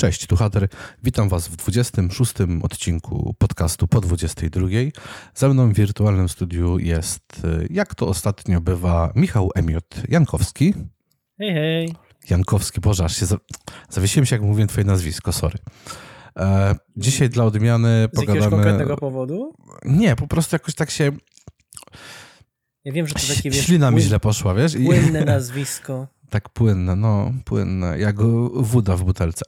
Cześć, tu Hader. Witam Was w 26 odcinku podcastu po 22. Ze mną w wirtualnym studiu jest, y, jak to ostatnio bywa, Michał Emiot Jankowski. Hej, hej. Jankowski, Boże, aż się za... zawiesiłem się, jak mówiłem Twoje nazwisko, sorry. E, dzisiaj dla odmiany Z pogadamy... jakiegoś konkretnego powodu? Nie, po prostu jakoś tak się... Ja wiem, że to takie, wiesz, Ślina mi płyn- źle poszła, wiesz? Płynne nazwisko. Tak płynne, no, płynne, jak woda w butelce.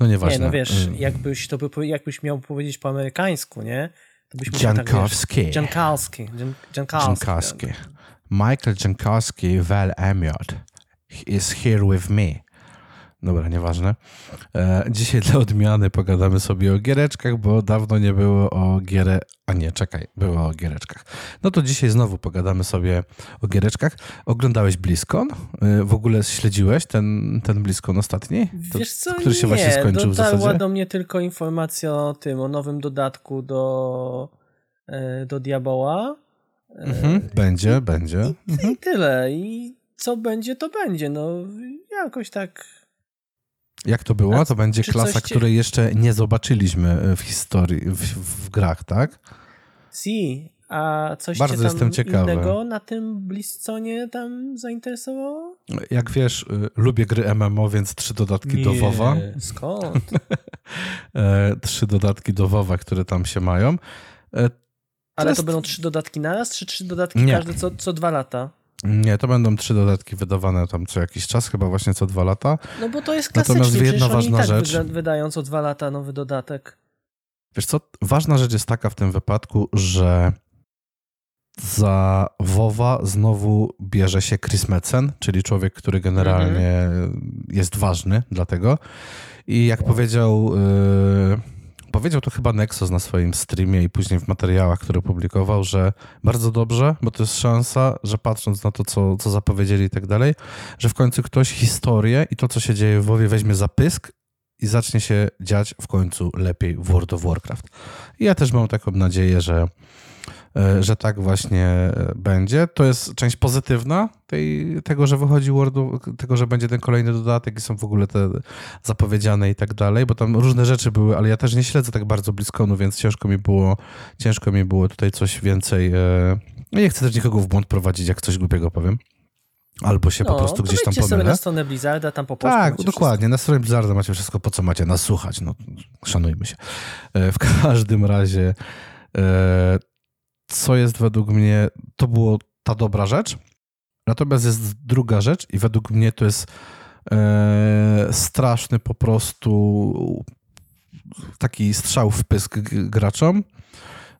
No nieważne. Nie, no wiesz, Y, jakbyś, to by, jakbyś miał powiedzieć po amerykańsku, nie? To byś musiał tak, Jankowski. Jankowski. Jan- Jankowski. Michael Jankowski Val Emiot is here with me. Dobra, nieważne. E, dzisiaj dla odmiany pogadamy sobie o giereczkach, bo dawno nie było o gierę... A nie, czekaj, było o giereczkach. No to dzisiaj znowu pogadamy sobie o giereczkach. Oglądałeś BlizzCon? E, w ogóle śledziłeś ten, ten BlizzCon ostatni? To- Wiesz co, który się nie, właśnie skończył w dotarła do mnie tylko informacja o tym, o nowym dodatku do, e, do Diaboła. Mhm, będzie, będzie. I, I tyle. I co będzie, to będzie. No jakoś tak... Jak to było? A To będzie klasa, której jeszcze nie zobaczyliśmy w historii, w, w grach, tak? Si, a coś Bardzo cię tam jestem ciekawy. innego na tym Blizzconie tam zainteresowało? Jak wiesz, y, lubię gry MMO, więc trzy dodatki do WoWa. Skąd? E, trzy dodatki do WoWa, które tam się mają. E, Ale jest- to będą trzy dodatki naraz, czy trzy dodatki Nie. każde co, co dwa lata? Nie, to będą trzy dodatki wydawane tam co jakiś czas, chyba właśnie co dwa lata. No bo to jest Natomiast klasycznie, jedna oni i ważna tak rzecz- wyda- wydają co dwa lata nowy dodatek. Wiesz co, ważna rzecz jest taka w tym wypadku, że za WoWa znowu bierze się Chris Metzen, czyli człowiek, który generalnie jest ważny dla tego. I jak powiedział, yy, powiedział to chyba Nexus na swoim streamie i później w materiałach, które publikował, że bardzo dobrze, bo to jest szansa, że patrząc na to, co, co zapowiedzieli i tak dalej, że w końcu ktoś historię i to, co się dzieje w WoWie weźmie za pysk i zacznie się dziać w końcu lepiej w World of Warcraft. I ja też mam taką nadzieję, że, że tak właśnie będzie. To jest część pozytywna tej, tego, że wychodzi World of, tego, że będzie ten kolejny dodatek i są w ogóle te zapowiedziane i tak dalej, bo tam różne rzeczy były, ale ja też nie śledzę tak bardzo blisko, no więc ciężko mi było, ciężko mi było tutaj coś więcej. e, No nie chcę też nikogo w błąd prowadzić, jak coś głupiego powiem. Albo się po prostu No, gdzieś tam wejdźcie sobie pomylę. na stronę Blizzarda, tam po polsku Tak, dokładnie. Na stronie Blizzarda macie wszystko, po co macie nas słuchać. No, szanujmy się. E, W każdym razie, e, co jest według mnie, to było ta dobra rzecz. Natomiast jest druga rzecz i według mnie to jest e, straszny po prostu taki strzał w pysk graczom,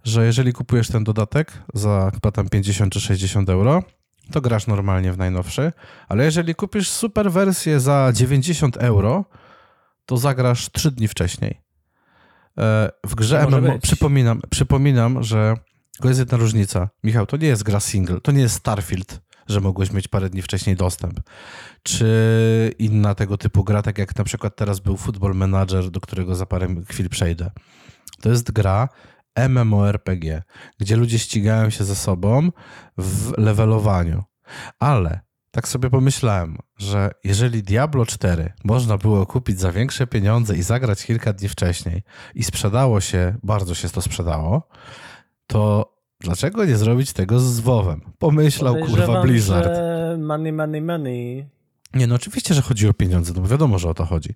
że jeżeli kupujesz ten dodatek za chyba tam 50 czy 60 euro, to grasz normalnie w najnowszy, ale jeżeli kupisz super wersję za 90 euro, to zagrasz 3 dni wcześniej. E, W grze MMO, przypominam, przypominam, że to jest jedna różnica. Michał, to nie jest gra single, to nie jest Starfield, że mogłeś mieć parę dni wcześniej dostęp. Czy inna tego typu gra, tak jak na przykład teraz był Football Manager, do którego za parę chwil przejdę. To jest gra MMORPG, gdzie ludzie ścigają się ze sobą w levelowaniu. Ale tak sobie pomyślałem, że jeżeli Diablo 4 można było kupić za większe pieniądze i zagrać kilka dni wcześniej i sprzedało się, bardzo się to sprzedało, to dlaczego nie zrobić tego z WoWem? Pomyślał kurwa Blizzard. Że money, money, money. Nie, no oczywiście, że chodzi o pieniądze, no bo wiadomo, że o to chodzi.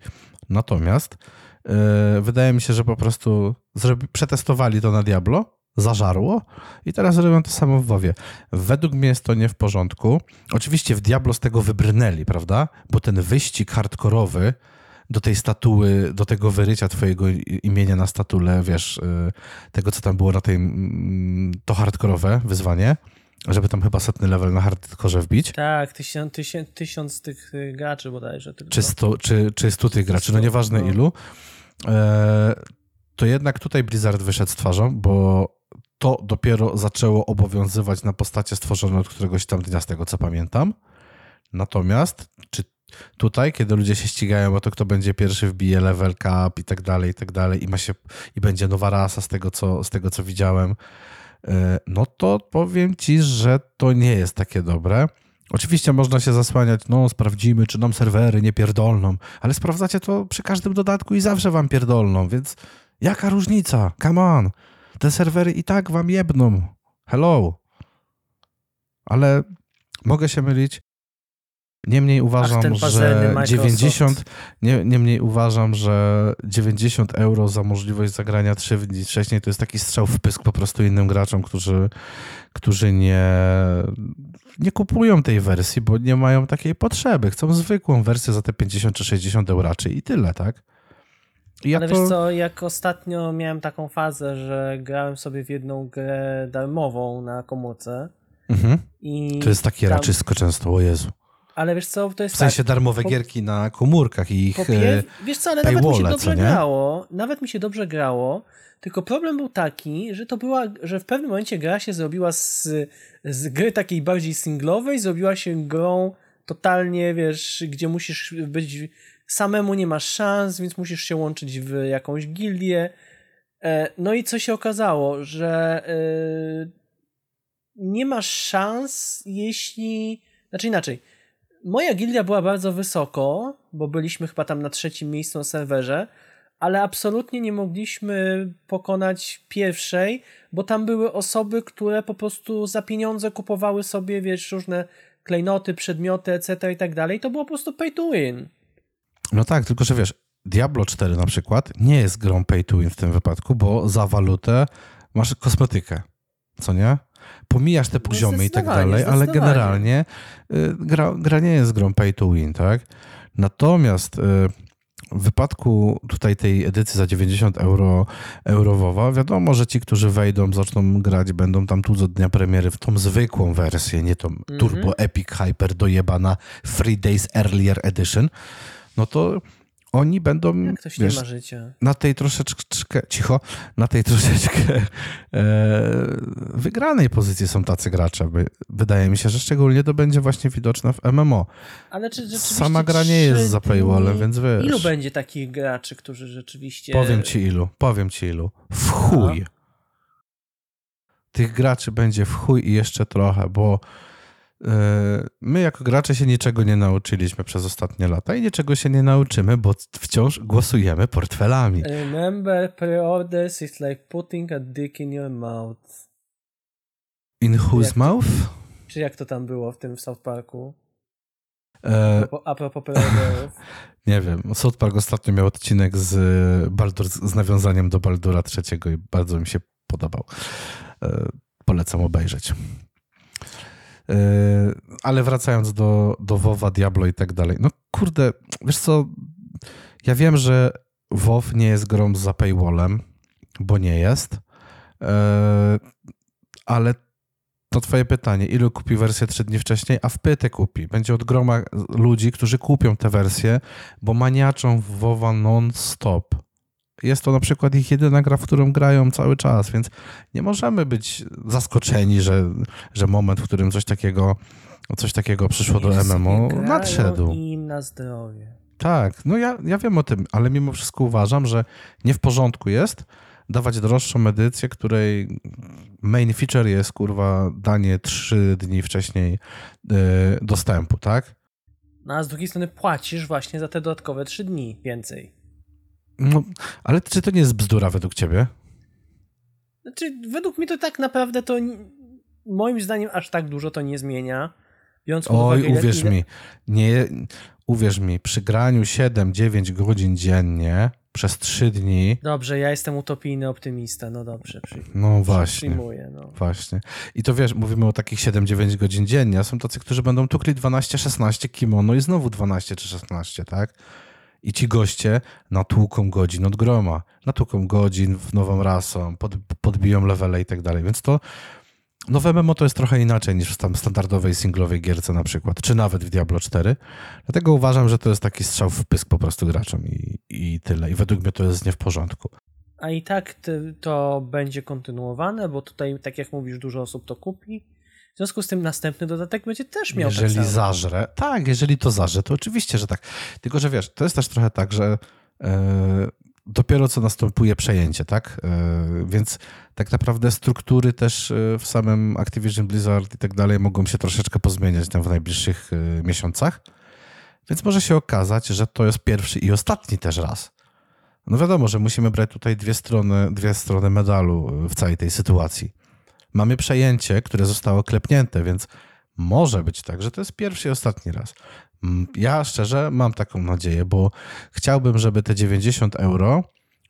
Natomiast yy, wydaje mi się, że po prostu zrobi, przetestowali to na Diablo, zażarło i teraz robią to samo w WoWie. Według mnie jest to nie w porządku. Oczywiście w Diablo z tego wybrnęli, prawda? Bo ten wyścig hardkorowy do tej statuły, do tego wyrycia twojego imienia na statule, wiesz, yy, tego co tam było na tej, mm, to hardkorowe wyzwanie, żeby tam chyba setny level na hardkorze wbić. Tak, tysiąc, tysiąc, tysiąc tych y, graczy bodajże tylko. czy, sto, czy, czy 100 tych graczy, no Stu, nieważne no. ilu, e, to jednak tutaj Blizzard wyszedł z twarzą, bo to dopiero zaczęło obowiązywać na postacie stworzone od któregoś tam dnia, z tego co pamiętam. Natomiast, czy tutaj, kiedy ludzie się ścigają o to, kto będzie pierwszy, wbije level cap i tak dalej, i tak dalej, i, ma się, i będzie nowa rasa z tego, co, z tego, co widziałem, e, no to powiem ci, że to nie jest takie dobre. Oczywiście można się zasłaniać, no sprawdzimy, czy nam serwery nie pierdolną, ale sprawdzacie to przy każdym dodatku i zawsze wam pierdolną, więc jaka różnica? Come on. Te serwery i tak wam jebną. Hello. Ale mogę się mylić. Niemniej uważam, Ach, że 90, nie, niemniej uważam, że 90 euro za możliwość zagrania 3 dni wcześniej to jest taki strzał w pysk po prostu innym graczom, którzy, którzy nie, nie kupują tej wersji, bo nie mają takiej potrzeby. Chcą zwykłą wersję za te 50 czy 60 euraczy i tyle, tak? Ja Ale to... wiesz co, jak ostatnio miałem taką fazę, że grałem sobie w jedną grę darmową na komórce. Mhm. I to jest takie tam... raczysko często, o Jezu. Ale wiesz co, to jest W sensie tak, darmowe po... gierki na komórkach i ich pier... Wiesz co, ale nawet mi się dobrze grało. Nawet mi się dobrze grało. Tylko problem był taki, że to była, że w pewnym momencie gra się zrobiła z, z gry takiej bardziej singlowej, zrobiła się grą totalnie, wiesz, gdzie musisz być samemu nie masz szans, więc musisz się łączyć w jakąś gildię. E, no i co się okazało, że e, nie masz szans, jeśli. Znaczy inaczej. Moja gildia była bardzo wysoko, bo byliśmy chyba tam na trzecim miejscu na serwerze, ale absolutnie nie mogliśmy pokonać pierwszej, bo tam były osoby, które po prostu za pieniądze kupowały sobie, wiesz, różne klejnoty, przedmioty, etc. i tak dalej. To było po prostu pay to win. No tak, tylko że wiesz, Diablo 4 na przykład nie jest grą pay to win w tym wypadku, bo za walutę masz kosmetykę, co nie? Pomijasz te no poziomy i tak dalej, ale generalnie y, gra, gra nie jest grą pay to win, tak? Natomiast y, w wypadku tutaj tej edycji za 90 euro eurowowa, wiadomo, że ci, którzy wejdą, zaczną grać, będą tam tu do dnia premiery w tą zwykłą wersję, nie tą mm -hmm. Turbo Epic Hyper dojebana Free Days Earlier Edition, no to oni będą Jak ktoś wiesz, nie ma życia. na tej troszeczkę, cicho, na tej troszeczkę e, wygranej pozycji są tacy gracze. Wydaje mi się, że szczególnie to będzie właśnie widoczne w MMO. Ale czy Sama gra nie jest za paywallem, więc wiesz. Ilu będzie takich graczy, którzy rzeczywiście... Powiem ci ilu, powiem ci ilu. W chuj. Tych graczy będzie w chuj i jeszcze trochę, bo my jako gracze się niczego nie nauczyliśmy przez ostatnie lata i niczego się nie nauczymy, bo wciąż głosujemy portfelami. Remember, pre-orders is like putting a dick in your mouth. In whose mouth? Czy jak to tam było w tym w South Parku? E... A propos pre-orderów. nie wiem. South Park ostatnio miał odcinek z Baldur, z nawiązaniem do Baldura trzeciego i bardzo mi się podobał. E... Polecam obejrzeć. E, ale wracając do, do WoWa, Diablo i tak dalej. No kurde, wiesz co, ja wiem, że WoW nie jest grą za paywallem, bo nie jest, e, ale to twoje pytanie, ilu kupi wersję trzy dni wcześniej, a wpytę kupi. Będzie od groma ludzi, którzy kupią tę wersję, bo maniaczą w WoWa non-stop. Jest to na przykład ich jedyna gra, w którą grają cały czas, więc nie możemy być zaskoczeni, że, że moment, w którym coś takiego, coś takiego przyszło do MMO, nadszedł. I na zdrowie. Tak, no ja, ja wiem o tym, ale mimo wszystko uważam, że nie w porządku jest dawać droższą edycję, której main feature jest kurwa danie trzy dni wcześniej yy, dostępu, tak? No a z drugiej strony płacisz właśnie za te dodatkowe trzy dni więcej. No, ale czy to nie jest bzdura według ciebie? Znaczy, według mnie to tak naprawdę to moim zdaniem aż tak dużo to nie zmienia. Biorąc Oj, uwagę, uwierz ile... mi, nie, uwierz mi, przy graniu 7-9 godzin dziennie przez 3 dni. Dobrze, ja jestem utopijny optymista, no dobrze. Przy, no właśnie. No. Właśnie. I to wiesz, mówimy o takich 7-9 godzin dziennie, a są tacy, którzy będą tukli 12-16 kimono i znowu 12 czy 16, tak? I ci goście natłuką godzin od groma, natłuką godzin w nową rasą, pod, podbiją levele i tak dalej. Więc to nowe MMO to jest trochę inaczej niż w tam standardowej singlowej gierce na przykład, czy nawet w Diablo 4. Dlatego uważam, że to jest taki strzał w pysk po prostu graczom i, i tyle. I według mnie to jest nie w porządku. A i tak to będzie kontynuowane, bo tutaj, tak jak mówisz, dużo osób to kupi w związku z tym następny dodatek będzie też miał Jeżeli tak zażre, tak, jeżeli to zażre, to oczywiście, że tak. Tylko, że wiesz, to jest też trochę tak, że yy, dopiero co następuje przejęcie, tak? Więc tak naprawdę struktury też w samym Activision Blizzard i tak dalej mogą się troszeczkę pozmieniać tam w najbliższych miesiącach. Więc może się okazać, że to jest pierwszy i ostatni też raz. No wiadomo, że musimy brać tutaj dwie strony, dwie strony medalu w całej tej sytuacji. Mamy przejęcie, które zostało klepnięte, więc może być tak, że to jest pierwszy i ostatni raz. Mm, ja szczerze mam taką nadzieję, bo chciałbym, żeby te 90 euro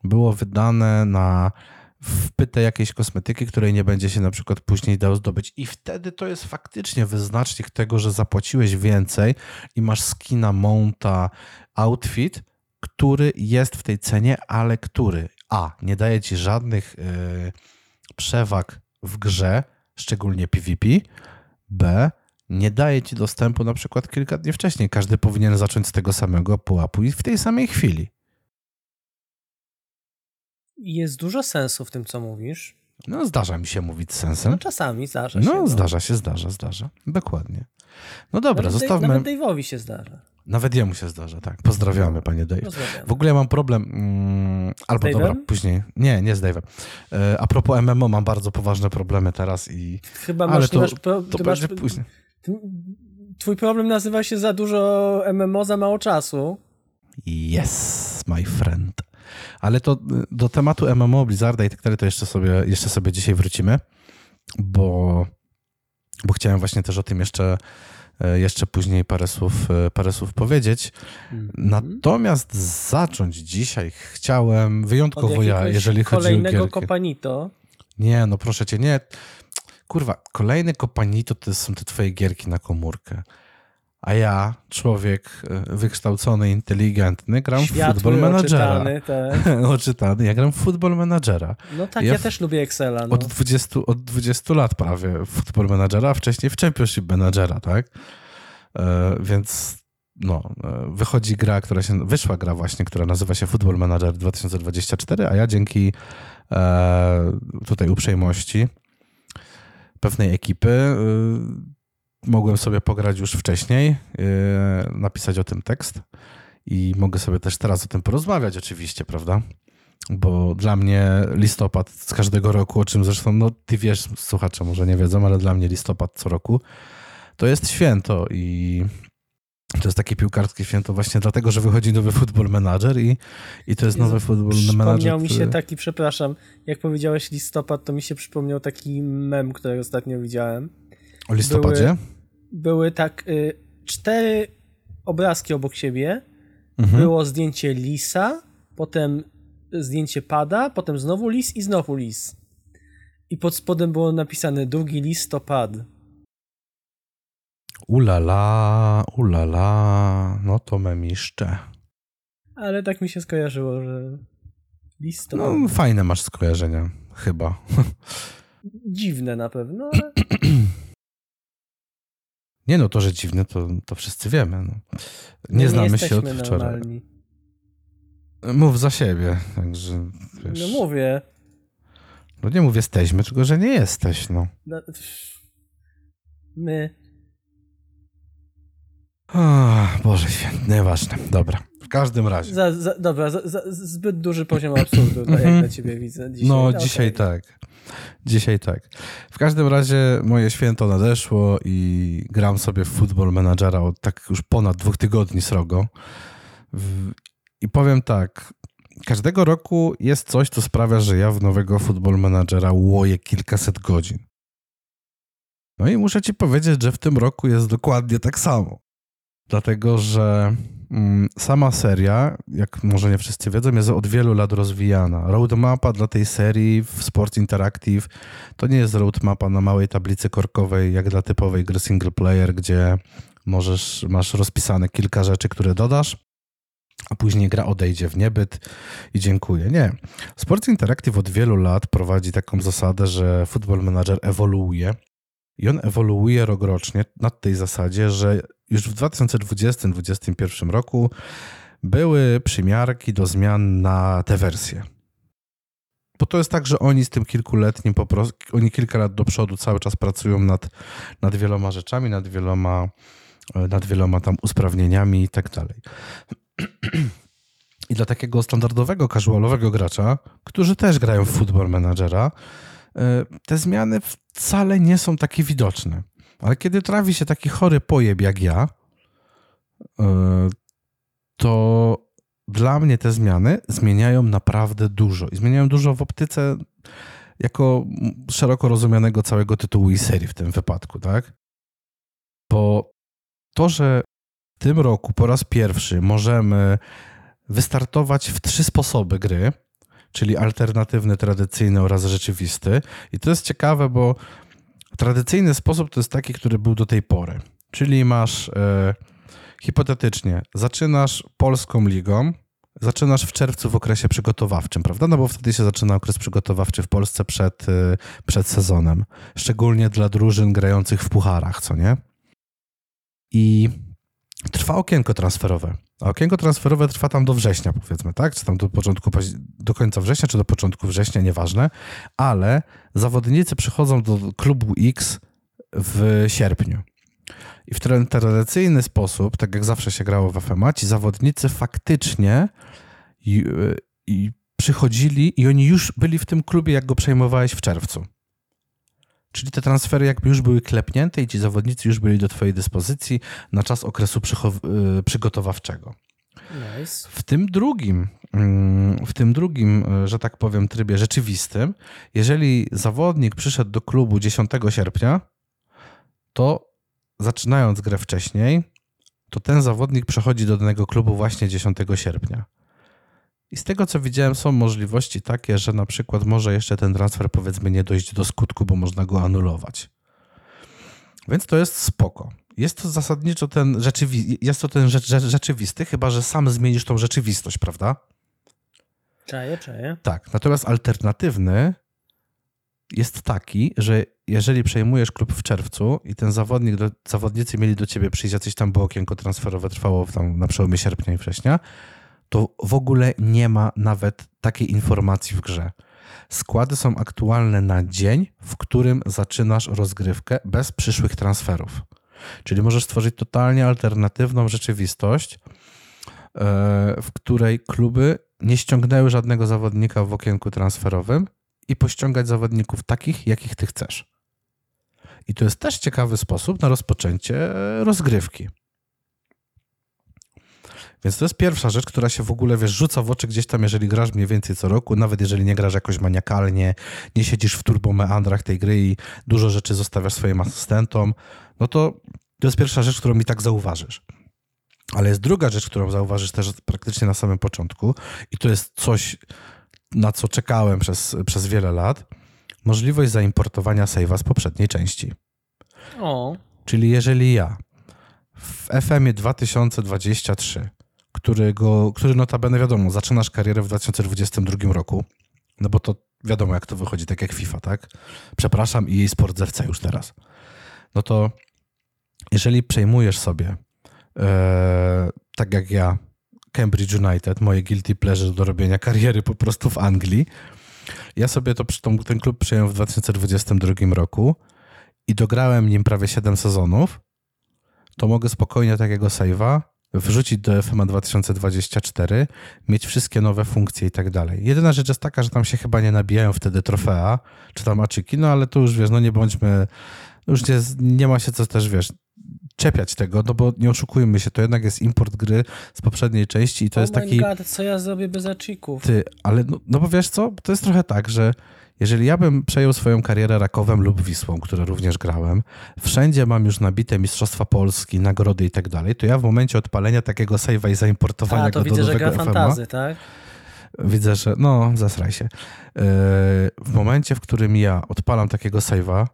było wydane na wpytę jakiejś kosmetyki, której nie będzie się na przykład później dało zdobyć. I wtedy to jest faktycznie wyznacznik tego, że zapłaciłeś więcej i masz skina, monta, outfit, który jest w tej cenie, ale który A, nie daje ci żadnych yy, przewag w grze, szczególnie PvP, B, nie daje ci dostępu na przykład kilka dni wcześniej. Każdy powinien zacząć z tego samego pułapu i w tej samej chwili. Jest dużo sensu w tym, co mówisz. No, zdarza mi się mówić z sensem. No, czasami zdarza się. No, no. zdarza się, zdarza, zdarza. Dokładnie. No dobra, nawet zostawmy. Nawet Dave'owi się zdarza. Nawet jemu się zdarza, tak. Pozdrawiamy, panie Dave. Pozdrawiamy. W ogóle mam problem. Mm, albo Dave'em? dobra, później. Nie, nie z Dave'em. E, a propos MMO, mam bardzo poważne problemy teraz i. Chyba masz, Ale to, masz, pro, to masz, później. Twój problem nazywa się za dużo MMO, za mało czasu. Yes, my friend. Ale to do tematu MMO, Blizzarda i tak dalej, to jeszcze sobie, jeszcze sobie dzisiaj wrócimy, bo, bo chciałem właśnie też o tym jeszcze, jeszcze później parę słów, e, parę słów powiedzieć. Mm -hmm. Natomiast zacząć dzisiaj chciałem wyjątkowo ja, jeżeli chodzi o kolejnego Kopanito. Nie, no proszę cię, nie. Kurwa, kolejny Kopanito to są te twoje gierki na komórkę. A ja, człowiek e, wykształcony, inteligentny, gram Światły, w Football Managera. Oczytany, tak. oczytany, ja gram w Football Managera. No tak, ja, ja też lubię Excela. No. Od, 20, od 20 lat prawie w Football Managera, a wcześniej w Championship Managera, tak? E, więc no, e, wychodzi gra, która się, wyszła gra właśnie, która nazywa się Football Manager 2024, a ja dzięki e, tutaj uprzejmości pewnej ekipy e, mogłem sobie pograć już wcześniej, yy, napisać o tym tekst i mogę sobie też teraz o tym porozmawiać oczywiście, prawda? Bo dla mnie listopad z każdego roku, o czym zresztą, no ty wiesz, słuchacze może nie wiedzą, ale dla mnie listopad co roku to jest święto i to jest takie piłkarskie święto właśnie dlatego, że wychodzi nowy Football Manager i, i to jest nowy Football Manager. Przypomniał mi się taki, przepraszam, jak powiedziałeś listopad, to mi się przypomniał taki mem, który ostatnio widziałem o listopadzie? Były, były tak y, cztery obrazki obok siebie. Mhm. Było zdjęcie lisa, potem zdjęcie pada, potem znowu lis i znowu lis. I pod spodem było napisane drugi listopad. Ulala, ulala, no to memiszcze. Ale tak mi się skojarzyło, że listopad. No, fajne masz skojarzenia, chyba. Dziwne na pewno, ale... Nie no, to, że dziwne, to, to wszyscy wiemy. No. Nie, no znamy się od wczoraj. Normalni. Mów za siebie, także wiesz. No mówię. No nie mówię jesteśmy, tylko że nie jesteś, no. no my. Oh, Boże święty, nieważne. Dobra, każdym razie. Za, za, dobra, za, zbyt duży poziom absurdu, tak jak na ciebie widzę dzisiaj. No, dzisiaj okay. tak. Dzisiaj tak. W każdym razie moje święto nadeszło i gram sobie w Football Managera od tak już ponad dwóch tygodni srogo. I powiem tak, każdego roku jest coś, co sprawia, że ja w nowego Football Managera łoję kilkaset godzin. No i muszę ci powiedzieć, że w tym roku jest dokładnie tak samo. Dlatego, że Mm, sama seria, jak może nie wszyscy wiedzą, jest od wielu lat rozwijana. Roadmapa dla tej serii w Sports Interactive to nie jest roadmapa na małej tablicy korkowej, jak dla typowej gry single player, gdzie możesz, masz rozpisane kilka rzeczy, które dodasz, a później gra odejdzie w niebyt i dziękuję. Nie. Sports Interactive od wielu lat prowadzi taką zasadę, że Football Manager ewoluuje i on ewoluuje rokrocznie na tej zasadzie, że już w 2020-2021 roku były przymiarki do zmian na te wersje. Bo to jest tak, że oni z tym kilkuletnim, po prostu, oni kilka lat do przodu cały czas pracują nad, nad wieloma rzeczami, nad wieloma, nad wieloma tam usprawnieniami i tak dalej. I dla takiego standardowego, casualowego gracza, którzy też grają w Football Managera, e, te zmiany wcale nie są takie widoczne. Ale kiedy trafi się taki chory pojeb jak ja, e, to dla mnie te zmiany zmieniają naprawdę dużo. I zmieniają dużo w optyce jako szeroko rozumianego całego tytułu i serii w tym wypadku, tak? Bo to, że w tym roku po raz pierwszy możemy wystartować w trzy sposoby gry, czyli alternatywny, tradycyjny oraz rzeczywisty. I to jest ciekawe, bo tradycyjny sposób to jest taki, który był do tej pory. Czyli masz e, hipotetycznie, zaczynasz polską ligą, zaczynasz w czerwcu w okresie przygotowawczym, prawda? No bo wtedy się zaczyna okres przygotowawczy w Polsce przed, e, przed sezonem. Szczególnie dla drużyn grających w pucharach, co nie? I trwa okienko transferowe. A okienko transferowe trwa tam do września, powiedzmy, tak? Czy tam do początku, do końca września, czy do początku września, nieważne. Ale zawodnicy przychodzą do klubu X w sierpniu. I w ten tradycyjny sposób, tak jak zawsze się grało w FMA, ci zawodnicy faktycznie i, i przychodzili i oni już byli w tym klubie, jak go przejmowałeś w czerwcu. Czyli te transfery jakby już były klepnięte i ci zawodnicy już byli do twojej dyspozycji na czas okresu y, przygotowawczego. Nice. W tym drugim, mm, w tym drugim, y, że tak powiem, trybie rzeczywistym, jeżeli zawodnik przyszedł do klubu 10 sierpnia, to zaczynając grę wcześniej, to ten zawodnik przechodzi do danego klubu właśnie 10 sierpnia. I z tego co widziałem, są możliwości takie, że na przykład może jeszcze ten transfer powiedzmy nie dojść do skutku, bo można go anulować. Więc to jest spoko. Jest to zasadniczo ten, rzeczywi- jest to ten rzecz, rzeczywisty, chyba że sam zmienisz tą rzeczywistość, prawda? Czaję, czaję. Tak. Natomiast alternatywny jest taki, że jeżeli przejmujesz klub w czerwcu i ten zawodnik, do, zawodnicy mieli do ciebie przyjść, jacyś tam było okienko transferowe, trwało tam na przełomie sierpnia i września, to w ogóle nie ma nawet takiej informacji w grze. Składy są aktualne na dzień, w którym zaczynasz rozgrywkę bez przyszłych transferów. Czyli możesz stworzyć totalnie alternatywną rzeczywistość, e, w której kluby nie ściągnęły żadnego zawodnika w okienku transferowym i pościągać zawodników takich, jakich ty chcesz. I to jest też ciekawy sposób na rozpoczęcie rozgrywki. Więc to jest pierwsza rzecz, która się w ogóle, wiesz, rzuca w oczy gdzieś tam, jeżeli grasz mniej więcej co roku, nawet jeżeli nie grasz jakoś maniakalnie, nie siedzisz w turbomeandrach tej gry i dużo rzeczy zostawiasz swoim asystentom, no to to jest pierwsza rzecz, którą mi tak zauważysz. Ale jest druga rzecz, którą zauważysz też praktycznie na samym początku i to jest coś, na co czekałem przez, przez wiele lat, możliwość zaimportowania save'a z poprzedniej części. O. Czyli jeżeli ja w FM 2023 którego, który notabene wiadomo, zaczynasz karierę w 2022 roku, no bo to wiadomo jak to wychodzi, tak jak FIFA, tak? Przepraszam i jej sport zewca już teraz. No to jeżeli przejmujesz sobie, e, tak jak ja, Cambridge United, moje guilty pleasure do robienia kariery po prostu w Anglii, ja sobie to, ten klub przyjąłem w 2022 roku i dograłem nim prawie 7 sezonów, to mogę spokojnie takiego save'a wrzucić do FMA 2024, mieć wszystkie nowe funkcje i tak dalej. Jedyna rzecz jest taka, że tam się chyba nie nabijają wtedy trofea, czy tam aczyki, no ale tu już wiesz, no nie bądźmy, już nie, nie ma się co też, wiesz, czepiać tego, no bo nie oszukujmy się, to jednak jest import gry z poprzedniej części i to oh jest taki... God, co ja zrobię bez aczyków? Ty, ale no, no bo wiesz co, to jest trochę tak, że jeżeli ja bym przejął swoją karierę Rakowem lub Wisłą, które również grałem, wszędzie mam już nabite Mistrzostwa Polski, nagrody i tak dalej, to ja w momencie odpalenia takiego save'a i zaimportowania A, to go widzę, do że gra fantazy, tak? Widzę, że no, zasraj się. Yy, w momencie, w którym ja odpalam takiego save'a,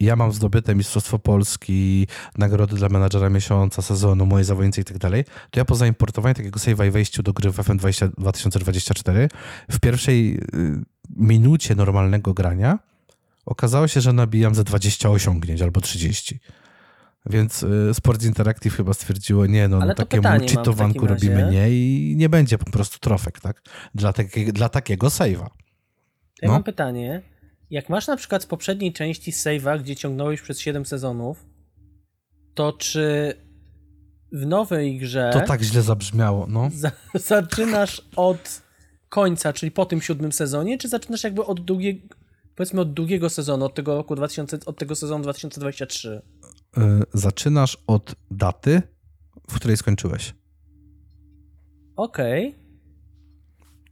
ja mam zdobyte Mistrzostwo Polski, nagrody dla menadżera miesiąca, sezonu, moje zawodnicy i tak dalej, to ja po zaimportowaniu takiego save'a i wejściu do gry w FM 2024 w pierwszej y, minucie normalnego grania okazało się, że nabijam za 20 osiągnięć albo 30. Więc y, Sports Interactive chyba stwierdziło, nie no, no takiemu cheatowanku robimy nie i nie będzie po prostu trofek, tak? Dla, taki, dla takiego save'a. Ja no. mam pytanie. Jak masz na przykład z poprzedniej części save'a, gdzie ciągnąłeś przez 7 sezonów, to czy w nowej grze... To tak źle zabrzmiało, no. Za, zaczynasz od końca, czyli po tym siódmym sezonie, czy zaczynasz jakby od drugiego, powiedzmy od drugiego sezonu, od tego roku 2000, od tego sezonu 2023? Yy, zaczynasz od daty, w której skończyłeś. Okej. Okay.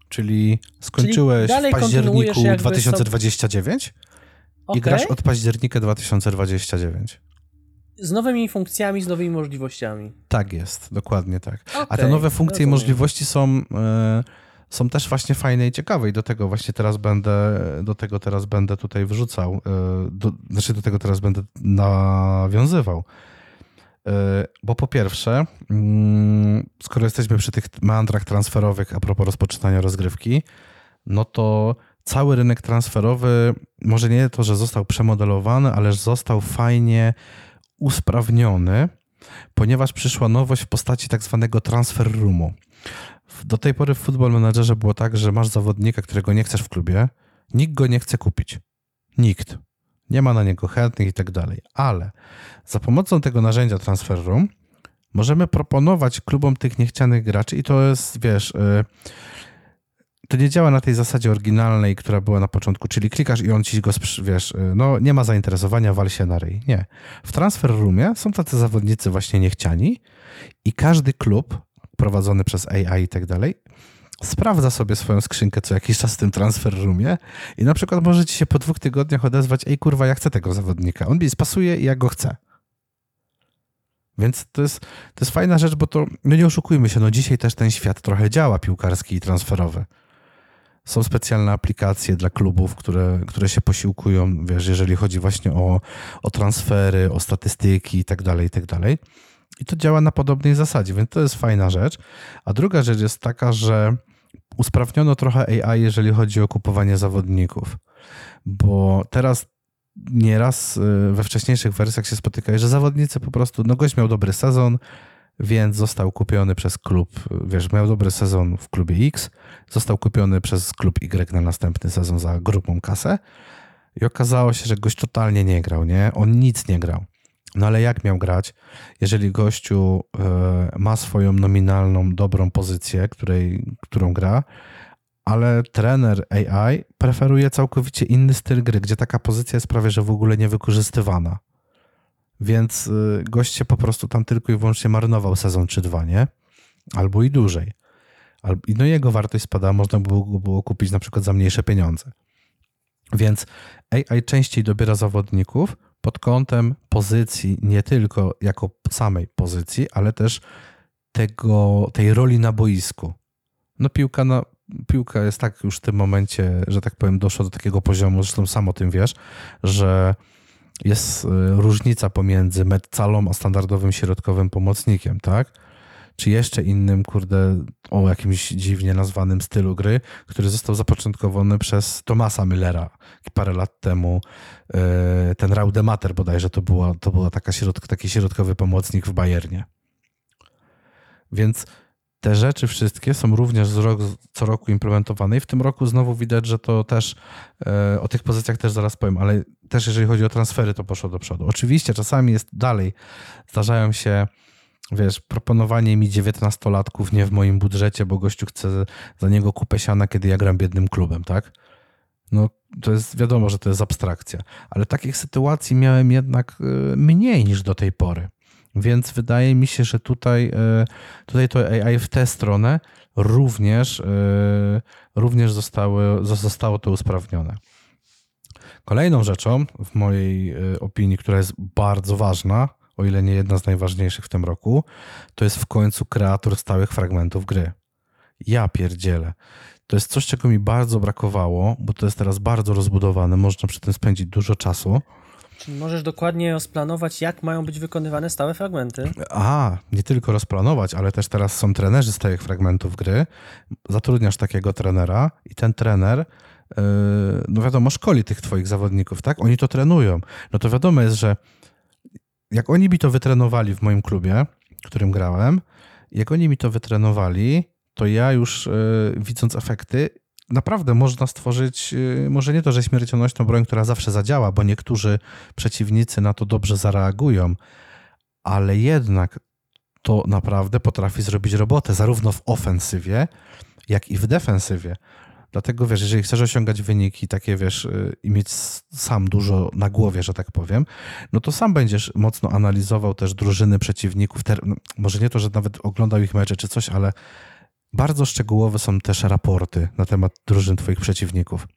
Czyli skończyłeś Czyli w październiku 2029 okay. i grasz od października 2029. Z nowymi funkcjami, z nowymi możliwościami. Tak jest, dokładnie tak. Okay, A te nowe funkcje i możliwości są, yy, są też właśnie fajne i ciekawe i do tego właśnie teraz będę, do tego teraz będę tutaj wrzucał, yy, do, znaczy do tego teraz będę nawiązywał. Yy, bo po pierwsze, mm, skoro jesteśmy przy tych meandrach transferowych a propos rozpoczynania rozgrywki, no to cały rynek transferowy, może nie to, że został przemodelowany, ale został fajnie usprawniony, ponieważ przyszła nowość w postaci tak zwanego transfer roomu. Do tej pory w Football Managerze było tak, że masz zawodnika, którego nie chcesz w klubie, nikt go nie chce kupić. Nikt. Nie ma na niego chętnych i tak dalej. Ale za pomocą tego narzędzia Transfer Room możemy proponować klubom tych niechcianych graczy i to jest, wiesz, yy, to nie działa na tej zasadzie oryginalnej, która była na początku, czyli klikasz i on ci go, wiesz, y, no nie ma zainteresowania, wal się na ryj. Nie. W Transfer Roomie są tacy zawodnicy właśnie niechciani i każdy klub prowadzony przez AI i tak dalej sprawdza sobie swoją skrzynkę co jakiś czas w tym Transfer Roomie i na przykład może ci się po dwóch tygodniach odezwać, ej kurwa, ja chcę tego zawodnika. On mi spasuje i ja go chcę. Więc to jest, to jest fajna rzecz, bo to, no nie oszukujmy się, no dzisiaj też ten świat trochę działa piłkarski i transferowy. Są specjalne aplikacje dla klubów, które, które się posiłkują, wiesz, jeżeli chodzi właśnie o, o transfery, o statystyki i tak dalej, i tak dalej. I to działa na podobnej zasadzie, więc to jest fajna rzecz. A druga rzecz jest taka, że usprawniono trochę AI, jeżeli chodzi o kupowanie zawodników, bo teraz nieraz y, we wcześniejszych wersjach się spotyka, że zawodnicy po prostu, no gość miał dobry sezon, więc został kupiony przez klub, wiesz, miał dobry sezon w klubie X, został kupiony przez klub Y na następny sezon za grubą kasę i okazało się, że gość totalnie nie grał, nie? On nic nie grał. No ale jak miał grać, jeżeli gościu e, ma swoją nominalną, dobrą pozycję, której, którą gra, ale trener AI preferuje całkowicie inny styl gry, gdzie taka pozycja jest prawie że w ogóle niewykorzystywana. Więc y, gość się po prostu tam tylko i wyłącznie marnował sezon czy dwa, nie? Albo i dłużej. No i jego wartość spada, można by było, było kupić na przykład za mniejsze pieniądze. Więc AI częściej dobiera zawodników pod kątem pozycji, nie tylko jako samej pozycji, ale też tego, tej roli na boisku. No piłka, na, piłka jest tak już w tym momencie, że tak powiem, doszła do takiego poziomu, zresztą sam o tym wiesz, że jest y, różnica pomiędzy medcalą a standardowym środkowym pomocnikiem, tak? Czy jeszcze innym, kurde, o jakimś dziwnie nazwanym stylu gry, który został zapoczątkowany przez Tomasa Müllera parę lat temu. Y, ten Raudemater bodajże to była, to była taka środk, taki środkowy pomocnik w Bayernie. Więc te rzeczy wszystkie są również rok, co roku implementowane i w tym roku znowu widać, że to też e, o tych pozycjach też zaraz powiem, ale też jeżeli chodzi o transfery, to poszło do przodu. Oczywiście czasami jest dalej, zdarzają się wiesz, proponowanie mi 19-latków nie w moim budżecie, bo gościu chce za niego kupę siana, kiedy ja gram biednym klubem, tak? No to jest wiadomo, że to jest abstrakcja, ale takich sytuacji miałem jednak e, mniej niż do tej pory. Więc wydaje mi się, że tutaj, e, tutaj to AI w tę stronę również, e, również zostały, zostało to usprawnione. Kolejną rzeczą, w mojej opinii, która jest bardzo ważna, o ile nie jedna z najważniejszych w tym roku, to jest w końcu kreator stałych fragmentów gry. Ja pierdzielę. To jest coś, czego mi bardzo brakowało, bo to jest teraz bardzo rozbudowane, można przy tym spędzić dużo czasu. Czyli możesz dokładnie rozplanować, jak mają być wykonywane stałe fragmenty. A, nie tylko rozplanować, ale też teraz są trenerzy stałych fragmentów gry. Zatrudniasz takiego trenera i ten trener, yy, no wiadomo, szkoli tych twoich zawodników, tak? Oni to trenują. No to wiadomo jest, że jak oni mi to wytrenowali w moim klubie, w którym grałem, jak oni mi to wytrenowali, to ja już yy, widząc efekty, naprawdę można stworzyć, y, może nie to, że śmiercionośną broń, która zawsze zadziała, bo niektórzy przeciwnicy na to dobrze zareagują, ale jednak to naprawdę potrafi zrobić robotę, zarówno w ofensywie, jak i w defensywie. Dlatego wiesz, jeżeli chcesz osiągać wyniki takie, wiesz, y, i mieć sam dużo na głowie, że tak powiem, no to sam będziesz mocno analizował też drużyny przeciwników. No, może nie to, że nawet oglądał ich mecze czy coś, ale bardzo szczegółowe są też raporty na temat drużyn Twoich przeciwników.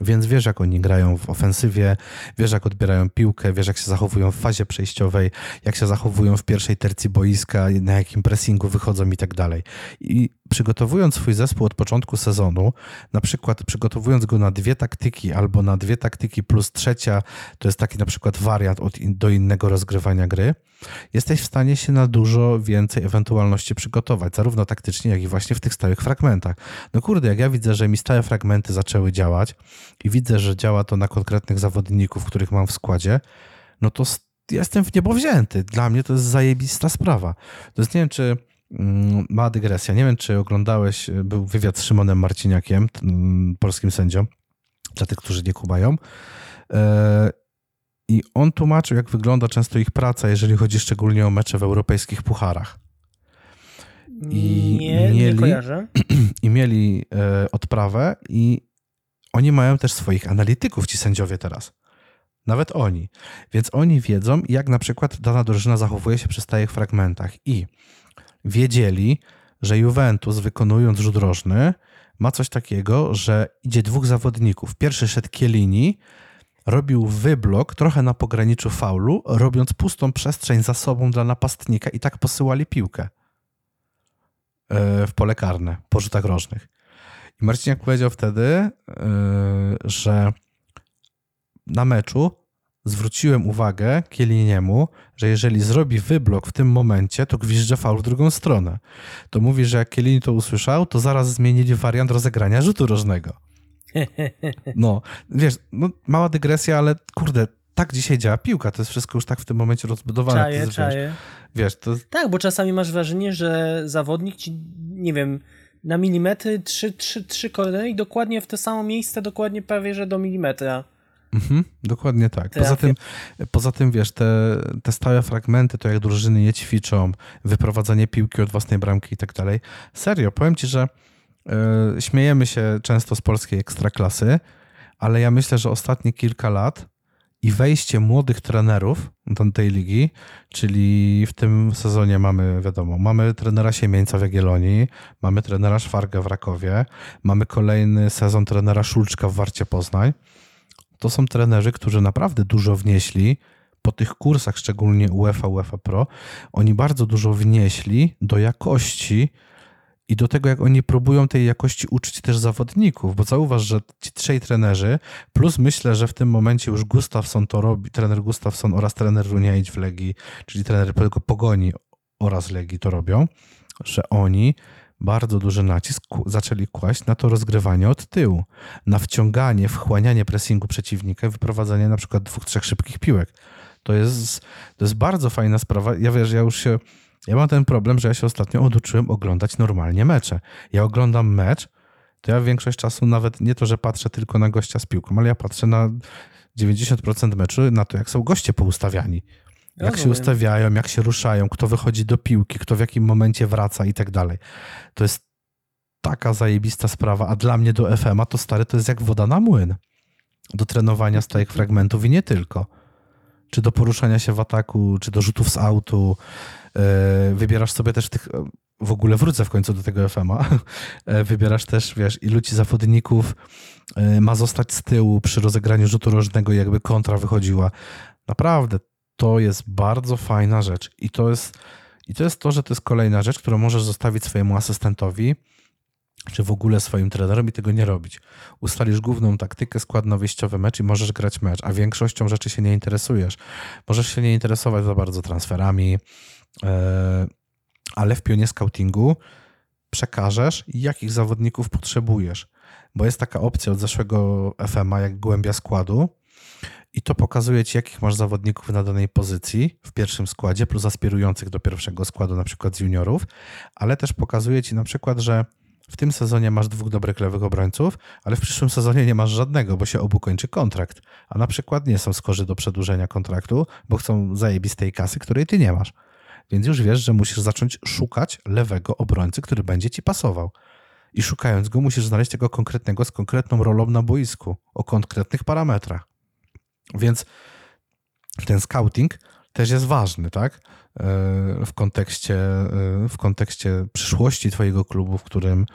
Więc wiesz, jak oni grają w ofensywie, wiesz, jak odbierają piłkę, wiesz, jak się zachowują w fazie przejściowej, jak się zachowują w pierwszej tercji boiska, na jakim pressingu wychodzą i tak dalej. I przygotowując swój zespół od początku sezonu, na przykład przygotowując go na dwie taktyki albo na dwie taktyki plus trzecia, to jest taki na przykład wariant od in, do innego rozgrywania gry, jesteś w stanie się na dużo więcej ewentualności przygotować, zarówno taktycznie, jak i właśnie w tych stałych fragmentach. No kurde, jak ja widzę, że mi stałe fragmenty zaczęły działać i widzę, że działa to na konkretnych zawodników, których mam w składzie, no to jestem w niebo wzięty. Dla mnie to jest zajebista sprawa. To jest, nie wiem, czy mała dygresja. Nie wiem, czy oglądałeś, był wywiad z Szymonem Marciniakiem, polskim sędzią, dla tych, którzy nie kumają. E, I on tłumaczył, jak wygląda często ich praca, jeżeli chodzi szczególnie o mecze w europejskich pucharach. I nie, mieli, nie kojarzę. I mieli e, odprawę i oni mają też swoich analityków, ci sędziowie teraz. Nawet oni. Więc oni wiedzą, jak na przykład dana drużyna zachowuje się przy stałych fragmentach. I wiedzieli, że Juventus wykonując rzut rożny ma coś takiego, że idzie dwóch zawodników. Pierwszy szedł Kielini, robił wyblok trochę na pograniczu faulu, robiąc pustą przestrzeń za sobą dla napastnika i tak posyłali piłkę e, w pole karne po rzutach rożnych. I Marciniak powiedział wtedy, yy, że na meczu zwróciłem uwagę Kieliniemu, że jeżeli zrobi wyblok w tym momencie, to gwizdże faul w drugą stronę. To mówi, że jak Kielini to usłyszał, to zaraz zmienili wariant rozegrania rzutu rożnego. No, wiesz, no, mała dygresja, ale kurde, tak dzisiaj działa piłka, to jest wszystko już tak w tym momencie rozbudowane. Czaję, jest, czaję. Wiesz, to... Tak, bo czasami masz wrażenie, że zawodnik ci, nie wiem, na milimetry trzy, trzy, trzy i dokładnie w to samo miejsce, dokładnie prawie, że do milimetra. Mhm, dokładnie tak. Poza tym, poza tym, wiesz, te, te stałe fragmenty, to jak drużyny je ćwiczą, wyprowadzanie piłki od własnej bramki i tak dalej. Serio, powiem ci, że yy, śmiejemy się często z polskiej ekstraklasy, ale ja myślę, że ostatnie kilka lat i wejście młodych trenerów do tej ligi, czyli w tym sezonie mamy, wiadomo, mamy trenera Siemieńca w Jagiellonii, mamy trenera Szwarga w Rakowie, mamy kolejny sezon trenera Szulczka w Warcie Poznań. To są trenerzy, którzy naprawdę dużo wnieśli po tych kursach, szczególnie UEFA, UEFA Pro. Oni bardzo dużo wnieśli do jakości i do tego, jak oni próbują tej jakości uczyć też zawodników, bo zauważ, że ci trzej trenerzy, plus myślę, że w tym momencie już Gustafsson to robi, trener Gustafsson oraz trener Runiaić w Legii, czyli trener Pogoni oraz Legii to robią, że oni bardzo duży nacisk zaczęli kłaść na to rozgrywanie od tyłu, na wciąganie, wchłanianie pressingu przeciwnika i wyprowadzanie na przykład dwóch, trzech szybkich piłek. To jest, to jest bardzo fajna sprawa. Ja wiesz, ja już się ja mam ten problem, że ja się ostatnio oduczyłem oglądać normalnie mecze. Ja oglądam mecz, to ja większość czasu nawet nie to, że patrzę tylko na gościa z piłką, ale ja patrzę na 90% meczu na to, jak są goście poustawiani. Jak się ustawiają, jak się ruszają, kto wychodzi do piłki, kto w jakim momencie wraca i tak dalej. To jest taka zajebista sprawa, a dla mnie do FM-a to stary to jest jak woda na młyn. Do trenowania stałych fragmentów i nie tylko. Czy do poruszania się w ataku, czy do rzutów z autu, E, wybierasz sobie też tych, w ogóle wrócę w końcu do tego FM-a, e, wybierasz też, wiesz, ilu ci zawodników e, ma zostać z tyłu przy rozegraniu rzutu rożnego, jakby kontra wychodziła. Naprawdę, to jest bardzo fajna rzecz i to jest, i to jest to, że to jest kolejna rzecz, którą możesz zostawić swojemu asystentowi, czy w ogóle swoim trenerom i tego nie robić. Ustalisz główną taktykę, skład na wyjściowy mecz i możesz grać mecz, a większością rzeczy się nie interesujesz. Możesz się nie interesować za bardzo transferami, E, ale w pionie scoutingu przekażesz, jakich zawodników potrzebujesz. Bo jest taka opcja od zeszłego FMA, jak głębia składu, i to pokazuje ci, jakich masz zawodników na danej pozycji w pierwszym składzie, plus aspirujących do pierwszego składu, na przykład z juniorów, ale też pokazuje ci na przykład, że w tym sezonie masz dwóch dobrych lewych obrońców, ale w przyszłym sezonie nie masz żadnego, bo się obu kończy kontrakt. A na przykład nie są skorzy do przedłużenia kontraktu, bo chcą zajebistej kasy, której ty nie masz. Więc już wiesz, że musisz zacząć szukać lewego obrońcy, który będzie ci pasował. I szukając go, musisz znaleźć tego konkretnego z konkretną rolą na boisku, o konkretnych parametrach. Więc ten scouting też jest ważny, tak? E, w kontekście, e, w kontekście przyszłości twojego klubu, w którym,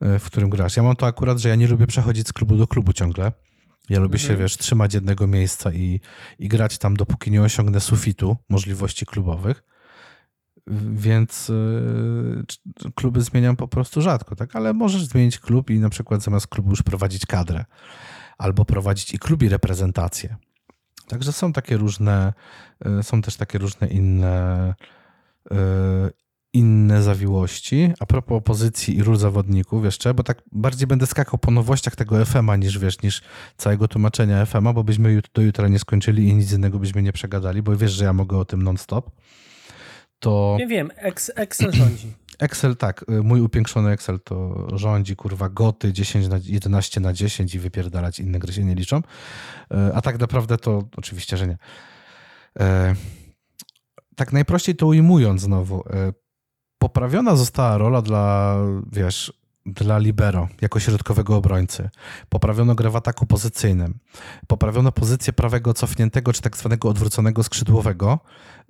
e, w którym grasz. Ja mam to akurat, że ja nie lubię przechodzić z klubu do klubu ciągle. Ja lubię mhm. się, wiesz, trzymać jednego miejsca i, i grać tam, dopóki nie osiągnę sufitu możliwości klubowych. Więc kluby zmieniam po prostu rzadko, tak? Ale możesz zmienić klub i na przykład zamiast klubu już prowadzić kadrę. Albo prowadzić i klubi reprezentację. Także są takie różne, y, są też takie różne inne, y, inne zawiłości. A propos pozycji i ról zawodników jeszcze, bo tak bardziej będę skakał po nowościach tego FM-a niż wiesz, niż całego tłumaczenia FM-a, bo byśmy do jutra nie skończyli i nic innego byśmy nie przegadali, bo wiesz, że ja mogę o tym non-stop. To... Nie wiem, Excel rządzi. Excel, tak, y, mój upiększony Excel to rządzi, kurwa, goty 10 na 11 na 10 i wypierdalać inne gry się nie liczą. Y, a tak naprawdę to oczywiście, że nie. Y, tak najprościej to ujmując znowu, poprawiona została rola dla, wiesz, dla libero, jako środkowego obrońcy. Poprawiono grę w ataku pozycyjnym. Poprawiono pozycję prawego cofniętego, czy tak zwanego odwróconego skrzydłowego.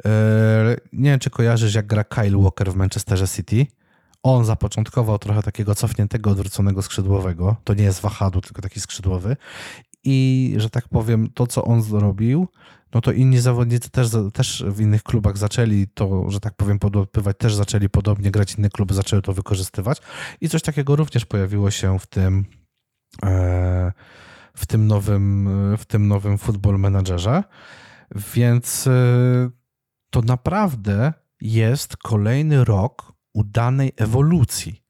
E, nie wiem, czy kojarzysz, jak gra Kyle Walker w Manchesterze City. On zapoczątkował trochę takiego cofniętego, odwróconego skrzydłowego. To nie jest wahadł, tylko taki skrzydłowy. I, że tak powiem, to, co on zrobił, no to inni zawodnicy też, też w innych klubach zaczęli to, że tak powiem, podopywać, też zaczęli podobnie grać, inne kluby zaczęły to wykorzystywać i coś takiego również pojawiło się w tym e, w tym nowym, w tym nowym Football Managerze, więc e, to naprawdę jest kolejny rok udanej ewolucji.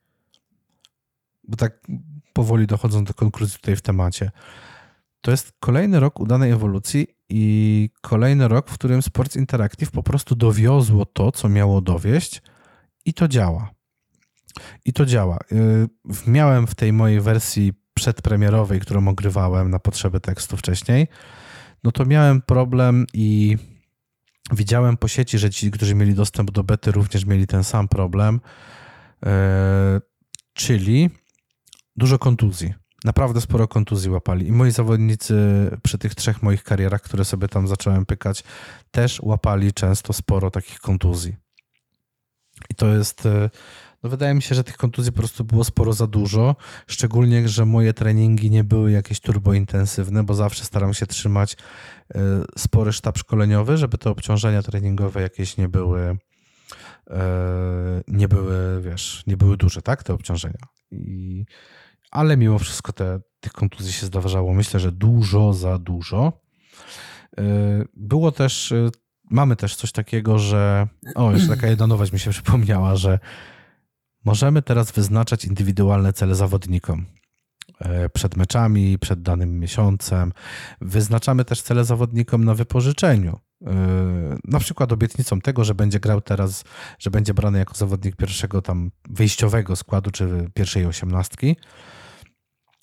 Bo tak powoli dochodząc do konkluzji tutaj w temacie. To jest kolejny rok udanej ewolucji i kolejny rok, w którym Sports Interactive po prostu dowiozło to, co miało dowieść i to działa. I to działa. Y, miałem w tej mojej wersji przedpremierowej, którą ogrywałem na potrzeby tekstu wcześniej, no to miałem problem i widziałem po sieci, że ci, którzy mieli dostęp do bety, również mieli ten sam problem, y, czyli dużo kontuzji naprawdę sporo kontuzji łapali. I moi zawodnicy przy tych trzech moich karierach, które sobie tam zacząłem pykać, też łapali często sporo takich kontuzji. I to jest. E, no wydaje mi się, że tych kontuzji po prostu było sporo za dużo. Szczególnie, że moje treningi nie były jakieś turbointensywne, bo zawsze staram się trzymać e, spory sztab szkoleniowy, żeby te obciążenia treningowe jakieś nie były. E, nie były, wiesz, nie były duże, tak? Te obciążenia. I ale mimo wszystko te, tych kontuzji się zdarzało, myślę, że dużo za dużo. Y, było też, mamy też coś takiego, że, o, jeszcze taka jedna nowość mi się przypomniała, że możemy teraz wyznaczać indywidualne cele zawodnikom y, przed meczami, przed danym miesiącem. Wyznaczamy też cele zawodnikom na wypożyczeniu. Na przykład obietnicą tego, że będzie grał teraz, że będzie brany jako zawodnik pierwszego tam wyjściowego składu, czy pierwszej osiemnastki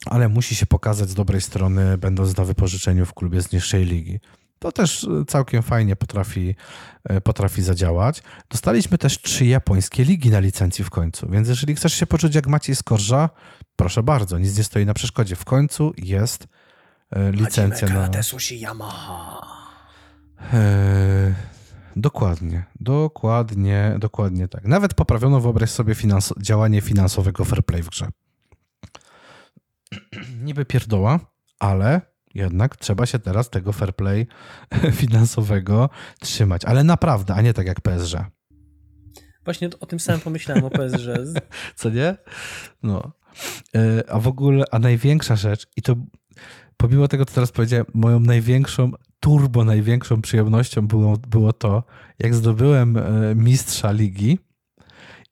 ale musi się pokazać z dobrej strony, będąc na wypożyczeniu w klubie z niższej ligi. To też e, całkiem fajnie potrafi, e, potrafi zadziałać. Dostaliśmy też trzy japońskie ligi na licencji w końcu, więc jeżeli chcesz się poczuć jak Maciej Skorża, proszę bardzo, nic nie stoi na przeszkodzie. W końcu jest e, licencja na... Yamaha. dokładnie, dokładnie, dokładnie tak. Nawet poprawiono, wyobraź sobie, finans działanie finansowego fair play w grze. niby pierdoła, ale jednak trzeba się teraz tego fair play finansowego trzymać. Ale naprawdę, a nie tak jak PSG. Właśnie o tym samym pomyślałem o PSG. Co nie? No. E, a w ogóle, a największa rzecz, i to pomimo tego, co teraz powiedziałem, moją największą, turbo największą przyjemnością było, było to, jak zdobyłem e, mistrza ligi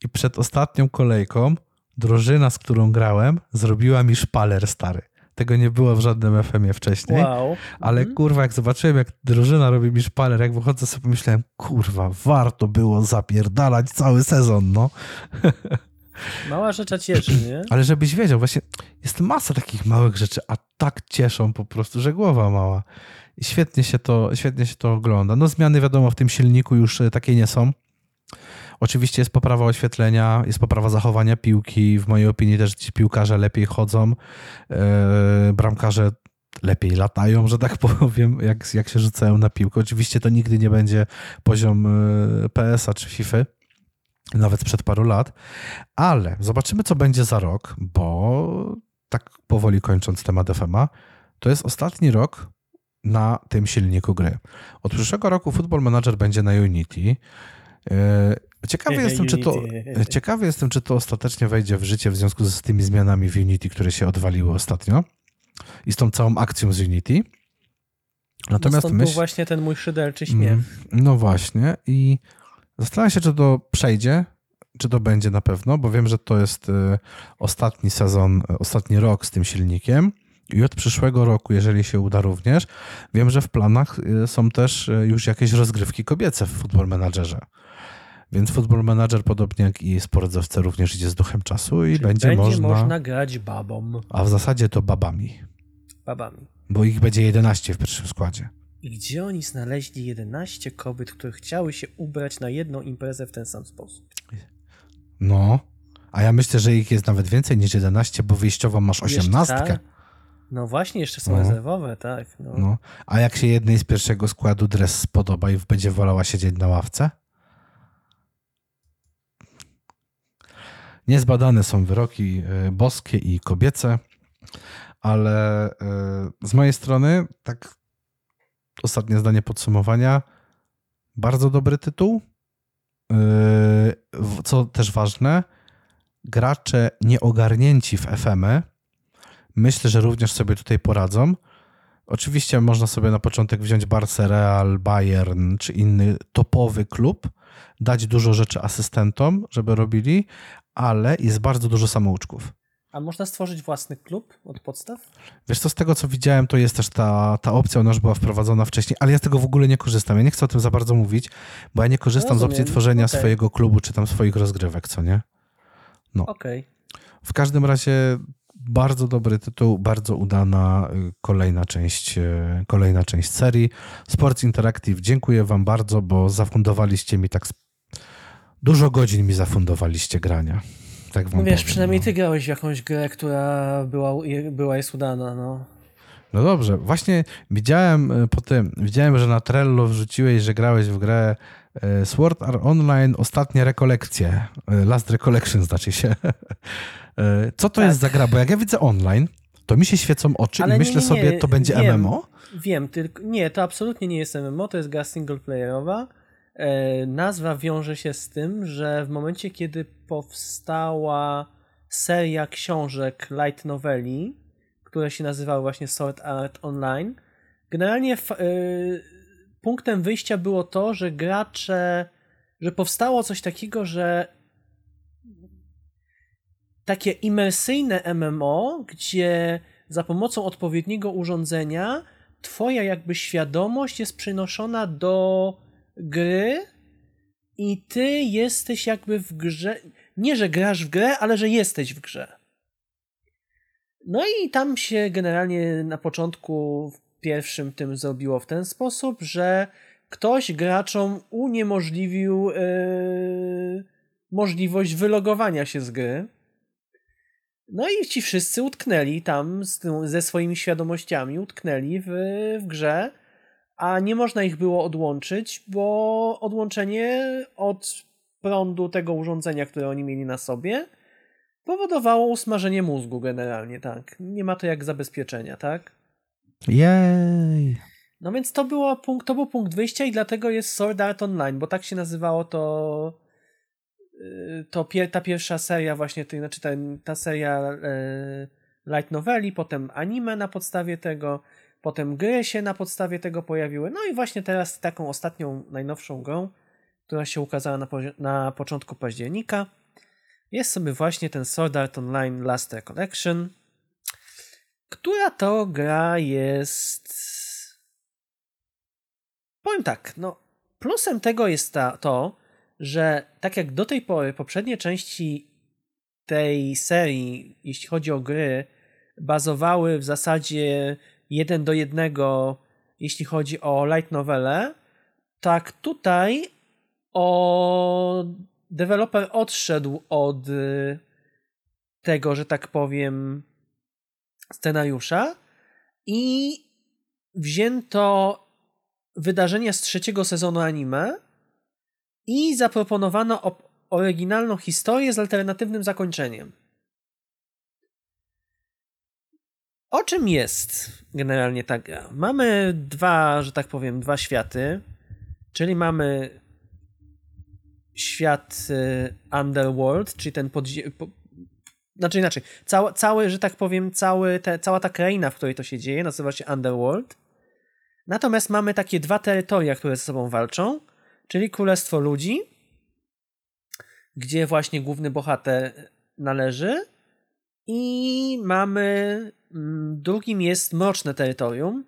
i przed ostatnią kolejką drużyna, z którą grałem, zrobiła mi szpaler stary. Tego nie było w żadnym FM-ie wcześniej. Wow. Ale mhm. kurwa, jak zobaczyłem, jak drużyna robi mi szpaler, jak wychodzę sobie pomyślałem, kurwa, warto było zapierdalać cały sezon, no. Mała rzecz cieszy, nie? Ale żebyś wiedział, właśnie jest masa takich małych rzeczy, a tak cieszą po prostu, że głowa mała. I świetnie się to, świetnie się to ogląda. No zmiany wiadomo w tym silniku już e, takie nie są Oczywiście jest poprawa oświetlenia, jest poprawa zachowania piłki. W mojej opinii też ci piłkarze lepiej chodzą. Yy, bramkarze lepiej latają, że tak powiem, jak, jak się rzucają na piłkę. Oczywiście to nigdy nie będzie poziom yy, PS-a czy FIFA, nawet sprzed paru lat, ale zobaczymy, co będzie za rok, bo tak powoli kończąc temat FMA, to jest ostatni rok na tym silniku gry. Od przyszłego roku Football Manager będzie na Unity. Ciekawy jestem, czy to, ciekawy jestem, czy to ostatecznie wejdzie w życie w związku z tymi zmianami w Unity, które się odwaliły ostatnio i z tą całą akcją z Unity. Natomiast no myśl... był właśnie ten mój szyderczy śmiech. Mm, no właśnie i zastanawiam się, czy to przejdzie, czy to będzie na pewno, bo wiem, że to jest y, ostatni sezon, y, ostatni rok z tym silnikiem. I od przyszłego roku, jeżeli się uda również, wiem, że w planach y, są też już jakieś rozgrywki kobiece w Football Managerze. Więc Football Manager, podobnie jak i sportowce, również idzie z duchem czasu i będzie, będzie można... można grać babom. A w zasadzie to babami. Babami. Bo ich będzie 11 w pierwszym składzie. I gdzie oni znaleźli 11 kobiet, które chciały się ubrać na jedną imprezę w ten sam sposób? No, a ja myślę, że ich jest nawet więcej niż 11, bo wyjściowo masz 18. Ta? No właśnie, jeszcze są no. rezerwowe, tak. No. no. A jak się jednej z pierwszego składu dres spodoba i będzie wolała siedzieć na ławce? Niezbadane są wyroki e, boskie i kobiece, ale e, z mojej strony, tak ostatnie zdanie podsumowania, bardzo dobry tytuł. E, co też ważne, gracze nieogarnięci w FM myślę, że również sobie tutaj poradzą. Oczywiście można sobie na początek wziąć Barca Real, Bayern czy inny topowy klub, dać dużo rzeczy asystentom, żeby robili, ale jest bardzo dużo samouczków. A można stworzyć własny klub od podstaw? Wiesz co, z tego co widziałem, to jest też ta, ta opcja, ona już była wprowadzona wcześniej, ale ja z tego w ogóle nie korzystam. Ja nie chcę o tym za bardzo mówić, bo ja nie korzystam Rozumiem. z opcji tworzenia okay. swojego klubu czy tam swoich rozgrywek, co nie? No. Okej. Okay. W każdym razie bardzo dobry tytuł, bardzo udana y, kolejna część, y, kolejna część serii. Sports Interactive, dziękuję wam bardzo, bo zafundowaliście mi tak dużo godzin mi zafundowaliście grania. Tak wam no wiesz, powiem, przynajmniej no. ty grałeś w jakąś grę, która była, była jest udana, no. No dobrze, właśnie widziałem y, po tym, widziałem, że na Trello wrzuciłeś, że grałeś w grę Sword Art Online Ostatnie Rekolekcje. Last Recollection znaczy się. E, co to tak. jest za gra? Bo jak ja widzę online, to mi się świecą oczy Ale i myślę nie, nie, sobie, to będzie wiem, MMO? Wiem, tylko nie, to absolutnie nie jest MMO, to jest gra singleplayerowa. E, nazwa wiąże się z tym, że w momencie, kiedy powstała seria książek light noveli, które się nazywały właśnie Sword Art Online, generalnie y- punktem wyjścia było to, że gracze, że powstało coś takiego, że takie imersyjne MMO, gdzie za pomocą odpowiedniego urządzenia twoja jakby świadomość jest przenoszona do gry i ty jesteś jakby w grze. Nie, że grasz w grę, ale że jesteś w grze. No i tam się generalnie na początku w pierwszym tym zrobiło w ten sposób, że ktoś graczom uniemożliwił yy, możliwość wylogowania się z gry. No i ci wszyscy utknęli tam tym, ze swoimi świadomościami, utknęli w, w grze, a nie można ich było odłączyć, bo odłączenie od prądu tego urządzenia, które oni mieli na sobie, powodowało usmażenie mózgu generalnie, tak. Nie ma to jak zabezpieczenia, tak? Jej! No więc to, było punkt, to był punkt wyjścia i dlatego jest Sword Art Online, bo tak się nazywało to to pier, ta pierwsza seria właśnie, tej, znaczy ten, ta seria e, light noveli, potem anime na podstawie tego, potem gry się na podstawie tego pojawiły. No i właśnie teraz taką ostatnią, najnowszą grą, która się ukazała na, na początku października, jest sobie właśnie ten Sword Art Online Last Recollection, która to gra jest... Powiem tak, no plusem tego jest ta, to, że tak jak do tej pory poprzednie części tej serii, jeśli chodzi o gry, bazowały w zasadzie jeden do jednego, jeśli chodzi o light novele, tak tutaj o deweloper odszedł od y, tego, że tak powiem, scenariusza i wzięto wydarzenia z trzeciego sezonu anime i zaproponowano oryginalną historię z alternatywnym zakończeniem. O czym jest generalnie ta gra? Mamy dwa, że tak powiem, dwa światy, czyli mamy świat y, Underworld, czyli ten podzie... Po... Znaczy inaczej, cały, cały, że tak powiem, cały te, cała ta kraina, w której to się dzieje, nazywa się Underworld. Natomiast mamy takie dwa terytoria, które ze sobą walczą, czyli Królestwo Ludzi, gdzie właśnie główny bohater należy i mamy drugim jest Mroczne Terytorium,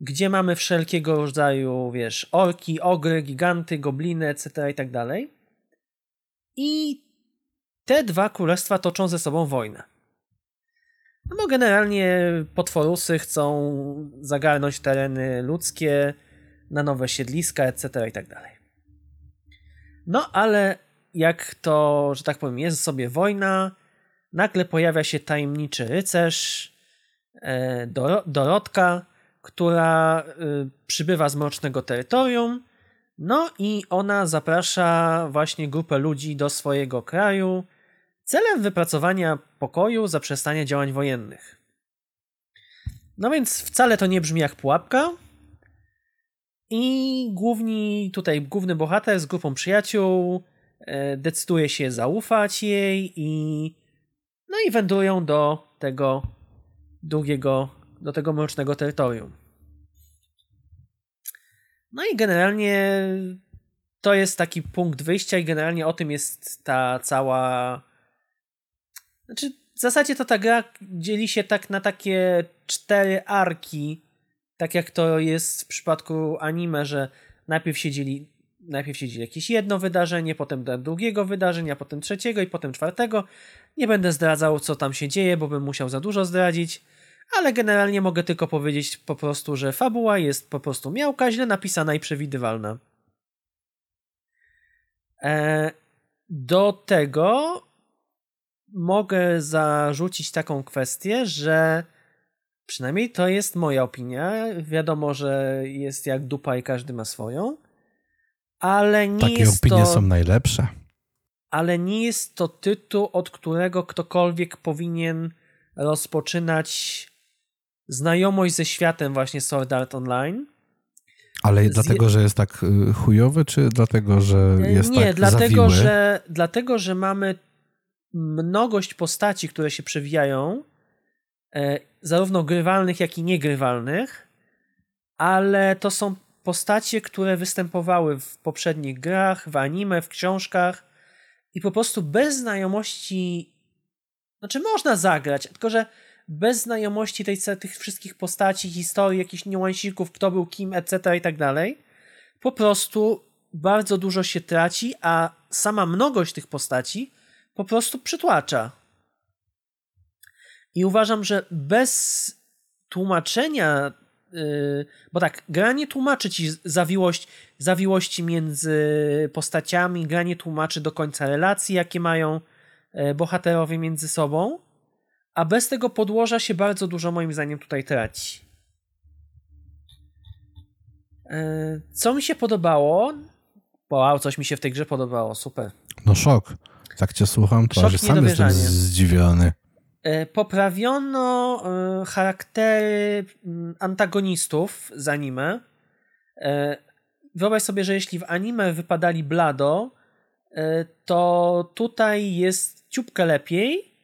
gdzie mamy wszelkiego rodzaju, wiesz, orki, ogry, giganty, gobliny, etc. i tak dalej. I te dwa królestwa toczą ze sobą wojnę. No bo generalnie potworusy chcą zagarnąć tereny ludzkie na nowe siedliska, etc. i tak dalej. No ale jak to, że tak powiem, jest sobie wojna, nagle pojawia się tajemniczy rycerz, e, Dorotka, która y, przybywa z mrocznego terytorium. No i ona zaprasza właśnie grupę ludzi do swojego kraju celem wypracowania pokoju, zaprzestania działań wojennych. No więc wcale to nie brzmi jak pułapka. I główni, tutaj główny bohater z grupą przyjaciół e, decyduje się zaufać jej i no i wędrują do tego długiego, do tego mrocznego terytorium. No i generalnie to jest taki punkt wyjścia i generalnie o tym jest ta cała... Znaczy, w zasadzie to ta gra dzieli się tak na takie cztery arki, tak jak to jest w przypadku anime, że najpierw się dzieli najpierw się dzieje jakieś jedno wydarzenie, potem drugiego wydarzenia, potem trzeciego i potem czwartego. Nie będę zdradzał, co tam się dzieje, bo bym musiał za dużo zdradzić, ale generalnie mogę tylko powiedzieć po prostu, że fabuła jest po prostu miałka, źle napisana i przewidywalna. E, do tego mogę zarzucić taką kwestię, że przynajmniej to jest moja opinia. Wiadomo, że jest jak dupa i każdy ma swoją ale nie Takie jest opinie to, są najlepsze. Ale nie jest to tytuł, od którego ktokolwiek powinien rozpoczynać znajomość ze światem właśnie Sword Art Online. Ale Z... dlatego, że jest tak y, chujowy, czy dlatego, że jest nie, tak dlatego, zawiły? że dlatego, że mamy mnogość postaci, które się przewijają, e, zarówno grywalnych, jak i niegrywalnych, ale to są postacie, które występowały w poprzednich grach, w anime, w książkach i po prostu bez znajomości, znaczy można zagrać, tylko że bez znajomości tej, tych wszystkich postaci, historii, jakichś niuansików, kto był kim, etc. i tak dalej, po prostu bardzo dużo się traci, a sama mnogość tych postaci po prostu przytłacza. I uważam, że bez tłumaczenia Yy, bo tak, gra nie tłumaczy ci zawiłość, zawiłości między postaciami, gra nie tłumaczy do końca relacji, jakie mają e, bohaterowie między sobą, a bez tego podłoża się bardzo dużo moim zdaniem tutaj traci. E, co mi się podobało? Wow, coś mi się w tej grze podobało, super. No szok. Tak cię słucham, to że sam jestem zdziwiony. E, poprawiono e, charaktery mm, antagonistów z anime. E, wyobraź sobie, że jeśli w anime wypadali blado, to tutaj jest ciupkę lepiej.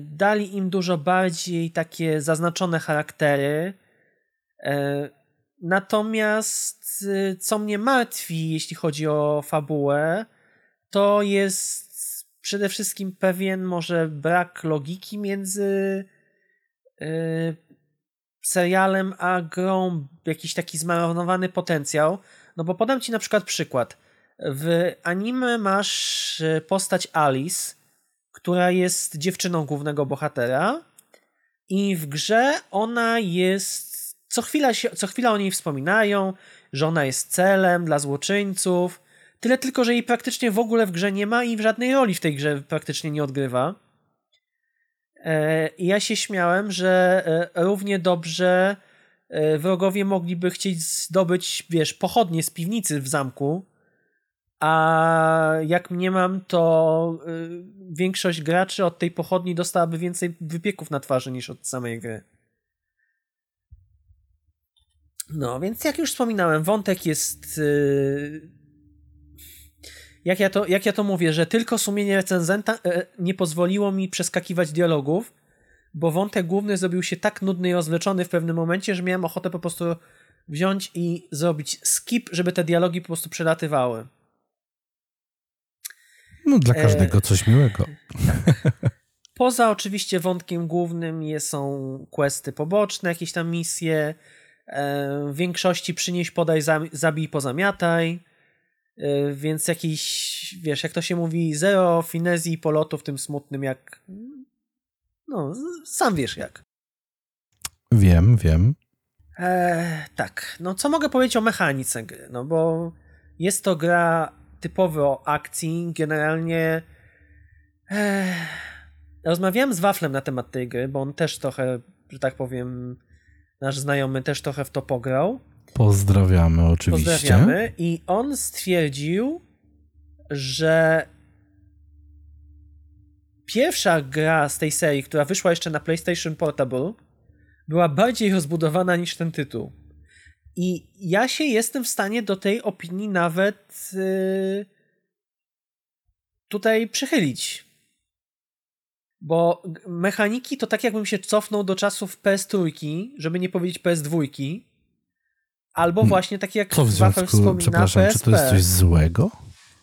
Dali im dużo bardziej takie zaznaczone charaktery. Natomiast co mnie martwi, jeśli chodzi o fabułę, to jest przede wszystkim pewien może brak logiki między yy, serialem a grą, jakiś taki zmarnowany potencjał. No bo podam ci na przykład przykład. W anime masz y, postać Alice, która jest dziewczyną głównego bohatera i w grze ona jest co chwila, się, co chwila o niej wspominają, że ona jest celem dla złoczyńców, Tyle tylko, że jej praktycznie w ogóle w grze nie ma i żadnej roli w tej grze praktycznie nie odgrywa. E, I ja się śmiałem, że e, równie dobrze e, wrogowie mogliby chcieć zdobyć, wiesz, pochodnie z piwnicy w zamku, a jak mnie mam, to większość graczy od tej pochodni dostałaby więcej wypieków na twarzy niż od samej gry. No, więc jak już wspominałem, wątek jest jak ja to, jak ja to mówię, że tylko sumienie recenzenta e, nie pozwoliło mi przeskakiwać dialogów, bo wątek główny zrobił się tak nudny i rozwleczony w pewnym momencie, że miałem ochotę po prostu wziąć i zrobić skip, żeby te dialogi po prostu przelatywały. No dla e, każdego e... coś miłego. Poza oczywiście wątkiem głównym są questy poboczne, jakieś tam misje. E, w większości przynieś, podaj, zabij, pozamiataj. Y, więc jakiś, wiesz, jak to się mówi, zero finezji polotu w tym smutnym jak... No, sam wiesz jak. Wiem, wiem. E, tak, no co mogę powiedzieć o mechanice gry? No bo jest to gra typowo akcji, generalnie... E, rozmawiałem z Waflem na temat tej gry, bo on też trochę, że tak powiem, nasz znajomy też trochę w to pograł. Pozdrawiamy oczywiście. Pozdrawiamy. I on stwierdził, że pierwsza gra z tej serii, która wyszła jeszcze na PlayStation Portable, była bardziej rozbudowana niż ten tytuł. I ja się jestem w stanie do tej opinii nawet yy, tutaj przychylić. Bo mechaniki to tak jakbym się cofnął do czasów PS3, żeby nie powiedzieć PS2, Albo hmm. właśnie takie jak Co w związku, wspomina przepraszam, PSP. czy to jest coś złego?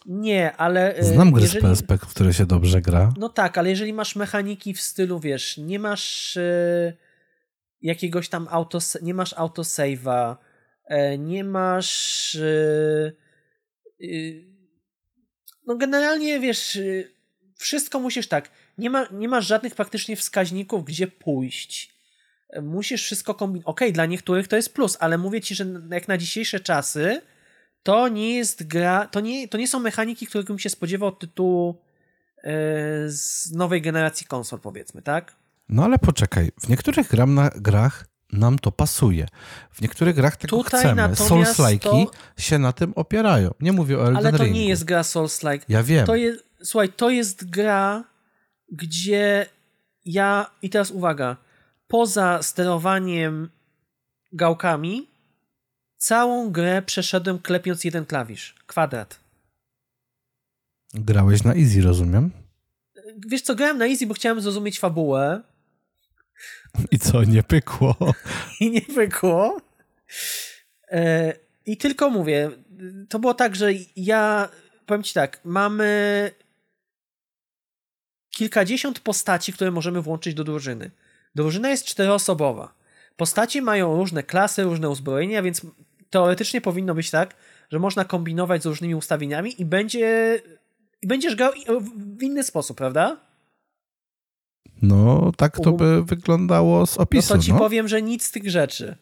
Nie, ale... E, Znam gry jeżeli, z PSP, w które się dobrze gra. No tak, ale jeżeli masz mechaniki w stylu, wiesz, nie masz e, jakiegoś tam auto, nie masz autosave'a, e, nie masz no generalnie, wiesz, wszystko musisz tak, nie, ma, nie masz żadnych praktycznie wskaźników, gdzie pójść musisz wszystko kombinować. Okej, okay, dla niektórych to jest plus, ale mówię ci, że jak na dzisiejsze czasy, to nie jest gra, to nie, to nie są mechaniki, których bym się spodziewał od tytułu yy, z nowej generacji konsol, powiedzmy, tak? No ale poczekaj, w niektórych gram na, grach nam to pasuje. W niektórych grach tego Tutaj chcemy. Souls-like'i to... się na tym opierają. Nie mówię o Elden Ale to Ringu. nie jest gra Souls-like. Ja wiem. To jest, słuchaj, to jest gra, gdzie ja... I teraz uwaga poza sterowaniem gałkami, całą grę przeszedłem klepiąc jeden klawisz. Kwadrat. Grałeś na easy, rozumiem? Wiesz co, grałem na easy, bo chciałem zrozumieć fabułę. I co, nie pykło? I nie pykło. E, I tylko mówię, to było tak, że ja, powiem ci tak, mamy kilkadziesiąt postaci, które możemy włączyć do drużyny. Drużyna jest czteroosobowa. Postaci mają różne klasy, różne uzbrojenia, więc teoretycznie powinno być tak, że można kombinować z różnymi ustawieniami i będzie i będziesz grał w inny sposób, prawda? No, tak to by wyglądało z opisu. No to ci no. powiem, że nic z tych rzeczy.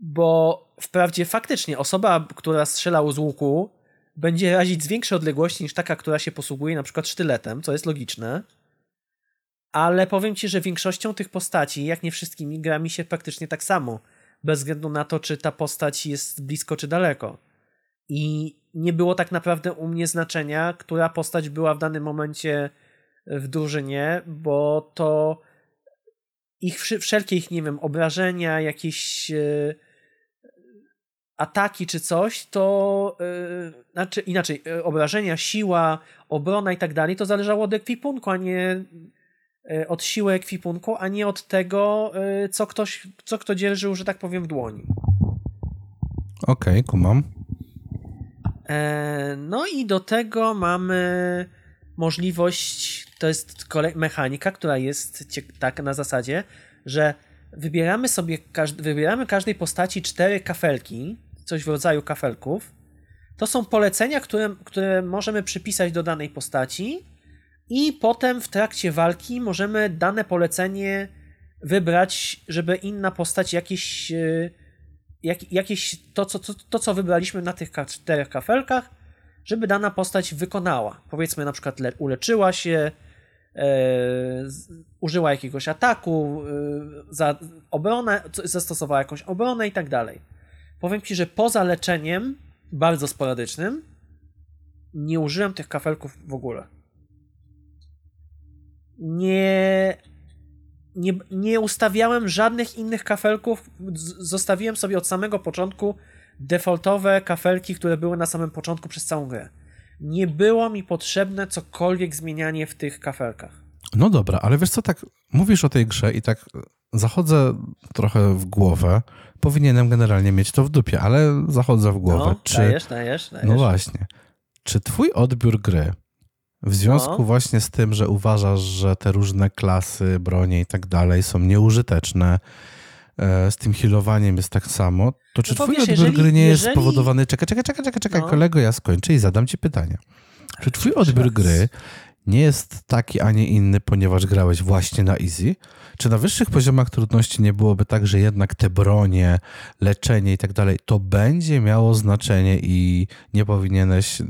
Bo wprawdzie faktycznie osoba, która strzelała z łuku, będzie razić z większej odległości niż taka, która się posługuje na przykład sztyletem, co jest logiczne ale powiem ci, że większością tych postaci, jak nie wszystkimi, gra mi się praktycznie tak samo. Bez względu na to, czy ta postać jest blisko, czy daleko. I nie było tak naprawdę u mnie znaczenia, która postać była w danym momencie w drużynie, bo to ich wszelkie ich, nie wiem, obrażenia, jakieś yy, ataki czy coś, to yy, znaczy inaczej, yy, obrażenia, siła, obrona i tak dalej, to zależało od ekwipunku, a nie od siły ekwipunku, a nie od tego, e, co ktoś, co kto dzierżył, że tak powiem, w dłoni. Okej, okay, kumam. E, no i do tego mamy możliwość, to jest mechanika, która jest tak na zasadzie, że wybieramy sobie, wybieramy każdej postaci cztery kafelki, coś w rodzaju kafelków. To są polecenia, które, które możemy przypisać do danej postaci i potem w trakcie walki możemy dane polecenie wybrać, żeby inna postać jakieś, e, jak, to co, to, to, co wybraliśmy na tych czterech kafelkach, żeby dana postać wykonała. Powiedzmy na przykład le, uleczyła się, e, użyła jakiegoś ataku, e, za obronę, zastosowała jakąś obronę i tak dalej. Powiem ci, że poza leczeniem, bardzo sporadycznym, nie użyłem tych kafelków w ogóle. Nie, nie, nie ustawiałem żadnych innych kafelków. Zostawiłem sobie od samego początku defaultowe kafelki, które były na samym początku przez całą grę. Nie było mi potrzebne cokolwiek zmienianie w tych kafelkach. No dobra, ale wiesz co, tak mówisz o tej grze i tak zachodzę trochę w głowę. Powinienem generalnie mieć to w dupie, ale zachodzę w głowę. No, Czy... dajesz, dajesz, dajesz. No właśnie. Czy twój odbiór gry w związku no. właśnie z tym, że uważasz, że te różne klasy, bronie i tak dalej są nieużyteczne, e, z tym healowaniem jest tak samo, to czy no twój wiesz, odbiór jeżeli, gry nie jeżeli... jest spowodowany... Czekaj, czekaj, czekaj, czekaj, czekaj no. kolego, ja skończę i zadam ci pytanie. Czy twój odbiór gry nie jest taki, a nie inny, ponieważ grałeś właśnie na easy? Czy na wyższych poziomach trudności nie byłoby tak, że jednak te bronie, leczenie i tak dalej, to będzie miało znaczenie i nie powinieneś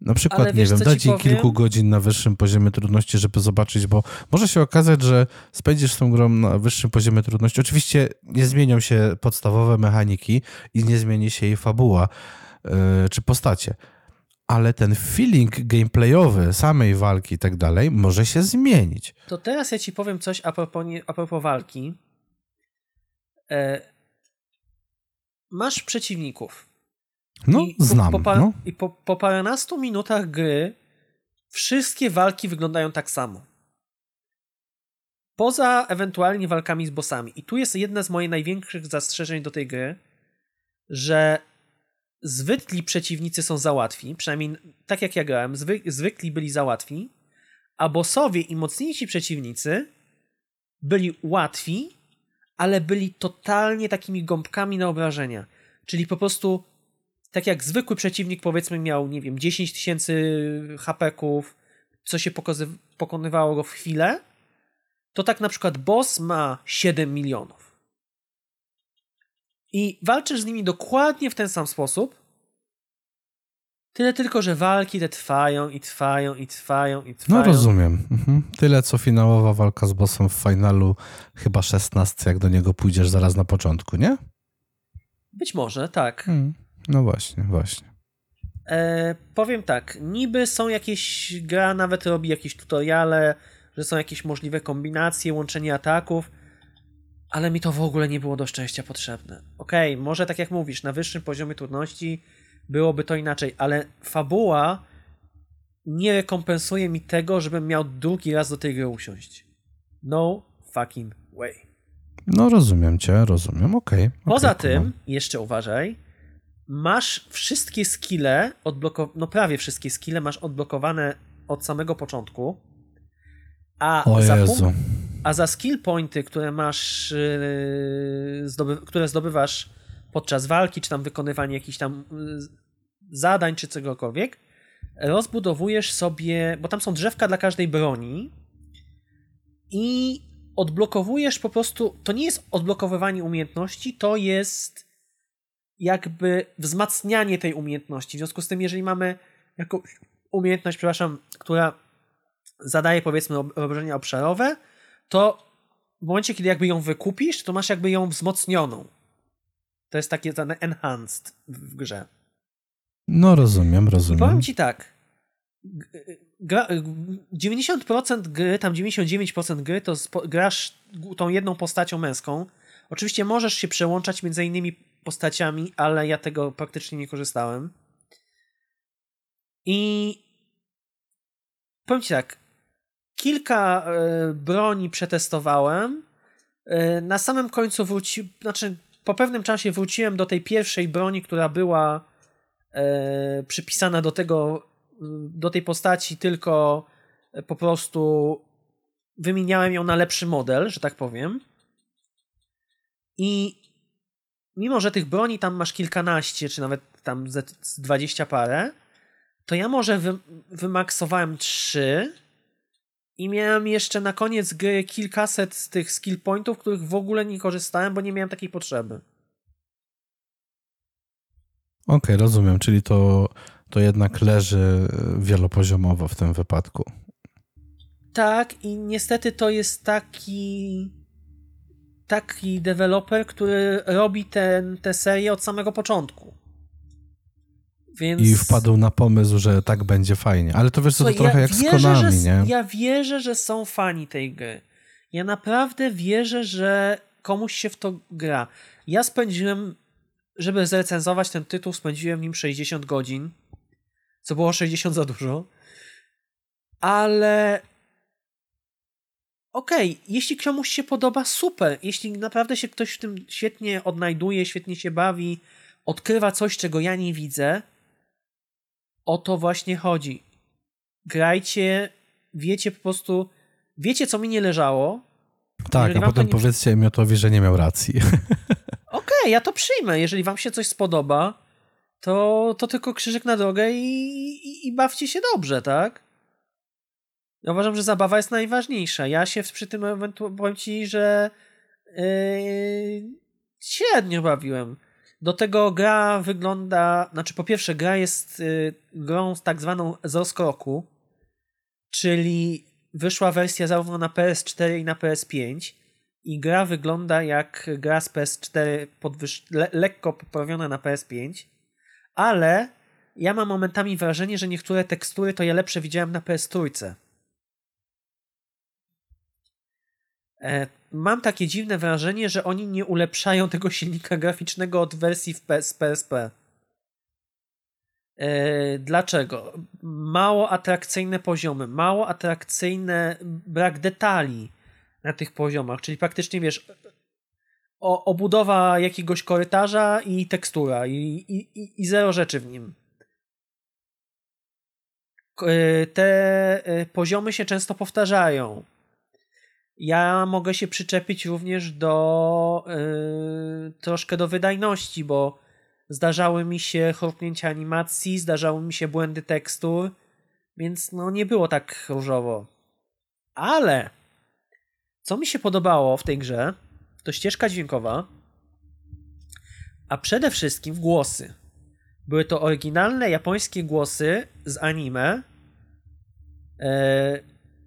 na przykład, nie wiem, dać jej kilku godzin na wyższym poziomie trudności, żeby zobaczyć, bo może się okazać, że spędzisz tą grą na wyższym poziomie trudności. Oczywiście nie zmienią się podstawowe mechaniki i nie zmieni się jej fabuła yy, czy postacie ale ten feeling gameplayowy samej walki i tak dalej może się zmienić. To teraz ja ci powiem coś a propos, a propos walki. E, masz przeciwników. No, I znam. Po, po, no. I po, po paręnastu minutach gry wszystkie walki wyglądają tak samo. Poza ewentualnie walkami z bossami. I tu jest jedna z moich największych zastrzeżeń do tej gry, że zwykli przeciwnicy są za łatwi, przynajmniej tak jak ja grałem, zwy, zwykli byli za łatwi, a bossowie i mocniejsi przeciwnicy byli łatwi, ale byli totalnie takimi gąbkami na obrażenia. Czyli po prostu tak jak zwykły przeciwnik powiedzmy miał, nie wiem, 10 tysięcy hapeków, co się pokonywało go w chwilę, to tak na przykład boss ma 7 milionów. I walczysz z nimi dokładnie w ten sam sposób. Tyle tylko, że walki te trwają i trwają i trwają i trwają. No rozumiem. Mhm. Tyle co finałowa walka z bossem w finalu, chyba 16, jak do niego pójdziesz zaraz na początku, nie? Być może, tak. Hmm. No właśnie, właśnie. E, powiem tak, niby są jakieś, gra nawet robi jakieś tutoriale, że są jakieś możliwe kombinacje, łączenie ataków, ale mi to w ogóle nie było do szczęścia potrzebne. Okej, okay, może tak jak mówisz, na wyższym poziomie trudności byłoby to inaczej, ale fabuła nie rekompensuje mi tego, żebym miał drugi raz do tej gry usiąść. No fucking way. No rozumiem cię, rozumiem, okej. Okay, Poza okay, tym, jeszcze uważaj, masz wszystkie skille odblokowane, no prawie wszystkie skille masz odblokowane od samego początku, a o za Jezu. punkt a za skill pointy, które masz, yy, zdoby, które zdobywasz podczas walki, czy tam wykonywania jakichś tam yy, zadań, czy czegokolwiek, rozbudowujesz sobie, bo tam są drzewka dla każdej broni i odblokowujesz po prostu, to nie jest odblokowywanie umiejętności, to jest jakby wzmacnianie tej umiejętności. W związku z tym, jeżeli mamy jakąś umiejętność, przepraszam, która zadaje powiedzmy obrażenia obszarowe, to w momencie, kiedy jakby ją wykupisz, to masz jakby ją wzmocnioną. To jest takie enhanced w grze. No rozumiem, rozumiem. I powiem ci tak. Gra, 90% gry, tam 99% gry to grasz tą jedną postacią męską. Oczywiście możesz się przełączać między innymi postaciami, ale ja tego praktycznie nie korzystałem. I powiem ci tak, kilka e, broni przetestowałem. E, na samym końcu wróci, znaczy po pewnym czasie wróciłem do tej pierwszej broni, która była e, przypisana do tego, do tej postaci, tylko po prostu wymieniałem ją na lepszy model, że tak powiem. I mimo, że tych broni tam masz kilkanaście, czy nawet tam dwadzieścia parę, to ja może wy, wymaksowałem trzy i miałem jeszcze na koniec gry kilkaset z tych skill pointów, których w ogóle nie korzystałem, bo nie miałem takiej potrzeby. okay, rozumiem, czyli to, to jednak leży wielopoziomowo w tym wypadku. Tak, i niestety to jest taki taki deweloper, który robi ten, tę serię od samego początku. Więc... I wpadł na pomysł, że tak będzie fajnie. Ale to wiesz, co, to ja trochę jak wierzę, z Konami, że, nie? Ja wierzę, że są fani tej gry. Ja naprawdę wierzę, że komuś się w to gra. Ja spędziłem, żeby zrecenzować ten tytuł, spędziłem nim 60 godzin, co było 60 za dużo. Ale okej, okay, jeśli komuś się podoba, super. Jeśli naprawdę się ktoś w tym świetnie odnajduje, świetnie się bawi, odkrywa coś, czego ja nie widzę, o to właśnie chodzi. Grajcie, wiecie po prostu, wiecie co mi nie leżało. Tak, a potem nie... powiedzcie Miotowi, że nie miał racji. Okej, okay, ja to przyjmę. Jeżeli wam się coś spodoba, to, to tylko krzyżyk na drogę i, i, i bawcie się dobrze, tak? Ja uważam, że zabawa jest najważniejsza. Ja się przy tym eventu powiem ci, że yy, średnio bawiłem. Do tego gra wygląda, znaczy po pierwsze gra jest yy, grą z tak zwaną z rozkroku, czyli wyszła wersja zarówno na PS4 i na PS5 i gra wygląda jak gra z PS4 podwyż- le- lekko poprawiona na PS5, ale ja mam momentami wrażenie, że niektóre tekstury to ja lepsze widziałem na PS3. E, mam takie dziwne wrażenie, że oni nie ulepszają tego silnika graficznego od wersji w PS, PSP. E, dlaczego? Mało atrakcyjne poziomy, mało atrakcyjne, brak detali na tych poziomach, czyli praktycznie wiesz, o, obudowa jakiegoś korytarza i tekstura i, i, i zero rzeczy w nim. E, te poziomy się często powtarzają ja mogę się przyczepić również do yy, troszkę do wydajności, bo zdarzały mi się chrupnięcia animacji, zdarzały mi się błędy tekstur, więc no nie było tak różowo. Ale co mi się podobało w tej grze, to ścieżka dźwiękowa, a przede wszystkim głosy. Były to oryginalne japońskie głosy z anime, yy,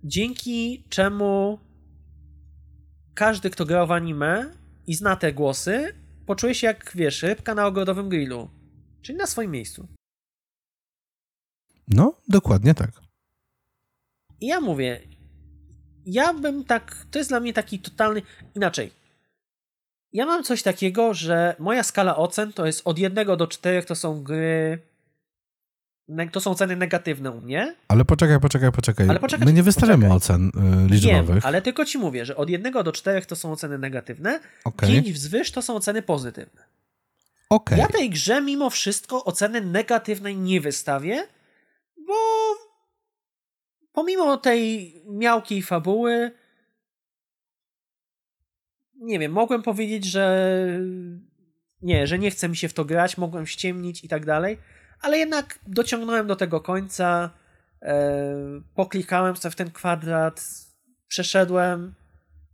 dzięki czemu każdy, kto grał w anime i zna te głosy, poczuje się jak, wiesz, rybka na ogrodowym grillu. Czyli na swoim miejscu. No, dokładnie tak. I ja mówię, ja bym tak, to jest dla mnie taki totalny, inaczej. Ja mam coś takiego, że moja skala ocen to jest od 1 do 4 to są gry to są ceny negatywne u mnie. Ale poczekaj, poczekaj, poczekaj. Ale poczekaj My nie wystawiamy poczekaj. ocen y, liczbowych. Wiem, ale tylko ci mówię, że od 1 do 4 to są oceny negatywne, okay. 5 wzwyż to są oceny pozytywne. Okay. Ja tej grze mimo wszystko oceny negatywnej nie wystawię, bo pomimo tej miałkiej fabuły nie wiem, mogłem powiedzieć, że nie, że nie chce mi się w to grać, mogłem ściemnić i tak dalej, ale jednak dociągnąłem do tego końca, e, poklikałem sobie w ten kwadrat, przeszedłem.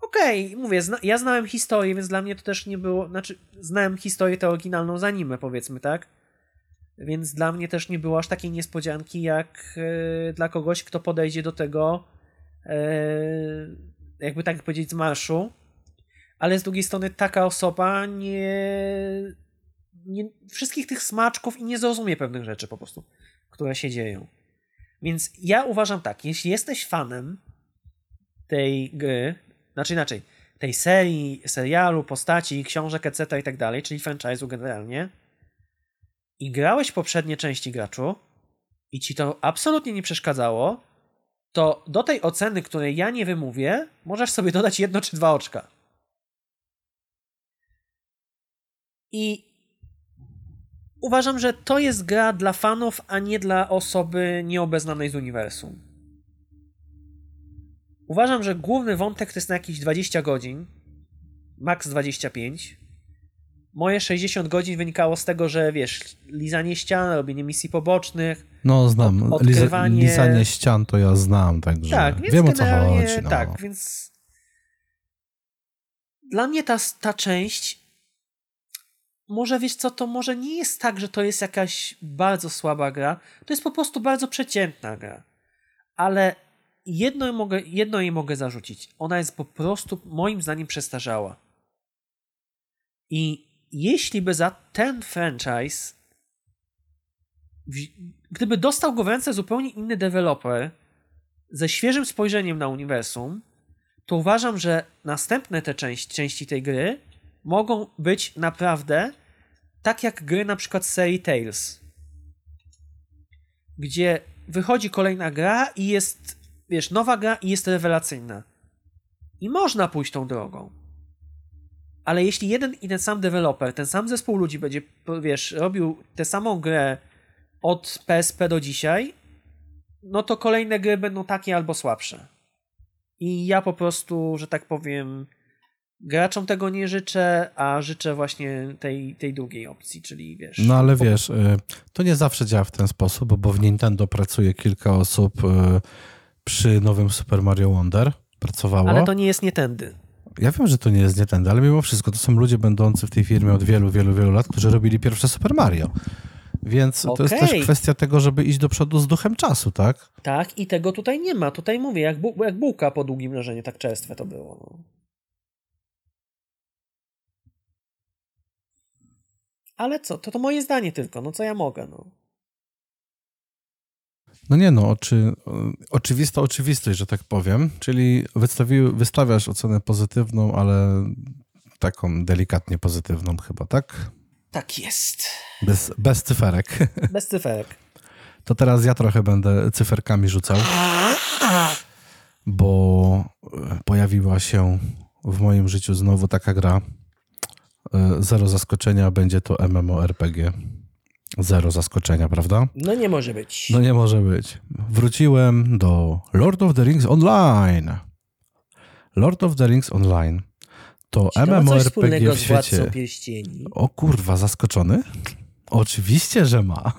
Okej, okay, mówię, zna, ja znałem historię, więc dla mnie to też nie było, znaczy znałem historię tę oryginalną z anime, powiedzmy, tak? Więc dla mnie też nie było aż takiej niespodzianki, jak e, dla kogoś, kto podejdzie do tego, e, jakby tak powiedzieć, z marszu. Ale z drugiej strony taka osoba nie nie, wszystkich tych smaczków i nie zrozumie pewnych rzeczy po prostu, które się dzieją. Więc ja uważam tak, jeśli jesteś fanem tej gry, znaczy inaczej, tej serii, serialu, postaci, książek, etc. i tak dalej, czyli franchise'u generalnie, i grałeś poprzednie części graczu i ci to absolutnie nie przeszkadzało, to do tej oceny, której ja nie wymówię, możesz sobie dodać jedno czy dwa oczka. I uważam, że to jest gra dla fanów, a nie dla osoby nieobeznanej z uniwersum. Uważam, że główny wątek to jest na jakieś 20 godzin, maks 25. Moje 60 godzin wynikało z tego, że wiesz, lizanie ścian, robienie misji pobocznych. No, znam. Odkrywanie... Lizanie ścian to ja znam, także tak, wiem o co chodzi. No. Tak, więc dla mnie ta, ta część może wiesz co, to może nie jest tak, że to jest jakaś bardzo słaba gra, to jest po prostu bardzo przeciętna gra. Ale jedno, mogę, jedno jej mogę zarzucić. Ona jest po prostu, moim zdaniem, przestarzała. I jeśli by za ten franchise, gdyby dostał go w ręce zupełnie inny deweloper, ze świeżym spojrzeniem na uniwersum, to uważam, że następne te części, części tej gry mogą być naprawdę tak jak gry na przykład serii Tales, gdzie wychodzi kolejna gra i jest, wiesz, nowa gra i jest rewelacyjna. I można pójść tą drogą. Ale jeśli jeden i ten sam deweloper, ten sam zespół ludzi będzie, wiesz, robił tę samą grę od PSP do dzisiaj, no to kolejne gry będą takie albo słabsze. I ja po prostu, że tak powiem, graczom tego nie życzę, a życzę właśnie tej, tej drugiej opcji, czyli wiesz. No ale wiesz, y, to nie zawsze działa w ten sposób, bo w Nintendo pracuje kilka osób y, przy nowym Super Mario Wonder. Pracowało. Ale to nie jest nie tędy. Ja wiem, że to nie jest nie tędy, ale mimo wszystko to są ludzie będący w tej firmie od wielu, wielu, wielu lat, którzy robili pierwsze Super Mario. Więc okay. to jest też kwestia tego, żeby iść do przodu z duchem czasu, tak? Tak, i tego tutaj nie ma. Tutaj mówię, jak, bu jak bułka po długim leżeniu, tak częstwe to było. Ale co? To to moje zdanie tylko. No co ja mogę, no. No nie no, oczy, oczywista oczywistość, że tak powiem. Czyli wystawi, wystawiasz ocenę pozytywną, ale taką delikatnie pozytywną chyba, tak? Tak jest. Bez, bez cyferek. Bez cyferek. To teraz ja trochę będę cyferkami rzucał, bo pojawiła się w moim życiu znowu taka gra. E, zero zaskoczenia, będzie to MMORPG. Zero zaskoczenia, prawda? No nie może być. No nie może być. Wróciłem do Lord of the Rings Online. Lord of the Rings Online to MMORPG w świecie. O kurwa, zaskoczony? Oczywiście, że ma.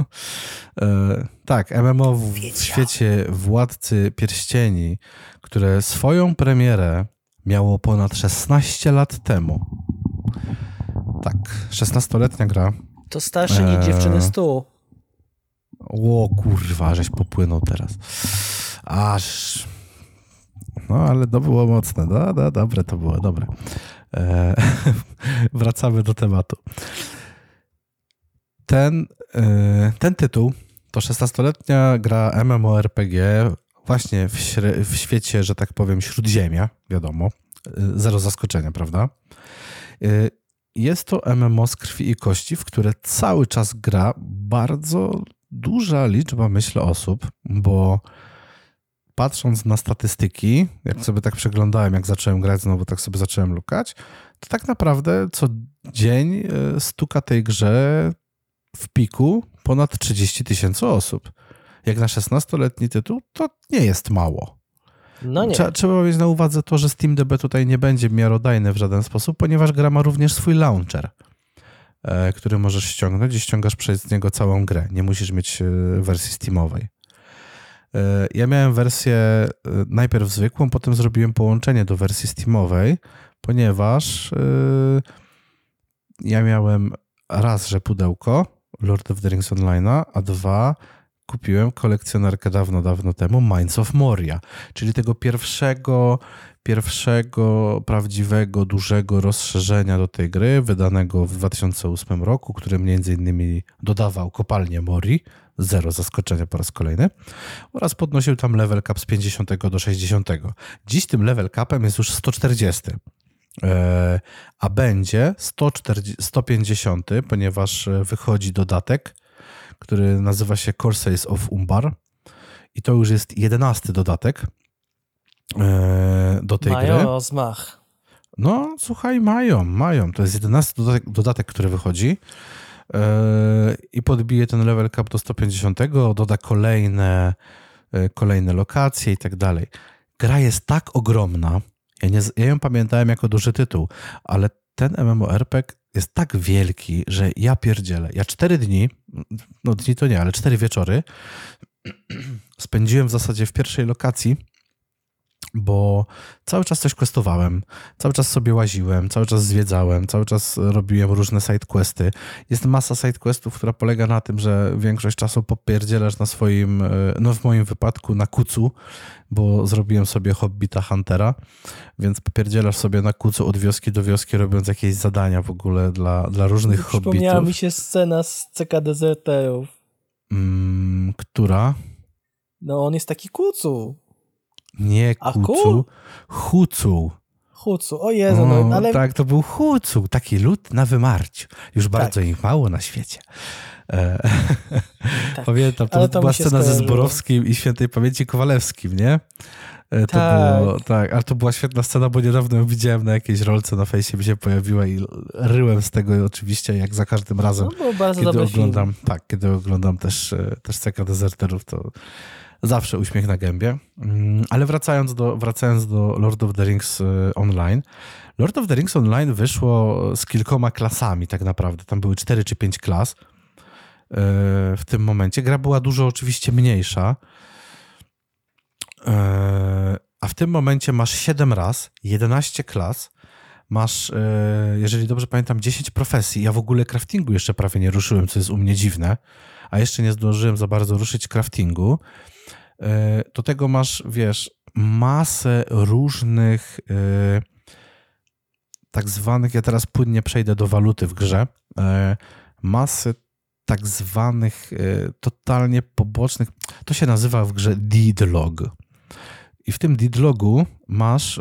E, tak, MMO w, w świecie Władcy Pierścieni, które swoją premierę miało ponad 16 lat temu. Tak, 16-letnia gra. To starsze niż e... dziewczyny stu. O kurwa, żeś popłynął teraz. Aż... No, ale to było mocne. No, no, dobre to było, dobre. E, wracamy do tematu. Ten, e, ten tytuł to 16-letnia gra MMORPG właśnie w, w świecie, że tak powiem, śródziemia, wiadomo. E, zero zaskoczenia, prawda? Jest to MMO z krwi i kości, w które cały czas gra bardzo duża liczba, myślę, osób, bo patrząc na statystyki, jak sobie tak przeglądałem, jak zacząłem grać znowu, tak sobie zacząłem lukać, to tak naprawdę co dzień e, stuka tej grze w piku ponad 30 tysięcy osób. Jak na 16-letni tytuł, to nie jest mało. No nie. Trzeba, mieć na uwadze to, że SteamDB tutaj nie będzie miarodajny w żaden sposób, ponieważ gra ma również swój launcher, e, który możesz ściągnąć i ściągasz przez niego całą grę. Nie musisz mieć e, wersji Steamowej. E, ja miałem wersję najpierw zwykłą, potem zrobiłem połączenie do wersji Steamowej, ponieważ ja miałem raz, że pudełko Lord of the Rings Online'a, a dwa kupiłem kolekcjonerkę dawno, dawno temu Minds of Moria, czyli tego pierwszego, pierwszego prawdziwego, dużego rozszerzenia do tej gry, wydanego w 2008 roku, który między innymi dodawał kopalnię Mori, zero zaskoczenia po raz kolejny, oraz podnosił tam level cap z 50 do 60. Dziś tym level capem jest już 140 e, a będzie 140, 150, ponieważ wychodzi dodatek, który nazywa się Corsairs of Umbar i to już jest jedenasty dodatek e, do tej mają gry. Rozmach. No, słuchaj, mają, mają. To jest jedenasty dodatek, dodatek który wychodzi i podbije ten level cap do 150, doda kolejne, e, kolejne lokacje i tak dalej. Gra jest tak ogromna, ja, nie, ja ją pamiętałem jako duży tytuł, ale ten MMORPG jest tak wielki, że ja pierdzielę. Ja cztery dni, no dni to nie, ale cztery wieczory spędziłem w zasadzie w pierwszej lokacji bo cały czas coś questowałem, cały czas sobie łaziłem, cały czas zwiedzałem, cały czas robiłem różne sidequesty. Jest masa sidequestów, która polega na tym, że większość czasu popierdzielasz na swoim, e, no w moim wypadku na kucu, bo zrobiłem sobie Hobbita Huntera, więc popierdzielasz sobie na kucu od wioski do wioski, robiąc jakieś zadania w ogóle dla, dla różnych Hobbitów. Przypomniała mi się scena z CK Deserterów. Mm, która? No on jest taki kucu. Nie kucu, hucu. Hucu, o Jezu, no, ale... Tak, to był hucu, taki lud na wymarciu. Już bardzo tak. ich mało na świecie. E, tak. Pamiętam, to, to była scena ze Zborowskim i świętej pamięci Kowalewskim, nie? E, to tak. było, tak, ale to była świetna scena, bo niedawno ją widziałem na jakiejś rolce na fejsie, mi się pojawiła i ryłem z tego oczywiście, jak za każdym razem, no, kiedy oglądam, film. tak, kiedy oglądam też, e, też Ceka Deserterów, to zawsze uśmiech na gębie. Mm, ale wracając do, wracając do Lord of the Rings y, Online. Lord of the Rings Online wyszło z kilkoma klasami tak naprawdę. Tam były cztery czy pięć klas y, w tym momencie. Gra była dużo oczywiście mniejsza. Y, a w tym momencie masz 7 raz, 11 klas, masz, jeżeli dobrze pamiętam, 10 profesji. Ja w ogóle craftingu jeszcze prawie nie ruszyłem, co jest u mnie dziwne, a jeszcze nie zdążyłem za bardzo ruszyć craftingu. E, do tego masz, wiesz, masę różnych e, tak zwanych, ja teraz płynnie przejdę do waluty w grze, e, masy tak zwanych totalnie pobocznych, to się nazywa w grze deedlog. I w tym deedlogu masz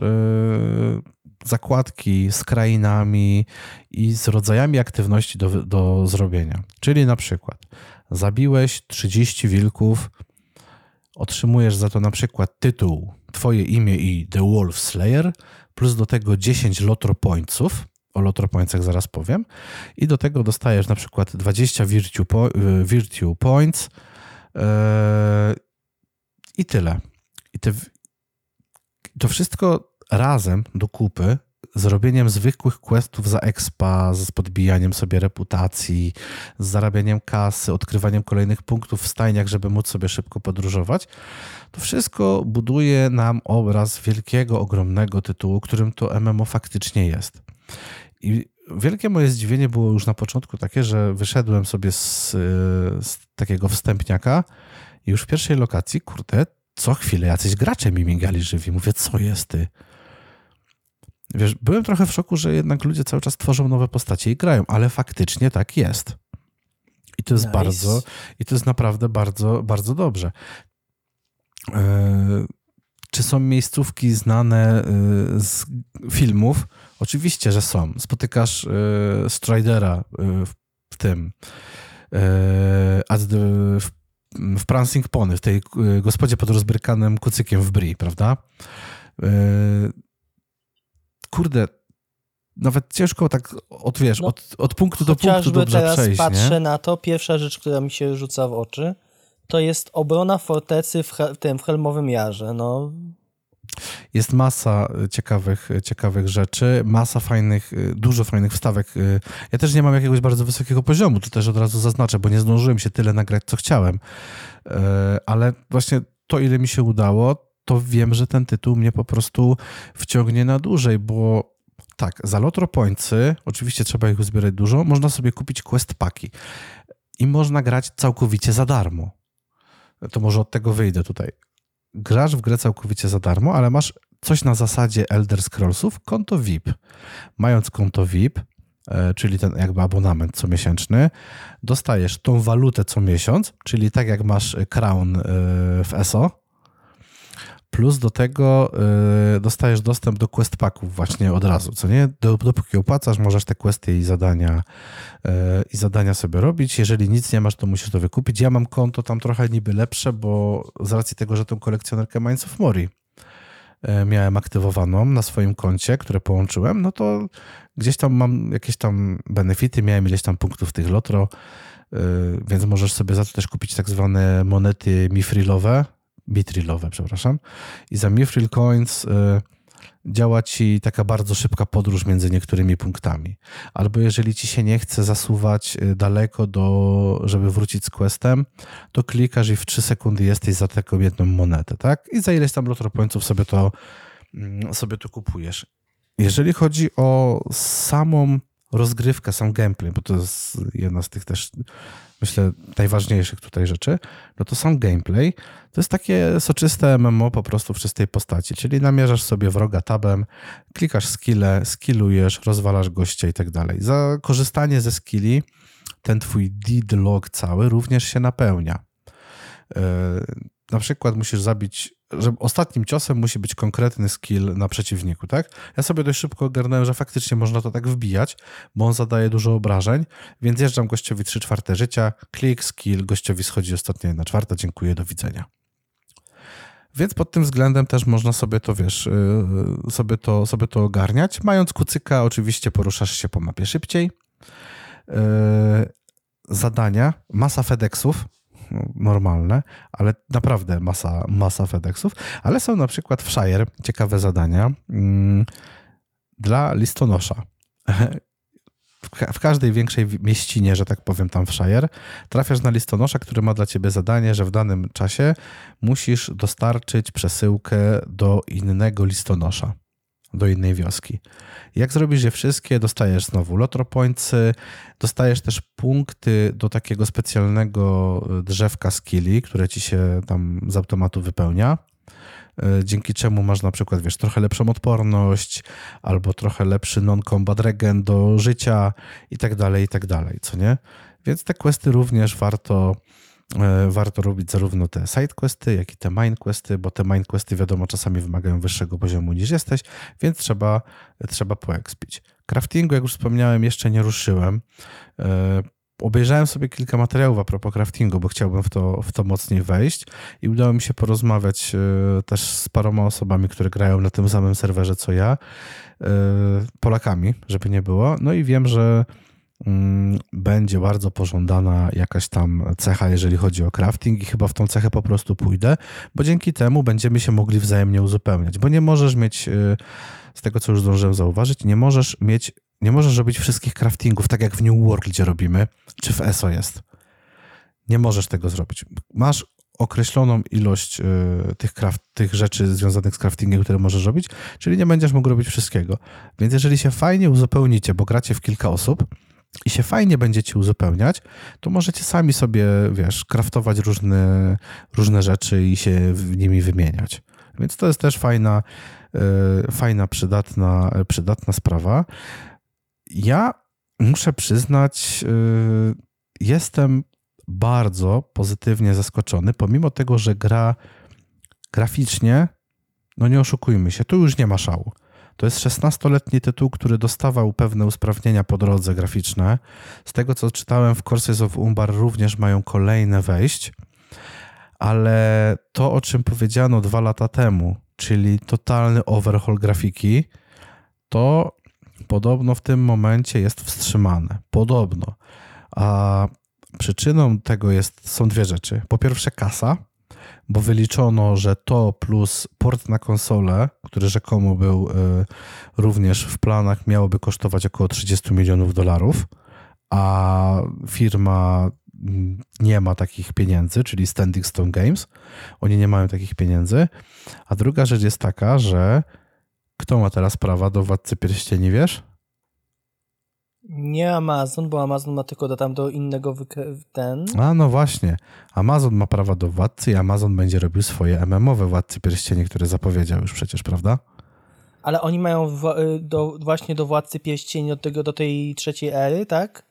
zakładki z krainami i z rodzajami aktywności do, do zrobienia. Czyli na przykład zabiłeś 30 wilków Otrzymujesz za to na przykład tytuł, twoje imię i The Wolf Slayer, plus do tego 10 Lotro Pointsów, o Lotro Pointsach zaraz powiem, i do tego dostajesz na przykład 20 Virtue, po, y, virtue Points yy, i tyle. I te, to wszystko razem do kupy zrobieniem zwykłych questów za expa, z podbijaniem sobie reputacji, z zarabianiem kasy, odkrywaniem kolejnych punktów w stajniach, żeby móc sobie szybko podróżować, to wszystko buduje nam obraz wielkiego, ogromnego tytułu, którym to MMO faktycznie jest. I wielkie moje zdziwienie było już na początku takie, że wyszedłem sobie z, z takiego wstępniaka i już w pierwszej lokacji, kurde, co chwilę jacyś gracze mi migali żywi. Mówię, co jest ty? Wiesz, byłem trochę w szoku, że jednak ludzie cały czas tworzą nowe postacie i grają, ale faktycznie tak jest. I to jest nice. bardzo, i to jest naprawdę bardzo, bardzo dobrze. E, czy są miejscówki znane e, z filmów? Oczywiście, że są. Spotykasz e, Stridera w tym w, w Prancing Pony, w tej gospodzie pod rozbrykanym kucykiem w Brie, prawda? Kurde, nawet ciężko tak od, wiesz, no, od, od punktu do punktu dobrze teraz przejść, patrzę nie? na to, pierwsza rzecz, która mi się rzuca w oczy, to jest obrona fortecy w, tym w Helmowym Jarze, no. Jest masa ciekawych, ciekawych rzeczy, masa fajnych, dużo fajnych wstawek. Ja też nie mam jakiegoś bardzo wysokiego poziomu, to też od razu zaznaczę, bo nie zdążyłem się tyle nagrać, co chciałem. Ale właśnie to, ile mi się udało, to wiem, że ten tytuł mnie po prostu wciągnie na dłużej, bo tak, za Lotro Pointsy, oczywiście trzeba ich uzbierać dużo, można sobie kupić quest paki i można grać całkowicie za darmo. To może od tego wyjdę tutaj. Grasz w grę całkowicie za darmo, ale masz coś na zasadzie Elder Scrollsów, konto VIP. Mając konto VIP, e, czyli ten jakby abonament comiesięczny, dostajesz tą walutę co miesiąc, czyli tak jak masz Crown e, w ESO, Plus do tego y, dostajesz dostęp do quest packów właśnie od razu, co nie? Dopóki opłacasz, możesz te questy i zadania, y, i zadania sobie robić. Jeżeli nic nie masz, to musisz to wykupić. Ja mam konto tam trochę niby lepsze, bo z racji tego, że tą kolekcjonerkę Minds of Mori y, miałem aktywowaną na swoim koncie, które połączyłem, no to gdzieś tam mam jakieś tam benefity, miałem ileś tam punktów tych lotro, więc możesz sobie za to też kupić tak zwane monety mifrilowe, Mitrilowe, przepraszam. I za Mithril Coins y, działa ci taka bardzo szybka podróż między niektórymi punktami. Albo jeżeli ci się nie chce zasuwać y, daleko, do, żeby wrócić z questem, to klikasz i w 3 sekundy jesteś za taką jedną monetę, tak? I za ileś tam lotro pointsów sobie to mm, sobie to kupujesz. Jeżeli chodzi o samą rozgrywkę, sam gameplay, bo to jest jedna z tych też, myślę, najważniejszych tutaj rzeczy, no to sam gameplay to jest takie soczyste MMO po prostu w czystej postaci, czyli namierzasz sobie wroga tabem, klikasz skille, skillujesz, rozwalasz gościa i tak dalej. Za korzystanie ze skilli ten twój deed log cały również się napełnia. E, na przykład musisz zabić, że ostatnim ciosem musi być konkretny skill na przeciwniku, tak? Ja sobie dość szybko ogarnąłem, że faktycznie można to tak wbijać, bo on zadaje dużo obrażeń, więc jeżdżam gościowi 3 czwarte życia, klik, skill, gościowi schodzi ostatnia jedna czwarta, dziękuję, do widzenia. Więc pod tym względem też można sobie to, wiesz, y, sobie to, sobie to ogarniać. Mając kucyka, oczywiście poruszasz się po mapie szybciej. Y, zadania, masa FedExów, normalne, ale naprawdę masa, masa FedExów, ale są na przykład w Shire ciekawe zadania mm, dla listonosza. W każdej większej mieścinie, że tak powiem, tam w Shire, trafiasz na listonosza, który ma dla ciebie zadanie, że w danym czasie musisz dostarczyć przesyłkę do innego listonosza do innej wioski. Jak zrobisz je wszystkie, dostajesz znowu lotropointsy, dostajesz też punkty do takiego specjalnego e, drzewka skilli, które ci się tam z automatu wypełnia e, dzięki czemu masz na przykład, wiesz, trochę lepszą odporność, albo trochę lepszy non-combat regen do życia i tak dalej, i tak dalej, co nie? Więc te questy również warto, warto robić zarówno te side questy, jak i te main questy, bo te main questy wiadomo czasami wymagają wyższego poziomu niż jesteś, więc trzeba, trzeba poekspić. Craftingu, jak już wspomniałem, jeszcze nie ruszyłem. E, obejrzałem sobie kilka materiałów a propos craftingu, bo chciałbym w to, w to mocniej wejść i udało mi się porozmawiać e, też z paroma osobami, które grają na tym samym serwerze co ja, Polakami, żeby nie było. No i wiem, że będzie bardzo pożądana jakaś tam cecha, jeżeli chodzi o crafting, i chyba w tą cechę po prostu pójdę, bo dzięki temu będziemy się mogli wzajemnie uzupełniać. Bo nie możesz mieć, y, z tego co już zdążyłem zauważyć, nie możesz mieć, nie możesz robić wszystkich craftingów tak jak w New World, gdzie robimy, czy w ESO jest. Nie możesz tego zrobić. Masz określoną ilość y, tych, craft, tych rzeczy związanych z craftingiem, które możesz robić, czyli nie będziesz mógł robić wszystkiego. Więc jeżeli się fajnie uzupełnicie, bo gracie w kilka osób, i się fajnie będziecie uzupełniać, to możecie sami sobie, wiesz, kraftować różne, różne rzeczy i się nimi wymieniać. Więc to jest też fajna, e, fajna, przydatna, przydatna sprawa. Ja muszę przyznać, e, jestem bardzo pozytywnie zaskoczony, pomimo tego, że gra graficznie, no nie oszukujmy się, tu już nie ma szału. To jest 16-letni tytuł, który dostawał pewne usprawnienia po drodze graficzne. Z tego co czytałem w Courses of Umbar również mają kolejne wejść, ale to o czym powiedziano dwa lata temu, czyli totalny overhaul grafiki, to podobno w tym momencie jest wstrzymane. Podobno. A przyczyną tego jest, są dwie rzeczy. Po pierwsze kasa, bo wyliczono, że to plus port na konsolę, który rzekomo był y, również w planach, miałoby kosztować około 30 milionów dolarów, a firma mm, nie ma takich pieniędzy, czyli Standing Stone Games. Oni nie mają takich pieniędzy. A druga rzecz jest taka, że kto ma teraz prawa do Władcy Pierścieni, wiesz? Nie Amazon, bo Amazon ma tylko tam do innego ten. A no właśnie. Amazon ma prawa do władcy i Amazon będzie robił swoje MMOwe Władcy Pierścieni, które zapowiedział już przecież, prawda? Ale oni mają y, do, właśnie do Władcy Pierścieni do, tego, do tej trzeciej ery, tak?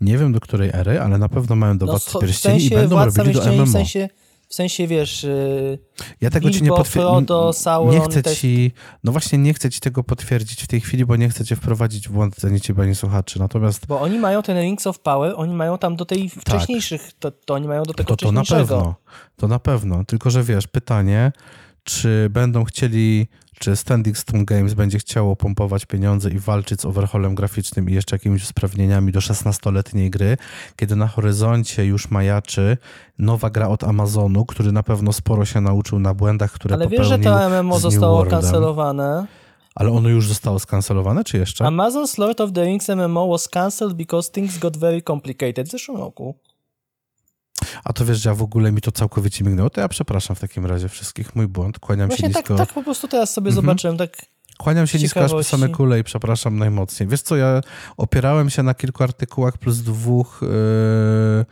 Nie wiem do której ery, ale na pewno mają do no, Władcy Pierścieni i będą robili do MMO. W sensie w sensie, wiesz, y, ja tego Bilbo, ci nie potwierdzę. Nie chcę ci, no właśnie nie chcę ci tego potwierdzić w tej chwili, bo nie chcę cię wprowadzić w błąd ani ciebie, ani słuchaczy. Natomiast... Bo oni mają ten Rings of Power, oni mają tam do tej tak. wcześniejszych, to, to oni mają do tego to, to na pewno, to na pewno. Tylko, że wiesz, pytanie, czy będą chcieli czy Standing Stone Games będzie chciało pompować pieniądze i walczyć z overhaulem graficznym i jeszcze jakimiś usprawnieniami do 16-letniej gry, kiedy na horyzoncie już majaczy nowa gra od Amazonu, który na pewno sporo się nauczył na błędach, które Ale popełnił wiesz, że to MMO zostało kancelowane? Ale ono już zostało skancelowane, czy jeszcze? Amazon's Lord of the Rings MMO was cancelled because things got very complicated w zeszłym roku. A to wiesz, że ja w ogóle mi to całkowicie mignęło, to ja przepraszam w takim razie wszystkich, mój błąd, kłaniam Właśnie się tak, nisko. tak po prostu teraz sobie mhm. zobaczyłem, tak Kłaniam się nisko aż po same kule i przepraszam najmocniej. Wiesz co, ja opierałem się na kilku artykułach plus dwóch... Yy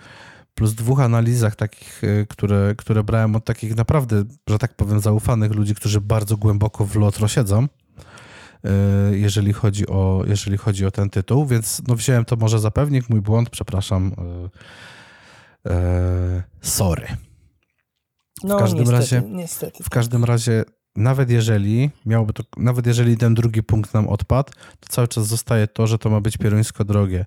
plus dwóch analizach takich, yy, które, które brałem od takich naprawdę, że tak powiem, zaufanych ludzi, którzy bardzo głęboko w lotro siedzą, yy, jeżeli chodzi o, jeżeli chodzi o ten tytuł, więc no wziąłem to może za pewnik, mój błąd, przepraszam. Yy, sorry. No, w każdym niestety, razie, niestety. W każdym razie nawet jeżeli miałoby to, nawet jeżeli ten drugi punkt nam odpadł, to cały czas zostaje to, że to ma być pieruńsko drogie.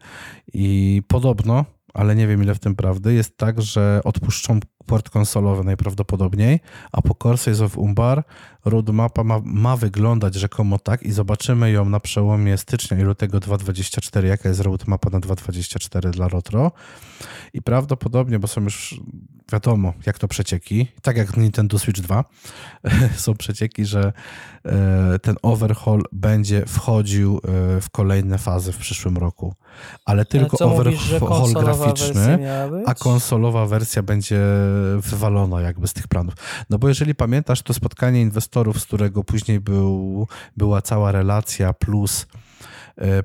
I podobno, ale nie wiem ile w tym prawdy, jest tak, że odpuszczą port konsolowy najprawdopodobniej, a po Corsair of Umbar roadmapa ma, ma wyglądać rzekomo tak i zobaczymy ją na przełomie stycznia i lutego 2024, jaka jest roadmapa na 2024 dla Rotro. I prawdopodobnie, bo są już wiadomo, jak to przecieki, tak jak Nintendo Switch 2, są przecieki, że e, ten overhaul będzie wchodził e, w kolejne fazy w przyszłym roku. Ale tylko Ale overhaul mówisz, graficzny, a konsolowa wersja będzie wywalona jakby z tych planów. No bo jeżeli pamiętasz to spotkanie inwestorów, z którego później był, była cała relacja plus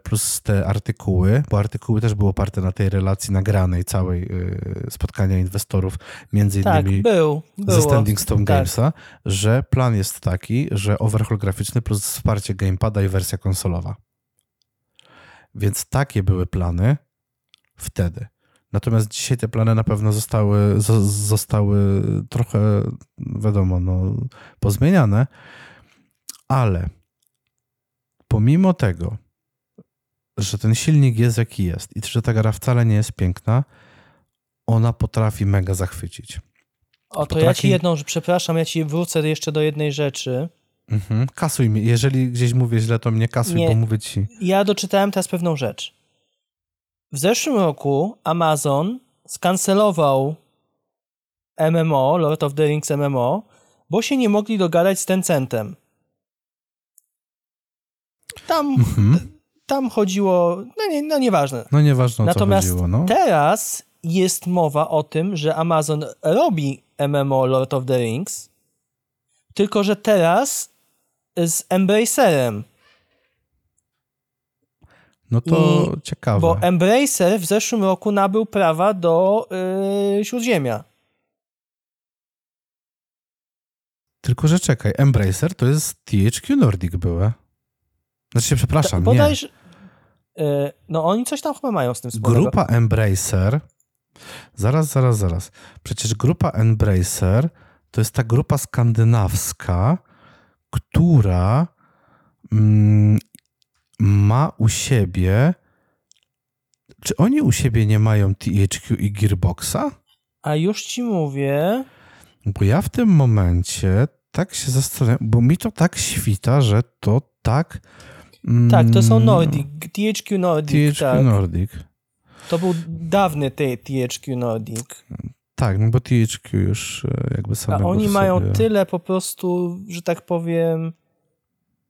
plus te artykuły, bo artykuły też były oparte na tej relacji nagranej całej e, spotkania inwestorów, między tak, innymi tak, był, ze Standing Stone tak. Gamesa, że plan jest taki, że overhaul graficzny plus wsparcie gamepada i wersja konsolowa. Więc takie były plany wtedy. Natomiast dzisiaj te plany na pewno zostały, zostały trochę, wiadomo, no, pozmieniane, ale pomimo tego, że ten silnik jest jaki jest i że ta gra wcale nie jest piękna, ona potrafi mega zachwycić. O, to potrafi... ja ci jedną, przepraszam, ja ci wrócę jeszcze do jednej rzeczy. Mhm. Kasuj mi. Jeżeli gdzieś mówię źle, to mnie kasuj, nie. bo mówię ci. Ja doczytałem teraz pewną rzecz. W zeszłym roku Amazon skancelował MMO, Lord of the Rings MMO, bo się nie mogli dogadać z Tencentem. Tam mhm tam chodziło, no, nie, no nieważne. No nieważne o Natomiast co chodziło, no. teraz jest mowa o tym, że Amazon robi MMO Lord of the Rings, tylko że teraz z Embracerem. No to I, ciekawe. Bo Embracer w zeszłym roku nabył prawa do yy, Śródziemia. Tylko, że czekaj, Embracer to jest THQ Nordic były. Znaczy, przepraszam, Ta, bodajże, nie. Yy, no oni coś tam chyba mają z tym wspólnego. Grupa Embracer, zaraz, zaraz, zaraz. Przecież grupa Embracer to jest ta grupa skandynawska, która mm, ma u siebie czy oni u siebie nie mają THQ i Gearboxa? A już ci mówię. Bo ja w tym momencie tak się zastanawiam, bo mi to tak świta, że to tak tak, to są mm. Nordic, THQ Nordic. THQ tak. Nordic. To był dawny THQ Nordic. Tak, no bo THQ już e, jakby sam. A oni mają sobie... tyle po prostu, że tak powiem.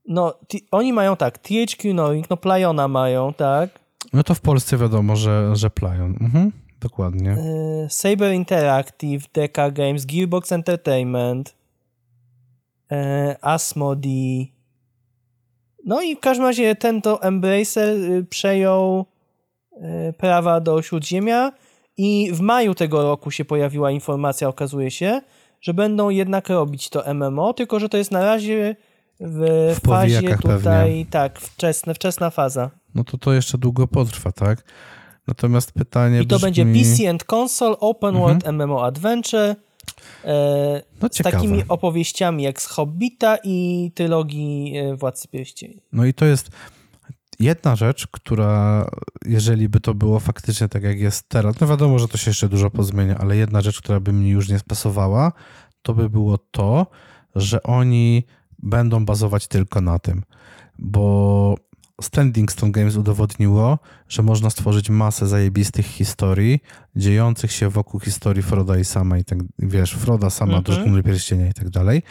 No, oni mają tak, THQ Nordic, no Playona mają, tak? No to w Polsce wiadomo, że, że Playon. Mhm, dokładnie. Y Saber Interactive, Deca Games, Gearbox Entertainment, y Asmodee, no i w każdym razie ten to Embracer y, przejął y, prawa do Śródziemia i w maju tego roku się pojawiła informacja, okazuje się, że będą jednak robić to MMO, tylko że to jest na razie w, w fazie tutaj, pewnie. tak, wczesna, wczesna faza. No to to jeszcze długo potrwa, tak? Natomiast pytanie I to brzmi... będzie PC and Console Open mhm. World MMO Adventure no, z takimi opowieściami jak z Hobbita i trylogii e, Władcy Pierścieni. No i to jest jedna rzecz, która jeżeli by to było faktycznie tak jak jest teraz, no wiadomo, że to się jeszcze dużo pozmienia, ale jedna rzecz, która by mi już nie spasowała, to by było to, że oni będą bazować tylko na tym, bo Standing Stone Games udowodniło, że można stworzyć masę zajebistych historii dziejących się wokół historii Froda i sama i tak, wiesz, Froda sama, mm-hmm. Pierścienia i tak dalej.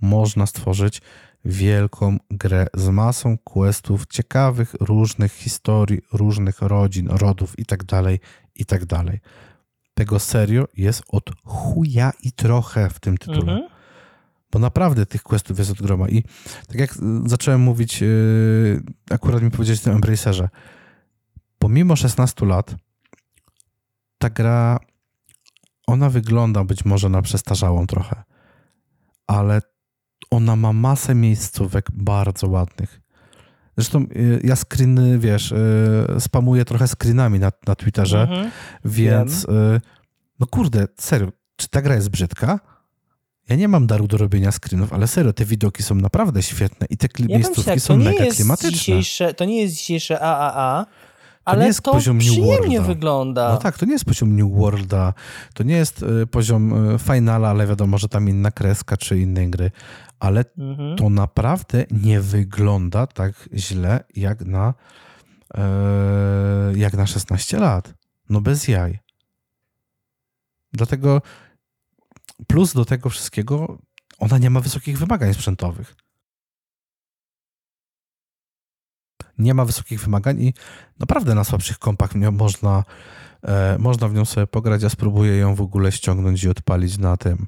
Można stworzyć wielką grę z masą questów, ciekawych, różnych historii, różnych rodzin, rodów i tak dalej, i tak dalej. tego serio jest od chuja i trochę w tym tytule. Mhm. Bo naprawdę tych questów jest od groma. I tak jak zacząłem mówić, yy, akurat mi powiedzieć tym Embracerze, pomimo 16 lat, ta gra, ona wygląda być może na przestarzałą trochę, ale ona ma masę miejscówek bardzo ładnych. Zresztą y, ja screeny, wiesz, y, spamuję trochę screenami na, na Twitterze, mhm. więc Wiem. no kurde, serio, czy ta gra jest brzydka? Ja nie mam daru do robienia screenów, ale serio, te widoki są naprawdę świetne i te ja miejscówki tak, są mega klimatyczne. to nie jest dzisiejsze AAA, ale to, nie jest to poziom przyjemnie wygląda. No tak, to nie jest poziom New Worlda, to nie jest y, poziom y, Finala, ale wiadomo, że tam inna kreska czy innej gry, ale mhm. to naprawdę nie wygląda tak źle jak na, e, jak na 16 lat. No bez jaj. Dlatego plus do tego wszystkiego ona nie ma wysokich wymagań sprzętowych. Nie ma wysokich wymagań i naprawdę na słabszych kompach można, e, można w nią sobie pograć. Ja spróbuję ją w ogóle ściągnąć i odpalić na tym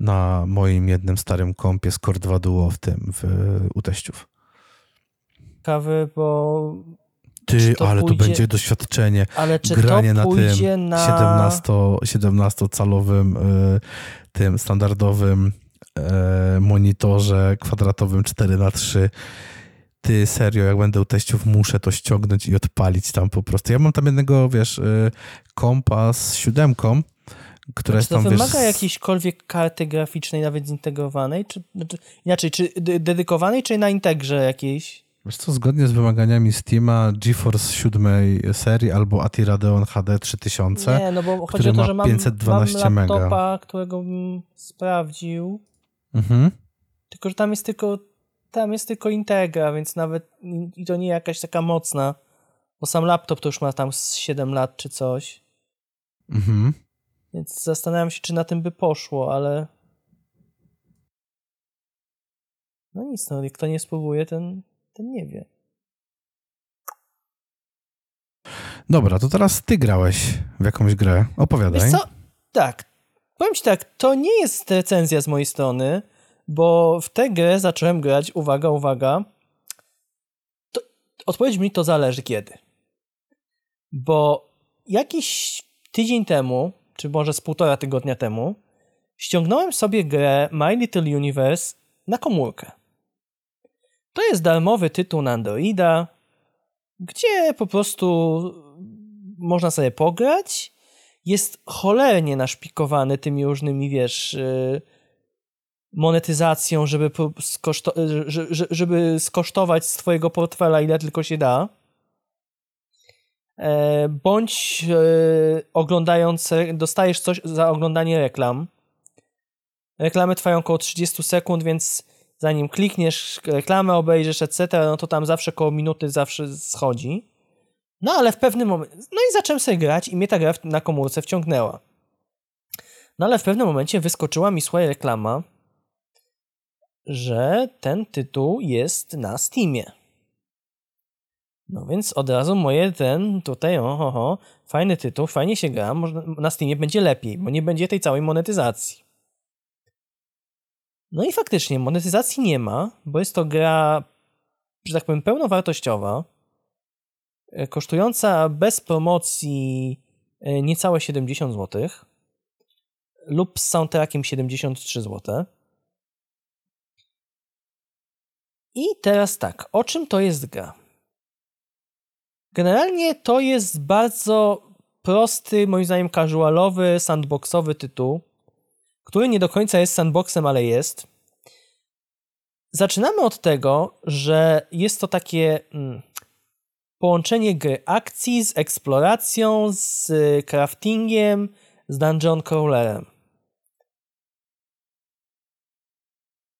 na moim jednym starym kompie z Core 2 Duo w tym, w, u teściów. Ciekawy, bo... Ty, to ale pójdzie... to będzie doświadczenie. Ale czy Granie to pójdzie na tym na... 17, calowym y, tym standardowym y, monitorze kwadratowym 4 na 3 ty serio, jak będę u teściów, muszę to ściągnąć i odpalić tam po prostu. Ja mam tam jednego, wiesz, y, kompa z siódemką, która jest tam, to wymaga wiesz... jakiejśkolwiek karty graficznej, nawet zintegrowanej? Czy, znaczy, inaczej, czy dedykowanej, czy na integrze jakiejś? Wiesz co, zgodnie z wymaganiami Steama, GeForce 7 serii albo ATI Radeon HD 3000, Nie, no bo chodzi o to, że mam, 512 mam laptopa, mega. którego bym sprawdził, mhm. tylko że tam jest tylko tam jest tylko Integra, więc nawet i to nie jakaś taka mocna, bo sam laptop to już ma tam 7 lat czy coś. Mhm. Więc zastanawiam się, czy na tym by poszło, ale. No nic, no, kto nie spróbuje, ten, ten nie wie. Dobra, to teraz ty grałeś w jakąś grę. Opowiadaj. Wiesz co? Tak. Powiem ci tak, to nie jest recenzja z mojej strony, bo w tę grę zacząłem grać, uwaga, uwaga. To, odpowiedź mi to zależy kiedy. Bo jakiś tydzień temu czy może z półtora tygodnia temu, ściągnąłem sobie grę My Little Universe na komórkę. To jest darmowy tytuł na Androida, gdzie po prostu można sobie pograć. Jest cholernie naszpikowany tymi różnymi, wiesz, y, monetyzacją, żeby, skoszto żeby skosztować z twojego portfela ile tylko się da. E, bądź e, oglądając, dostajesz coś za oglądanie reklam. Reklamy trwają około 30 sekund, więc zanim klikniesz, reklamę obejrzysz, etc., no to tam zawsze koło minuty zawsze schodzi. No ale w pewnym momencie, no i zacząłem sobie grać i mnie ta gra na komórce wciągnęła. No ale w pewnym momencie wyskoczyła mi swoja reklama, że ten tytuł jest na Steamie. No więc od razu moje ten tutaj, oho, fajny tytuł, fajnie się gra, może na Steamie będzie lepiej, bo nie będzie tej całej monetyzacji. No i faktycznie monetyzacji nie ma, bo jest to gra, że tak powiem, pełnowartościowa, e, kosztująca bez promocji e, niecałe 70 zł lub z soundtrackiem 73 zł. I teraz tak, o czym to jest gra? Generalnie to jest bardzo prosty, moim zdaniem casualowy, sandboxowy tytuł, który nie do końca jest sandboxem, ale jest. Zaczynamy od tego, że jest to takie mm, połączenie gry akcji z eksploracją, z craftingiem, z dungeon crawlerem.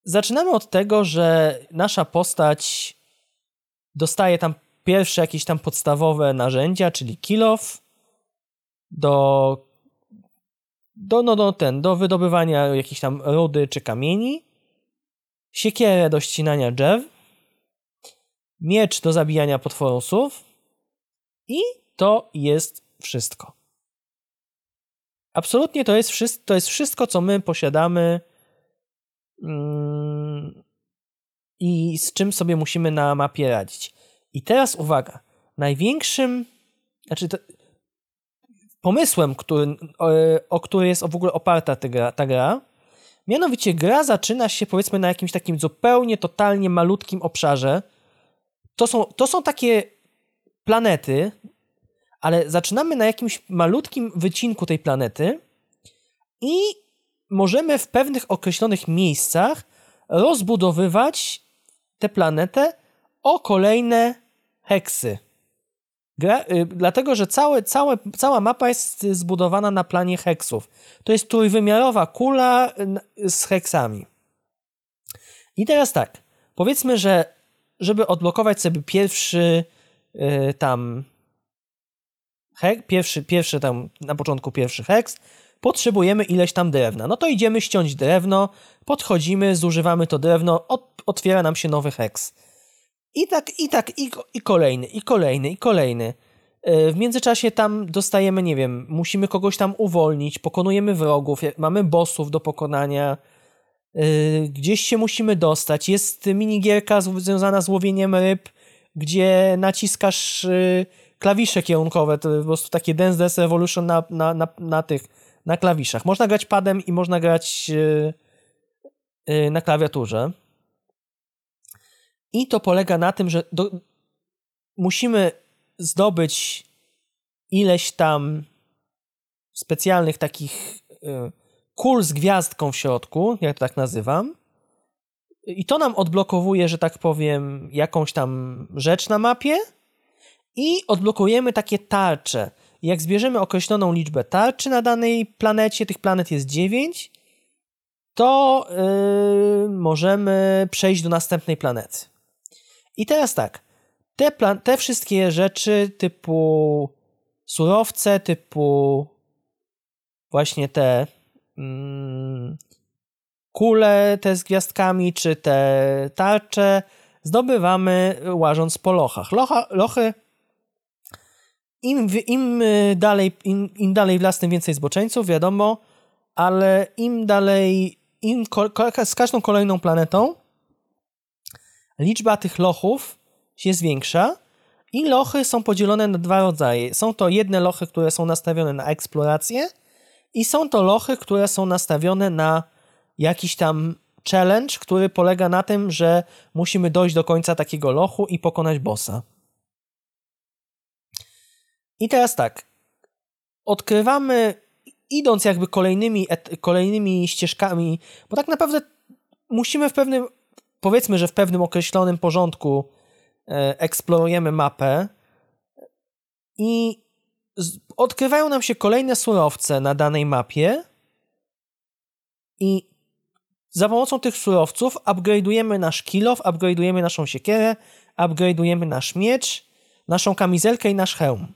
Zaczynamy od tego, że nasza postać dostaje tam pierwsze jakieś tam podstawowe narzędzia, czyli kill off, do, do, no, do, ten, do wydobywania jakichś tam rudy czy kamieni, siekierę do ścinania drzew, miecz do zabijania potworusów i to jest wszystko. Absolutnie to jest, wszystko, to jest wszystko, co my posiadamy mm, i z czym sobie musimy na mapie radzić. I teraz uwaga, największym, znaczy to, pomysłem, który, o, który jest w ogóle oparta ta gra, ta gra, mianowicie gra zaczyna się powiedzmy na jakimś takim zupełnie, totalnie malutkim obszarze. To są, to są takie planety, ale zaczynamy na jakimś malutkim wycinku tej planety i możemy w pewnych określonych miejscach rozbudowywać tę planetę o kolejne heksy. Gra, y, dlatego, że całe, całe, cała mapa jest zbudowana na planie heksów. To jest trójwymiarowa kula z heksami. I teraz tak, powiedzmy, że żeby odblokować sobie pierwszy y, tam hek, pierwszy, pierwszy tam na początku pierwszy heks, potrzebujemy ileś tam drewna. No to idziemy ściąć drewno, podchodzimy, zużywamy to drewno, otwiera nam się nowy heks. I tak, i tak, i, i kolejny, i kolejny, i kolejny. E, w międzyczasie tam dostajemy, nie wiem, musimy kogoś tam uwolnić, pokonujemy wrogów, mamy bossów do pokonania, e, gdzieś się musimy dostać. Jest minigierka związana z łowieniem ryb, gdzie naciskasz e, klawisze kierunkowe, to po prostu takie Dance Dance Revolution na, na, na, na tych, na klawiszach. Można grać padem i można grać na klawiaturze. I to polega na tym, że do, musimy zdobyć ileś tam specjalnych takich y, kul z gwiazdką w środku, jak to tak nazywam. I to nam odblokowuje, że tak powiem, jakąś tam rzecz na mapie i odblokujemy takie tarcze. Jak zbierzemy określoną liczbę tarczy na danej planecie, tych planet jest 9, to yy, możemy przejść do następnej planety. I teraz tak, te, plan- te wszystkie rzeczy typu surowce, typu właśnie te mm, kule te z gwiazdkami, czy te tarcze zdobywamy łażąc po lochach. Locha, lochy im, im, dalej, im, im dalej w więcej zboczeńców, wiadomo, ale im dalej, im z każdą kolejną planetą liczba tych lochów się zwiększa i lochy są podzielone na dwa rodzaje. Są to jedne lochy, które są nastawione na eksplorację i są to lochy, które są nastawione na jakiś tam challenge, który polega na tym, że musimy dojść do końca takiego lochu i pokonać bossa. I teraz tak. Odkrywamy, idąc jakby kolejnymi, kolejnymi ścieżkami, bo tak naprawdę musimy w pewnym powiedzmy, że w pewnym określonym porządku e, eksplorujemy mapę i odkrywają nam się kolejne surowce na danej mapie i za pomocą tych surowców upgrade'ujemy nasz kilof, upgrade'ujemy naszą siekierę, upgrade'ujemy nasz miecz, naszą kamizelkę i nasz hełm.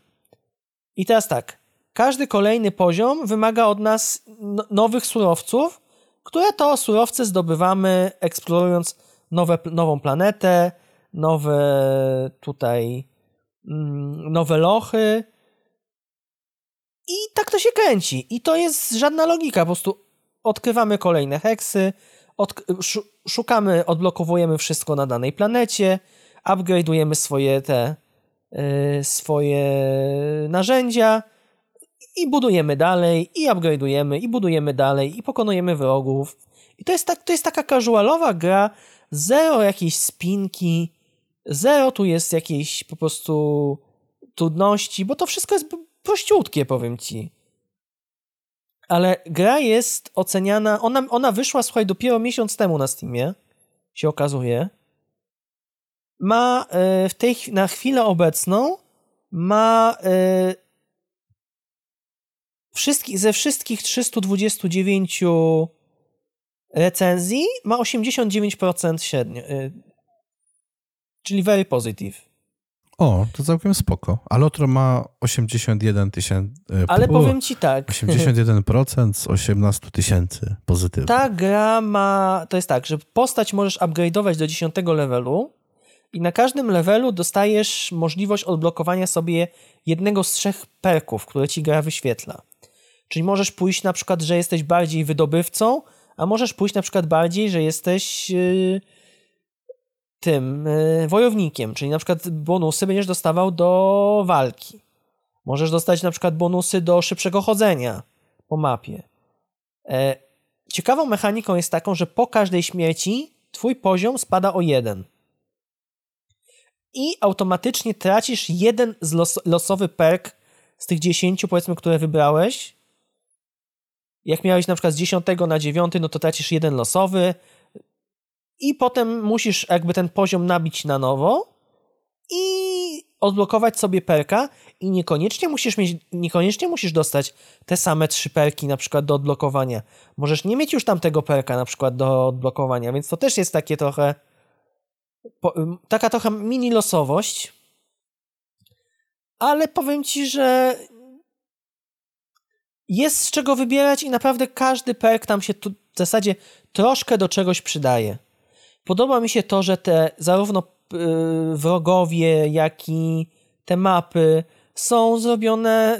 I teraz tak, każdy kolejny poziom wymaga od nas no, nowych surowców, które to surowce zdobywamy eksplorując nowe, nową planetę, nowe tutaj mm, nowe lochy i tak to się kręci. I to jest żadna logika, po prostu odkrywamy kolejne heksy, szukamy, odblokowujemy wszystko na danej planecie, upgrade'ujemy swoje te yy, swoje narzędzia i budujemy dalej, i upgrade'ujemy, i budujemy dalej, i pokonujemy wrogów. I to jest, tak, to jest taka casualowa gra, zero jakiejś spinki, zero tu jest jakiejś po prostu trudności, bo to wszystko jest prościutkie, powiem ci. Ale gra jest oceniana, ona, ona wyszła, słuchaj, dopiero miesiąc temu na Steamie, się okazuje. Ma y, w tej, na chwilę obecną ma y, wszystkich, ze wszystkich 329 recenzji ma 89% średnio. Y, czyli very positive. O, to całkiem spoko. A Lotro ma 81 tysięcy. Y, Ale powiem ci tak. 81% z 18 tysięcy pozytywnych. Ta gra ma. To jest tak, że postać możesz upgrade'ować do 10 levelu i na każdym levelu dostajesz możliwość odblokowania sobie jednego z trzech perków, które ci gra wyświetla. Czyli możesz pójść na przykład, że jesteś bardziej wydobywcą, a możesz pójść na przykład bardziej, że jesteś yy, tym yy, wojownikiem, czyli na przykład bonusy będziesz dostawał do walki. Możesz dostać na przykład bonusy do szybszego chodzenia po mapie. E, ciekawą mechaniką jest taką, że po każdej śmierci twój poziom spada o jeden. I automatycznie tracisz jeden los losowy perk z tych dziesięciu, powiedzmy, które wybrałeś. Jak miałeś na przykład z dziesiątego na dziewiąty, no to tracisz jeden losowy. I potem musisz jakby ten poziom nabić na nowo i odblokować sobie perka i niekoniecznie musisz mieć, niekoniecznie musisz dostać te same trzy perki na przykład do odblokowania. Możesz nie mieć już tamtego perka na przykład do odblokowania, więc to też jest takie trochę taka trochę mini losowość. Ale powiem ci, że jest z czego wybierać i naprawdę każdy perk tam się tu w zasadzie troszkę do czegoś przydaje. Podoba mi się to, że te zarówno Y, wrogowie, jak i te mapy są zrobione.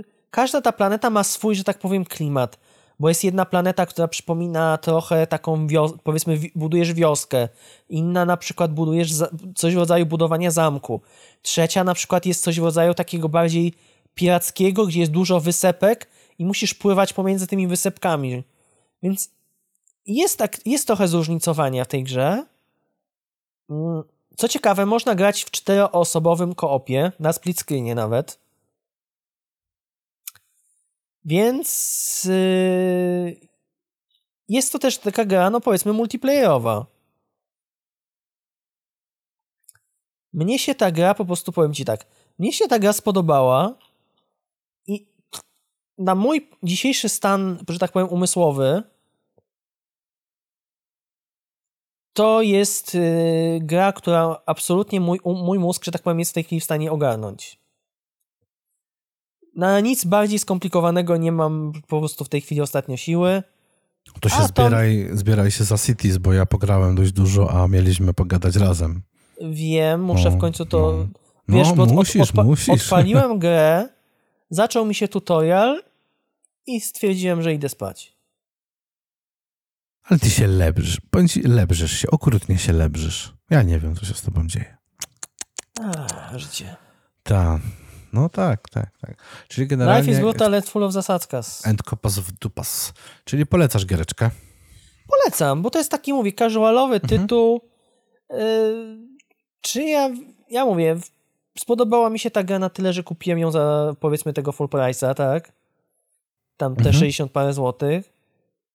Y, każda ta planeta ma swój, że tak powiem, klimat. Bo jest jedna planeta, która przypomina trochę taką, powiedzmy, budujesz wioskę. Inna na przykład budujesz coś w rodzaju budowania zamku. Trzecia na przykład jest coś w rodzaju takiego bardziej pirackiego, gdzie jest dużo wysepek i musisz pływać pomiędzy tymi wysepkami. Więc jest, tak, jest trochę zróżnicowania w tej grze. Mm, co ciekawe, można grać w czteroosobowym koopie, na split screenie nawet. Więc yy, jest to też taka gra, no powiedzmy, multiplayerowa. Mnie się ta gra, po prostu powiem ci tak, mnie się ta gra spodobała na mój dzisiejszy stan, że tak powiem, umysłowy, to jest yy, gra, która absolutnie mój, mój mózg, że tak powiem, jest w tej chwili w stanie ogarnąć. Na nic bardziej skomplikowanego nie mam po prostu w tej chwili ostatnio siły. To się zbieraj, zbieraj się za Cities, bo ja pograłem dość dużo, a mieliśmy pogadać razem. Wiem, muszę no, w końcu to... No. Wiesz, no, bo musisz, od, musisz. odpaliłem grę, zaczął mi się tutorial i stwierdziłem, że idę spać. Ale ty się lebrzysz, bądź lebrzysz się, okrutnie się lebrzysz. Ja nie wiem, co się z tobą dzieje. A, życie. Tak. No tak, tak, tak. Czyli generalnie... Life is brutal, let full of zasadzkas. And copas w dupas. Czyli polecasz giereczkę? Polecam, bo to jest taki, mówię, casualowy mhm. tytuł. Yy, czy ja, ja mówię, spodobała mi się ta gra na tyle, że kupiłem ją za, powiedzmy, tego full price'a, tak? Tam te mhm. 60 parę złotych.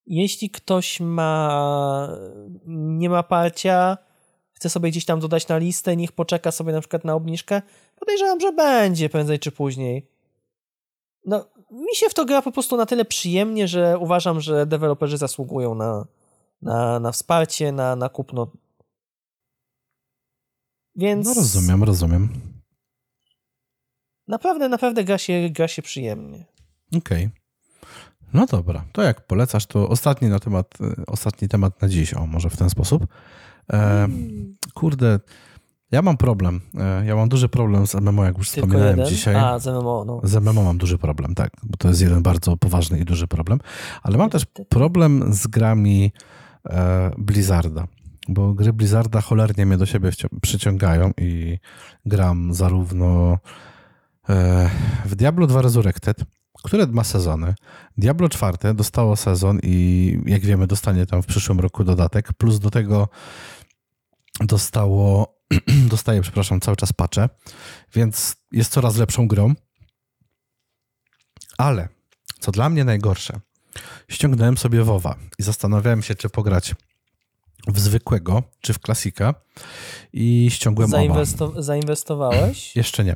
Jeśli ktoś ma nie ma parcia, chce sobie gdzieś tam dodać na listę, niech poczeka sobie na przykład na obniżkę, podejrzewam, że będzie prędzej czy później. No, mi się w to gra po prostu na tyle przyjemnie, że uważam, że deweloperzy zasługują na, na, na wsparcie, na, na kupno. Więc... No rozumiem, rozumiem. Naprawdę, naprawdę gra się, gra się przyjemnie. Okej. Okay. No dobra, to jak polecasz, to ostatni na temat, e, ostatni temat na dziś, o może w ten sposób. E, kurde, ja mam problem. E, ja mam duży problem z MMO, jak już Tylko wspominałem jeden? dzisiaj. A, z MMO, no. Z MMO mam duży problem, tak, bo to jest jeden bardzo poważny i duży problem. Ale mam też problem z grami e, Blizzarda, bo gry Blizzarda cholernie mnie do siebie przyciągają i gram zarówno w Diablo 2 Resurrected, które ma sezony. Diablo 4 dostało sezon i jak wiemy dostanie tam w przyszłym roku dodatek, plus do tego dostało, dostaje, przepraszam, cały czas patche, więc jest coraz lepszą grą. Ale, co dla mnie najgorsze, ściągnąłem sobie WoWa i zastanawiałem się, czy pograć w zwykłego czy w klasika i ściągłem Zainwesto oba. Zainwestowałeś? Jeszcze nie.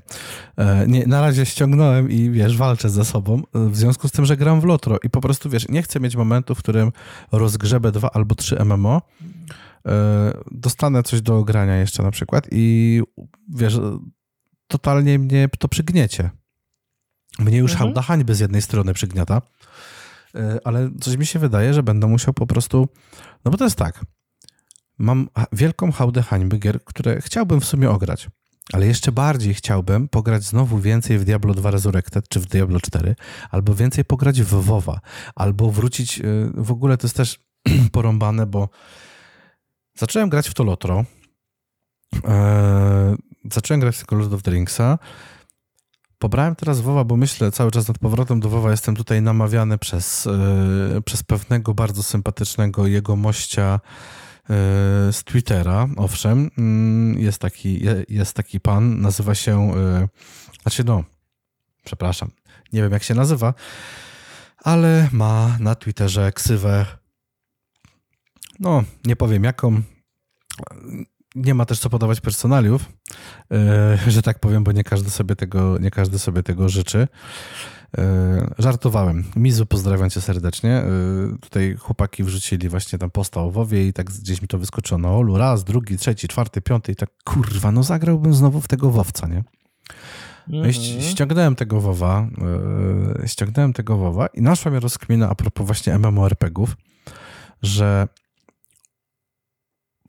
E, nie. Na razie ściągnąłem i wiesz, walczę ze sobą w związku z tym, że gram w Lotro i po prostu wiesz, nie chcę mieć momentu, w którym rozgrzebę dwa albo trzy MMO, e, dostanę coś do grania jeszcze na przykład i wiesz, totalnie mnie to przygniecie. Mnie już mhm. hałda hańby z jednej strony przygniata, e, ale coś mi się wydaje, że będę musiał po prostu, no bo to jest tak, mam wielką hałdę hańby gier, które chciałbym w sumie ograć. ale jeszcze bardziej chciałbym pograć znowu więcej w Diablo 2 Resurrected czy w Diablo 4, albo więcej pograć w WoWa, albo wrócić, y, w ogóle to jest też porąbane, bo zacząłem grać w to Lotro, eee, zacząłem grać w Lord of the Ringsa, Pobrałem teraz WoWa, bo myślę cały czas nad powrotem do WoWa. Jestem tutaj namawiany przez, yy, przez pewnego bardzo sympatycznego jego mościa yy, z Twittera. Owszem, yy, jest, taki, jest taki pan, nazywa się, znaczy no, przepraszam, nie wiem jak się nazywa, ale ma na Twitterze ksywę, no nie powiem jaką, nie ma też co podawać personaliów, e, że tak powiem, bo nie każdy sobie tego, nie każdy sobie tego życzy. E, żartowałem. Mizu, pozdrawiam cię serdecznie. E, tutaj chłopaki wrzucili właśnie tam posta o WoWie i tak gdzieś mi to wyskoczyło na Olu. Raz, drugi, trzeci, czwarty, piąty i tak kurwa, no zagrałbym znowu w tego WoWca, nie? No i mhm. ściągnąłem tego WoWa, ściągnąłem tego WoWa i naszła mnie rozkmina a propos właśnie MMORPGów, że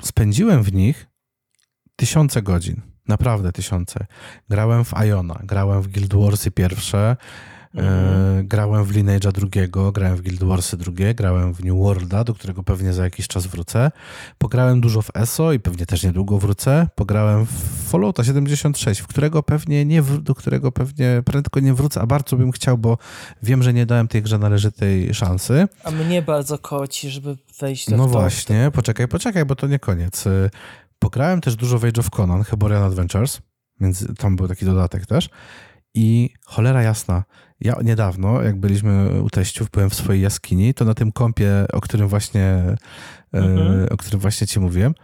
spędziłem w nich tysiące godzin. Naprawdę tysiące. Grałem w Iona, grałem w Guild Warsy pierwsze, mhm. grałem w Lineage'a drugiego, grałem w Guild Warsy drugie, grałem w New Worlda, do którego pewnie za jakiś czas wrócę. Pograłem dużo w ESO i pewnie też niedługo wrócę. Pograłem w Fallouta 76, w którego pewnie nie, do którego pewnie prędko nie wrócę, a bardzo bym chciał, bo wiem, że nie dałem tej grze należytej szansy. A mnie bardzo koci, żeby wejść do No właśnie, poczekaj, poczekaj, bo to nie koniec. Pograłem też dużo w Age of Conan, Heborian Adventures, więc tam był taki dodatek też. I cholera jasna, ja niedawno, jak byliśmy u teściów, byłem w swojej jaskini, to na tym kąpie, o którym właśnie, e, mhm. o którym właśnie ci mówiłem,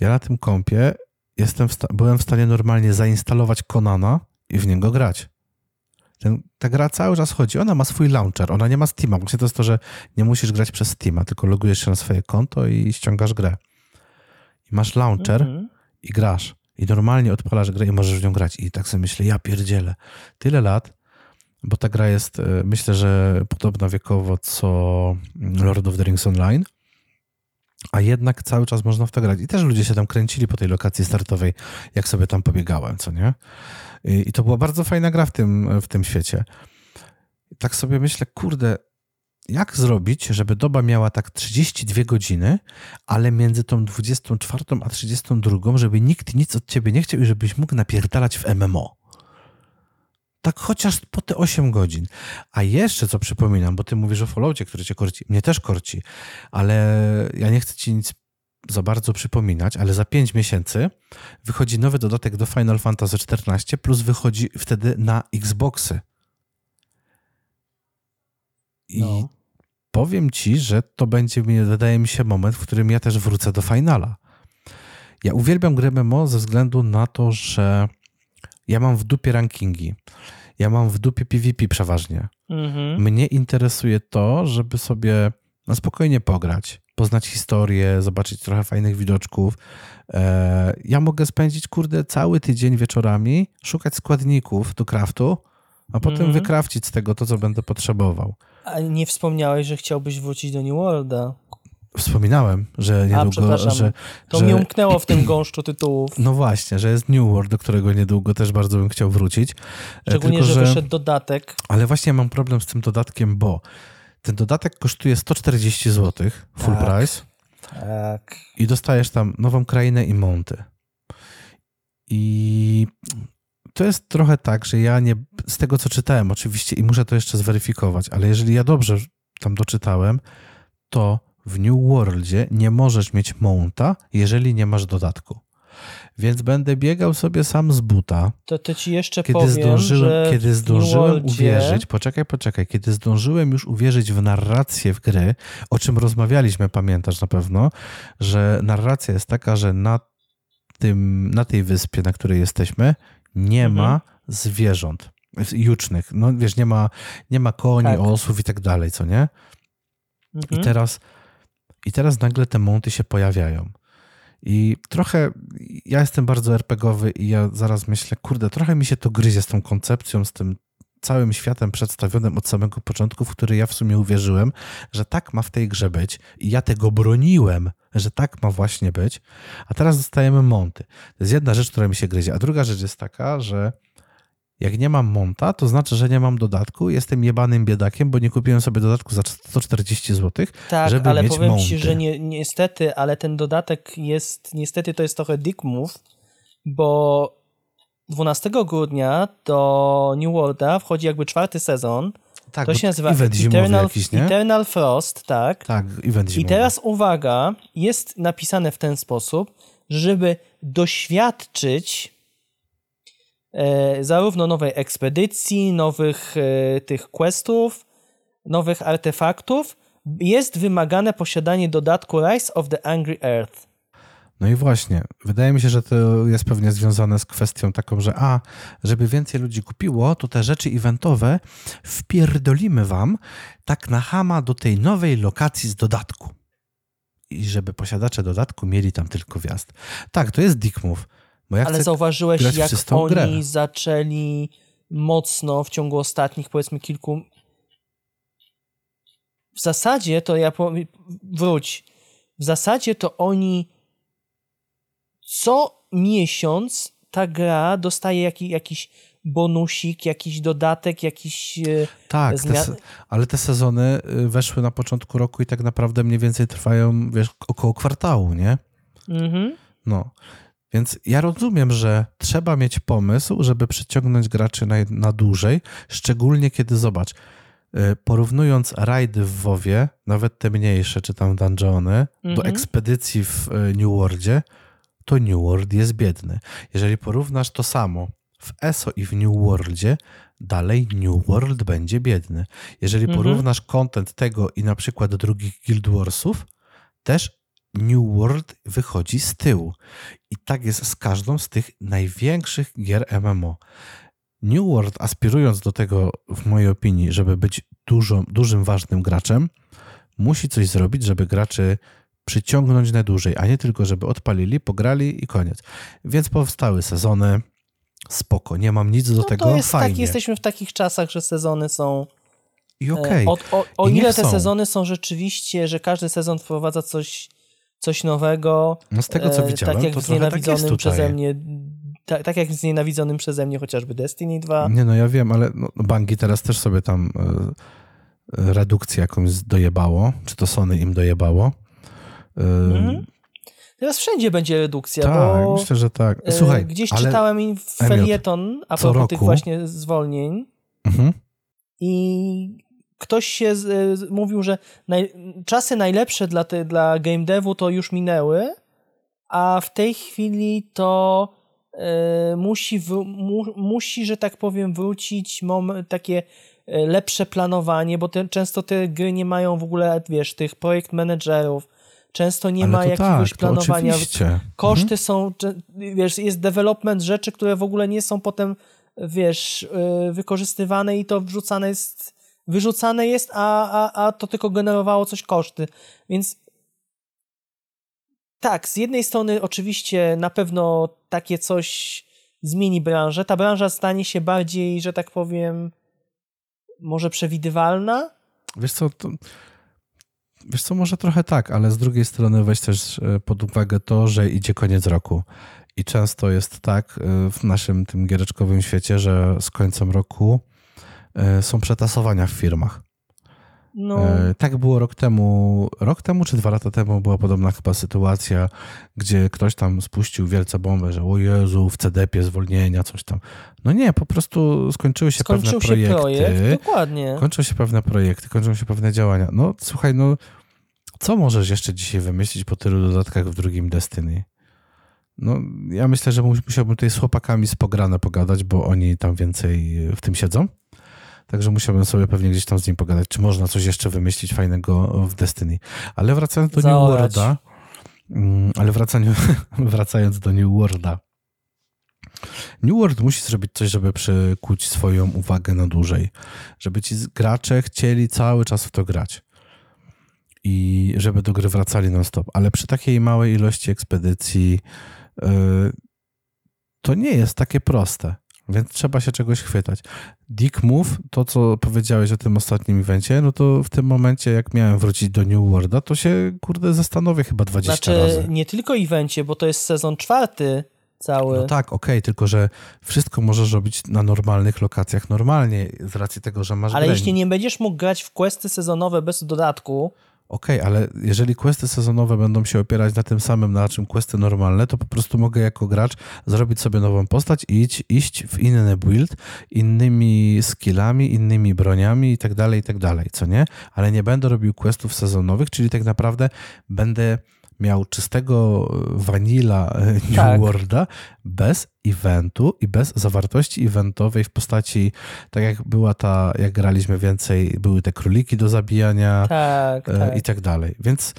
ja na tym kąpie jestem w byłem w stanie normalnie zainstalować Konana i w niego grać. Ten, ta gra cały czas chodzi. Ona ma swój launcher, ona nie ma Steama. Właśnie to jest to, że nie musisz grać przez Steama, tylko logujesz się na swoje konto i ściągasz grę i masz launcher mhm. i grasz. I normalnie odpalasz grę i możesz w nią grać. I tak sobie myślę, ja pierdzielę. Tyle lat, bo ta gra jest, e, myślę, że podobna wiekowo co Lord of the Rings Online, a jednak cały czas można w to grać. I też ludzie się tam kręcili po tej lokacji startowej, jak sobie tam pobiegałem, co nie? I, i to była bardzo fajna gra w tym, w tym świecie. Tak sobie myślę, kurde, jak zrobić, żeby doba miała tak 32 godziny, ale między tą 24 a 32, żeby nikt nic od ciebie nie chciał i żebyś mógł napierdalać w MMO. Tak chociaż po te 8 godzin. A jeszcze co przypominam, bo ty mówisz o Falloutie, który cię korci. Mnie też korci, ale ja nie chcę ci nic za bardzo przypominać, ale za 5 miesięcy wychodzi nowy dodatek do Final Fantasy XIV, plus wychodzi wtedy na Xboxy. I no powiem ci, że to będzie, wydaje mi się, moment, w którym ja też wrócę do finala. Ja uwielbiam grę MMO ze względu na to, że ja mam w dupie rankingi. Ja mam w dupie PvP przeważnie. Mhm. Mnie interesuje to, żeby sobie na spokojnie pograć, poznać historię, zobaczyć trochę fajnych widoczków. E, ja mogę spędzić, kurde, cały tydzień wieczorami, szukać składników do craftu, a potem mhm. wykrawcić z tego to, co będę potrzebował. A nie wspomniałeś, że chciałbyś wrócić do New Worlda. Wspominałem, że niedługo. A, że, to że... mi umknęło w tym gąszczu tytułów. No właśnie, że jest New World, do którego niedługo też bardzo bym chciał wrócić. E, Szczególnie, Tylko, że, że wyszedł dodatek. Ale właśnie mam problem z tym dodatkiem, bo ten dodatek kosztuje 140 zł, full tak, price. Tak. I dostajesz tam nową krainę i monty. I to jest trochę tak, że ja nie, z tego co czytałem oczywiście i muszę to jeszcze zweryfikować, ale jeżeli ja dobrze tam doczytałem, to w New Worldzie nie możesz mieć mounta, jeżeli nie masz dodatku. Więc będę biegał sobie sam z buta. To, to ci jeszcze kiedy powiem, zdążyłem, że Kiedy zdążyłem uwierzyć, poczekaj, poczekaj, kiedy zdążyłem już uwierzyć w narrację w gry, o czym rozmawialiśmy, pamiętasz na pewno, że narracja jest taka, że na, tym, na tej wyspie, na której jesteśmy, nie mhm. ma zwierząt jucznych. No wiesz, nie ma, nie ma koni, tak. osłów i tak dalej, co nie? Mhm. I teraz i teraz nagle te monty się pojawiają. I trochę, ja jestem bardzo RPGowy i ja zaraz myślę, kurde, trochę mi się to gryzie z tą koncepcją, z tym całym światem przedstawionym od samego początku, w który ja w sumie uwierzyłem, że tak ma w tej grze być i ja tego broniłem, że tak ma właśnie być, a teraz dostajemy monty. To jest jedna rzecz, która mi się gryzie, a druga rzecz jest taka, że jak nie mam monta, to znaczy, że nie mam dodatku. Jestem jebanym biedakiem, bo nie kupiłem sobie dodatku za 140 zł, tak, żeby ale mieć powiem monty. ci, że ni niestety, ale ten dodatek jest, niestety to jest trochę dick move, bo 12 grudnia do New Worlda wchodzi jakby czwarty sezon. Tak, to się nazywa Eternal, jakiś, nie? Eternal Frost, tak. Tak, event zimowy. I teraz uwaga, jest napisane w ten sposób, żeby doświadczyć zarówno nowej ekspedycji, nowych e, tych questów, nowych artefaktów, jest wymagane posiadanie dodatku Rise of the Angry Earth. No i właśnie, wydaje mi się, że to jest pewnie związane z kwestią taką, że a, żeby więcej ludzi kupiło, to te rzeczy eventowe wpierdolimy wam tak na hama do tej nowej lokacji z dodatku. I żeby posiadacze dodatku mieli tam tylko wjazd. Tak, to jest dick move. Ja Ale zauważyłeś, jak oni grę. zaczęli mocno w ciągu ostatnich, powiedzmy, kilku. W zasadzie to ja powiem, wróć. W zasadzie to oni co miesiąc ta gra dostaje jaki, jakiś bonusik, jakiś dodatek, jakiś. E, tak, te, ale te sezony y, weszły na początku roku i tak naprawdę mniej więcej trwają, wiesz, około kwartału, nie? Mhm. No. Więc ja rozumiem, że trzeba mieć pomysł, żeby przyciągnąć graczy na, na dłużej, szczególnie kiedy zobacz, y, porównując rajdy w WoWie, nawet te mniejsze, czy tam dungeony, mhm. do ekspedycji w y, New Worldzie, to New World jest biedny. Jeżeli porównasz to samo w ESO i w New Worldzie, dalej New World będzie biedny. Jeżeli mhm. porównasz content tego i na przykład drugich Guild Warsów, też New World wychodzi z tyłu. I tak jest z każdą z tych największych gier MMO. New World, aspirując do tego, w mojej opinii, żeby być dużo, dużym, ważnym graczem, musi coś zrobić, żeby graczy przyciągnąć na dłużej, a nie tylko, żeby odpalili, pograli i koniec. Więc powstały sezony. Spoko, nie mam nic do no tego. To jest tak, Fajnie. tak, jesteśmy w takich czasach, że sezony są. I okej. Okay. O, o, o I ile te są. sezony są rzeczywiście, że każdy sezon wprowadza coś, coś nowego. No z tego co e, widziałem, tak jak to znienawidzonym tak przeze mnie. Tak, tak jak znienawidzonym przeze mnie chociażby Destiny 2. Nie, no ja wiem, ale no, Bangi teraz też sobie tam y, redukcję jakąś dojebało. Czy to Sony im dojebało? Mhm. Teraz wszędzie będzie redukcja, tak, bo myślę, że tak. Słuchaj, gdzieś czytałem felieton a propos tych właśnie zwolnień mhm. i ktoś się z, mówił, że naj, czasy najlepsze dla, te, dla game devu to już minęły, a w tej chwili to y, musi, w, mu, musi, że tak powiem, wrócić mom, takie e, lepsze planowanie, bo te, często te gry nie mają w ogóle, wiesz, tych projekt managerów, Często nie Ale ma jakiegoś tak, planowania. Koszty mhm. są, wiesz, jest development rzeczy, które w ogóle nie są potem, wiesz, wykorzystywane i to wrzucane jest, wyrzucane jest, a, a, a to tylko generowało coś koszty. Więc tak, z jednej strony oczywiście na pewno takie coś zmieni branżę. Ta branża stanie się bardziej, że tak powiem, może przewidywalna. Wiesz co, to Wiesz co, może trochę tak, ale z drugiej strony weź też e, pod uwagę to, że idzie koniec roku. I często jest tak e, w naszym tym giereczkowym świecie, że z końcem roku są przetasowania w firmach. No. Tak było rok temu, rok temu czy dwa lata temu była podobna chyba sytuacja, gdzie ktoś tam spuścił wielce bombę, że o Jezu, w CDP zwolnienia, coś tam. No nie, po prostu skończyły się Skończył pewne się projekty. Projekt, dokładnie. Kończą się pewne projekty, kończą się pewne działania. No słuchaj, no co możesz jeszcze dzisiaj wymyślić po tylu dodatkach w drugim Destiny? No, ja myślę, że musiałbym tutaj z chłopakami z pograne pogadać, bo oni tam więcej w tym siedzą. Także musiałbym sobie pewnie gdzieś tam z nim pogadać, czy można coś jeszcze wymyślić fajnego w Destiny. Ale wracając do Zaorać. New Worlda, mm, ale wracając, wracając do New Worlda, New World musi zrobić coś, żeby przykuć swoją uwagę na dłużej. Żeby ci gracze chcieli cały czas w to grać. I żeby do gry wracali non-stop. Ale przy takiej małej ilości ekspedycji yy, to nie jest takie proste. Więc trzeba się czegoś chwytać. Dick Move, to co powiedziałeś o tym ostatnim evencie, no to w tym momencie, jak miałem wrócić do New Worlda, to się, kurde, zastanowię chyba 20 znaczy, razy. nie tylko evencie, bo to jest sezon czwarty cały. No tak, okej, okay, tylko że wszystko możesz robić na normalnych lokacjach normalnie, z racji tego, że masz Ale grę. jeśli nie będziesz mógł grać w questy sezonowe bez dodatku, Okej, okay, ale jeżeli questy sezonowe będą się opierać na tym samym, na czym questy normalne, to po prostu mogę jako gracz zrobić sobie nową postać i iść, iść w inny build, innymi skillami, innymi broniami i tak dalej, i tak dalej, co nie? Ale nie będę robił questów sezonowych, czyli tak naprawdę będę miał czystego vanilla e, New tak. Worlda bez eventu i bez zawartości eventowej w postaci, tak jak była ta, jak graliśmy więcej, były te króliki do zabijania tak, e, tak. i tak dalej. Więc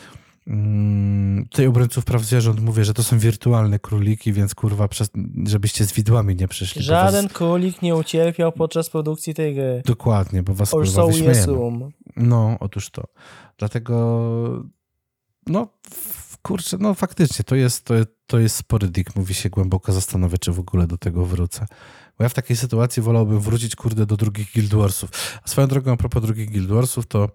mm, tutaj obrońców praw zwierząt mówię, że to są wirtualne króliki, więc kurwa, przez, żebyście z widłami nie przyszli. Żaden was... królik nie ucierpiał podczas produkcji tej gry. Dokładnie, bo was Or kurwa so wyśmiejemy. No, otóż to. Dlatego no kurczę, no faktycznie, to jest, to, to jest spory dick, mówi się głęboko zastanowię, czy w ogóle do tego wrócę. Bo ja w takiej sytuacji wolałbym wrócić, kurde, do drugich Guild Warsów. A swoją drogą, a propos drugich Guild Warsów, to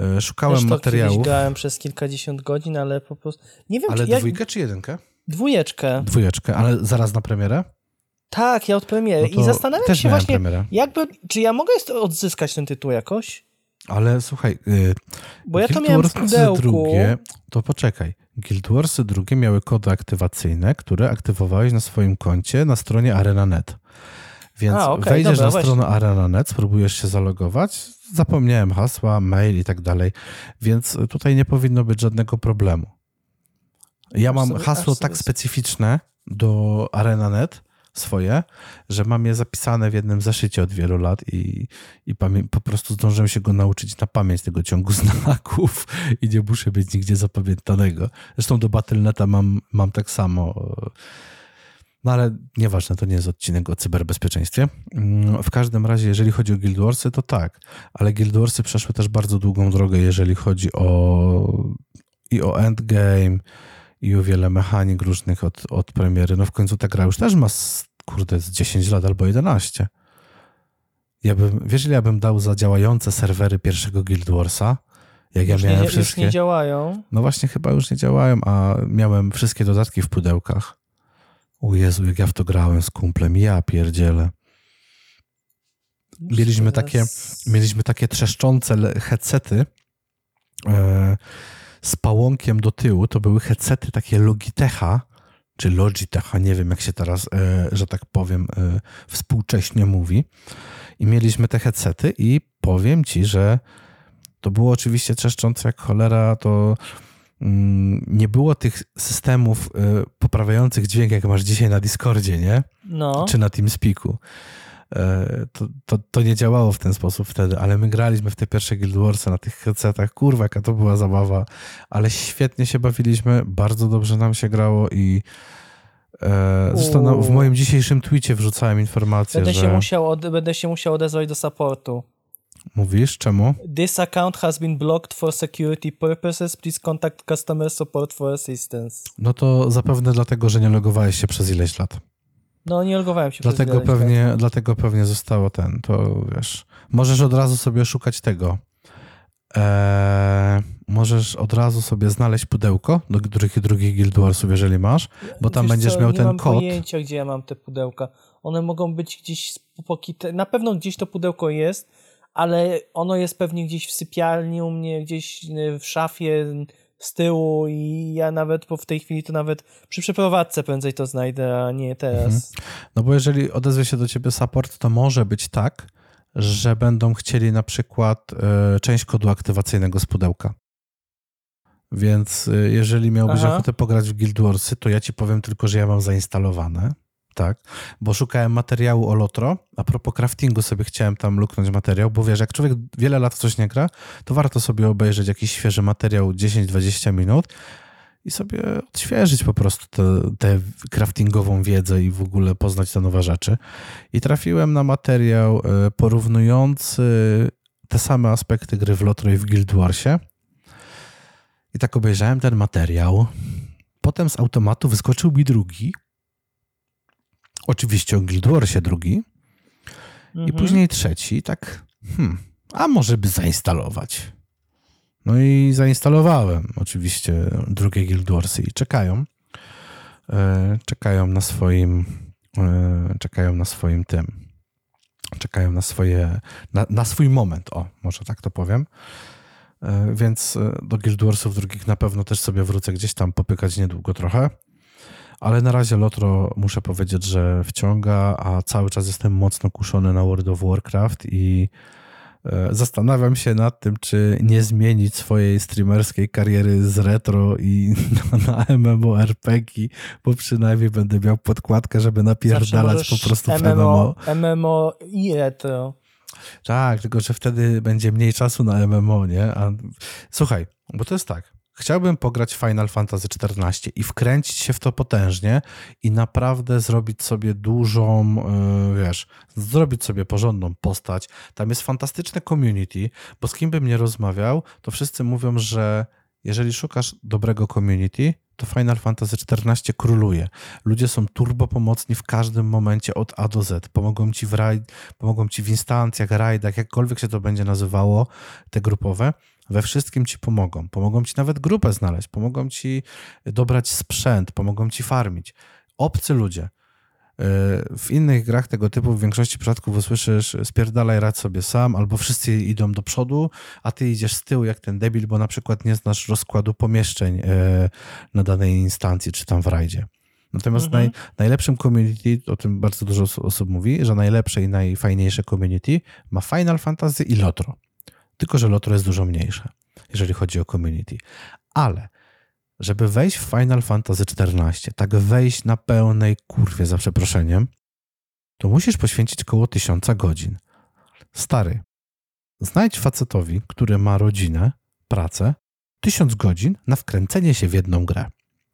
e, szukałem to materiałów. grałem przez kilkadziesiąt godzin, ale po prostu... Nie wiem, ale czy dwójkę czy jedynkę? Dwójeczkę. Dwójeczkę, ale zaraz na premierę? Tak, ja od premiery. No I zastanawiam się właśnie, premierę. jakby, czy ja mogę odzyskać ten tytuł jakoś? Ale słuchaj, yy, bo ja to miałem w pudełku. drugie, to poczekaj. Guild Warsy drugie miały kody aktywacyjne, które aktywowałeś na swoim koncie na stronie ArenaNet. Więc A, okay, wejdziesz dobra, na stronę ArenaNet, spróbujesz się zalogować, zapomniałem hasła, mail i tak dalej, więc tutaj nie powinno być żadnego problemu. Ja mam hasło tak specyficzne do ArenaNet, swoje, że mam je zapisane w jednym zeszycie od wielu lat i, i po prostu zdążyłem się go nauczyć na pamięć tego ciągu znaków i nie muszę być nigdzie zapamiętanego. Zresztą do Battle.neta mam, mam tak samo. No ale nieważne, to nie jest odcinek o cyberbezpieczeństwie. Mm, w każdym razie, jeżeli chodzi o Guild Warsy, to tak, ale Guild Warsy przeszły też bardzo długą drogę, jeżeli chodzi o i o endgame, i o wiele mechanik różnych od, od premiery. No w końcu ta gra już też ma, kurde, z 10 lat albo 11. Ja bym, wiesz, ile ja bym dał za działające serwery pierwszego Guild Warsa? Jak już ja miałem nie, wszystkie. Już nie działają. No właśnie, chyba już nie działają, a miałem wszystkie dodatki w pudełkach. O Jezu, jak ja w to grałem z kumplem, ja pierdzielę. Mieliśmy takie, mieliśmy takie trzeszczące headsety. E, z pałąkiem do tyłu. To były headsety takie Logitecha, czy Logitecha, nie wiem jak się teraz, e, że tak powiem, e, współcześnie mówi. I mieliśmy te headsety i powiem ci, że to było oczywiście trzeszczące jak cholera, to mm, nie było tych systemów e, poprawiających dźwięk, jak masz dzisiaj na Discordzie, nie? No. Czy na TeamSpeaku. To, to, to, nie działało w ten sposób wtedy, ale my graliśmy w te pierwsze Guild Warsy na tych headsetach. Kurwa, jaka to była zabawa, ale świetnie się bawiliśmy, bardzo dobrze nam się grało i e, zresztą no, w moim dzisiejszym tweetie wrzucałem informację, będę że... Się musiał od, będę się musiał odezwać do supportu. Mówisz? Czemu? This account has been blocked for security purposes. Please contact customer support for assistance. No to zapewne dlatego, że nie logowałeś się przez ileś lat. No nie logowałem się dlatego pewnie, Dlatego pewnie zostało ten, to wiesz. Możesz od razu sobie szukać tego. Eee, możesz od razu sobie znaleźć pudełko do których drugich Guild Warsów, jeżeli masz, bo tam wiesz będziesz co, miał ten kod. Nie mam pojęcia, gdzie ja mam te pudełka. One mogą być gdzieś pokite. Na pewno gdzieś to pudełko jest, ale ono jest pewnie gdzieś w sypialni u mnie, gdzieś w szafie z tyłu i ja nawet po w tej chwili to nawet przy przeprowadzce prędzej to znajdę, a nie teraz. Mhm. No bo jeżeli odezwie się do ciebie support, to może być tak, że będą chcieli na przykład y, część kodu aktywacyjnego z pudełka. Więc y, jeżeli miałbyś Aha. ochotę pograć w Guild Warsy, to ja ci powiem tylko, że ja mam zainstalowane tak, bo szukałem materiału o Lotro. A propos craftingu sobie chciałem tam luknąć materiał, bo wiesz, jak człowiek wiele lat coś nie gra, to warto sobie obejrzeć jakiś świeży materiał 10-20 minut i sobie odświeżyć po prostu tę craftingową wiedzę i w ogóle poznać te nowe rzeczy. I trafiłem na materiał e, porównujący te same aspekty gry w Lotro i w Guild Warsie. I tak obejrzałem ten materiał. Potem z automatu wyskoczył mi drugi, Oczywiście o Guild Warsie drugi. Mhm. I później trzeci, tak, hmm, a może by zainstalować. No i zainstalowałem oczywiście drugie Guild Warsy i czekają. E, czekają na swoim, e, czekają na swoim tym, czekają na swoje, na, na swój moment, o, może tak to powiem. E, więc do Guild Warsów drugich na pewno też sobie wrócę gdzieś tam popykać niedługo trochę. Ale na razie Lotro muszę powiedzieć, że wciąga, a cały czas jestem mocno kuszony na World of Warcraft i zastanawiam się nad tym, czy nie zmienić swojej streamerskiej kariery z retro i na, na MMORPG, bo przynajmniej będę miał podkładkę, żeby napierdalać po prostu w MMO. MMO i retro. Tak, tylko że wtedy będzie mniej czasu na MMO, nie? A, słuchaj, bo to jest tak. Chciałbym pograć Final Fantasy XIV i wkręcić się w to potężnie i naprawdę zrobić sobie dużą, yy, wiesz, zrobić sobie porządną postać. Tam jest fantastyczne community, bo z kim bym nie rozmawiał, to wszyscy mówią, że jeżeli szukasz dobrego community, to Final Fantasy XIV króluje. Ludzie są turbo pomocni w każdym momencie od A do Z. Pomogą ci w rajd, pomogą ci w instancjach, rajdach, jakkolwiek się to będzie nazywało, te grupowe we wszystkim ci pomogą. Pomogą ci nawet grupę znaleźć, pomogą ci dobrać sprzęt, pomogą ci farmić. Obcy ludzie. E, w innych grach tego typu w większości przypadków usłyszysz spierdalaj radź sobie sam, albo wszyscy idą do przodu, a ty idziesz z tyłu jak ten debil, bo na przykład nie znasz rozkładu pomieszczeń e, na danej instancji, czy tam w rajdzie. Natomiast mhm. naj, najlepszym community, o tym bardzo dużo osób mówi, że najlepsze i najfajniejsze community ma Final Fantasy i Lotro. Tylko, że Lotro jest dużo mniejsze, jeżeli chodzi o community. Ale żeby wejść w Final Fantasy XIV, tak wejść na pełnej kurwie, za przeproszeniem, to musisz poświęcić około tysiąca godzin. Stary, znajdź facetowi, który ma rodzinę, pracę, tysiąc godzin na wkręcenie się w jedną grę.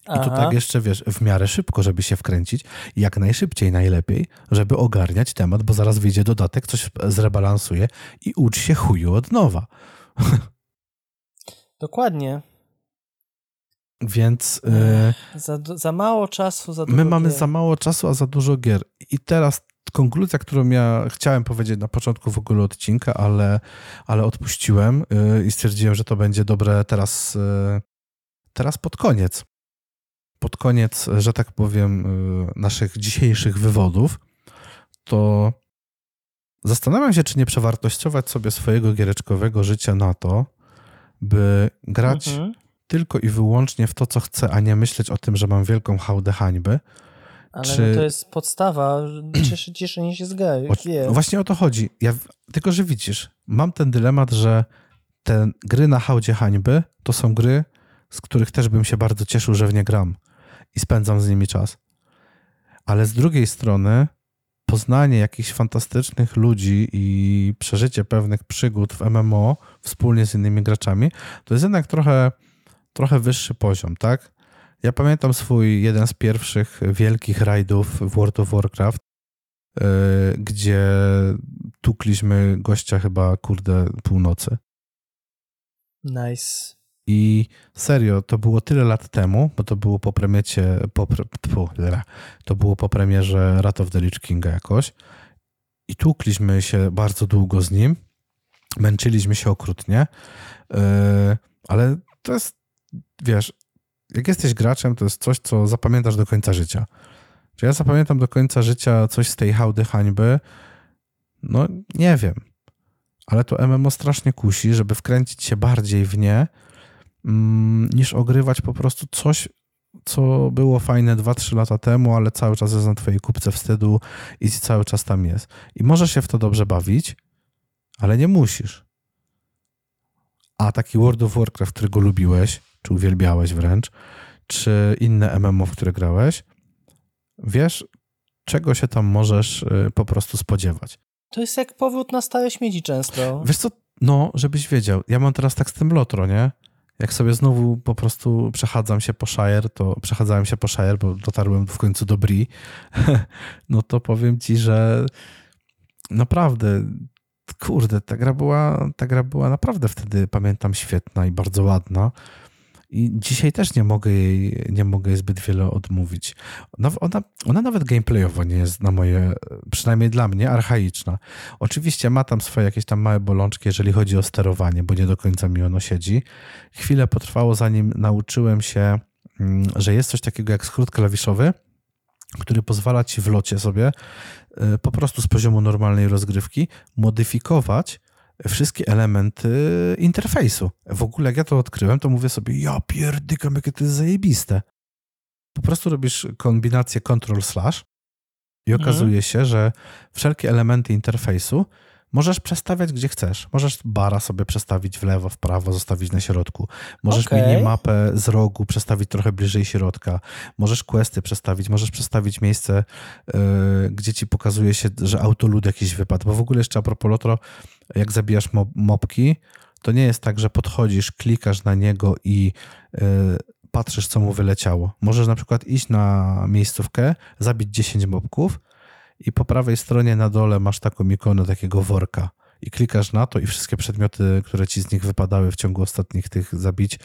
I to tak jeszcze, wiesz, w miarę szybko, żeby się wkręcić, jak najszybciej, najlepiej, żeby ogarniać temat, bo zaraz wyjdzie dodatek, coś zrebalansuje i ucz się chuju od nowa. Dokładnie. Więc. Yy, za, za mało czasu, za dużo My mamy gier. za mało czasu, a za dużo gier. I teraz konkluzja, którą ja chciałem powiedzieć na początku w ogóle odcinka, ale, ale odpuściłem yy, i stwierdziłem, że to będzie dobre teraz, yy, teraz pod koniec pod koniec, że tak powiem, y, naszych dzisiejszych wywodów, to zastanawiam się, czy nie przewartościować sobie swojego giereczkowego życia na to, by grać mhm. tylko i wyłącznie w to, co chcę, a nie myśleć o tym, że mam wielką hałdę hańby. Ale czy... no to jest podstawa cieszy, cieszenie się z gry. O, właśnie o to chodzi. Ja, tylko, że widzisz, mam ten dylemat, że te gry na hałdzie hańby to są gry, z których też bym się bardzo cieszył, że w nie gram i spędzam z nimi czas. Ale z drugiej strony poznanie jakichś fantastycznych ludzi i przeżycie pewnych przygód w MMO wspólnie z innymi graczami, to jest jednak trochę, trochę wyższy poziom, tak? Ja pamiętam swój jeden z pierwszych wielkich rajdów w World of Warcraft, yy, gdzie tukliśmy gościa chyba, kurde, północy. Nice. I serio, to było tyle lat temu, bo to było po premiecie, po, to było po premierze Rat of the Lich Kinga jakoś. I tłukliśmy się bardzo długo z nim. Męczyliśmy się okrutnie. Yy, ale to jest, wiesz, jak jesteś graczem, to jest coś, co zapamiętasz do końca życia. Czy ja zapamiętam do końca życia coś z tej hałdy hańby? No, nie wiem. Ale to MMO strasznie kusi, żeby wkręcić się bardziej w nie niż ogrywać po prostu coś, co było fajne 2-3 lata temu, ale cały czas jest na twojej kupce wstydu i cały czas tam jest. I możesz się w to dobrze bawić, ale nie musisz. A taki World of Warcraft, którego lubiłeś, czy uwielbiałeś wręcz, czy inne MMO, w które grałeś, wiesz, czego się tam możesz y, po prostu spodziewać. To jest jak powrót na stare śmieci często. Wiesz co, no, żebyś wiedział, ja mam teraz tak z tym Lotro, nie? Jak sobie znowu po prostu przechadzam się po Shire, to przechadzałem się po Shire, bo dotarłem w końcu do Bri, no to powiem ci, że naprawdę, kurde, ta gra była, ta gra była naprawdę wtedy, pamiętam, świetna i bardzo ładna. I dzisiaj też nie mogę jej, nie mogę jej zbyt wiele odmówić. Ona, ona, ona nawet gameplayowo nie jest na moje, przynajmniej dla mnie, archaiczna. Oczywiście ma tam swoje jakieś tam małe bolączki, jeżeli chodzi o sterowanie, bo nie do końca mi ono siedzi. Chwilę potrwało, zanim nauczyłem się, mm, że jest coś takiego jak skrót klawiszowy, który pozwala ci w locie sobie y, po prostu z poziomu normalnej rozgrywki modyfikować wszystkie elementy interfejsu. W ogóle jak ja to odkryłem, to mówię sobie, ja pierdykam, jakie to jest zajebiste. Po prostu robisz kombinację Ctrl slash i mhm. okazuje się, że wszelkie elementy interfejsu Możesz przestawiać gdzie chcesz. Możesz bara sobie przestawić w lewo, w prawo, zostawić na środku. Możesz okay. minimapę z rogu przestawić trochę bliżej środka. Możesz questy przestawić, możesz przestawić miejsce, yy, gdzie ci pokazuje się, że autolud jakiś wypadł. Bo w ogóle jeszcze a propos Lotro, jak zabijasz mob mopki, to nie jest tak, że podchodzisz, klikasz na niego i yy, patrzysz, co mu wyleciało. Możesz na przykład iść na miejscówkę, zabić 10 mobków, i po prawej stronie na dole masz taką ikonę takiego worka i klikasz na to i wszystkie przedmioty, które ci z nich wypadały w ciągu ostatnich tych zabić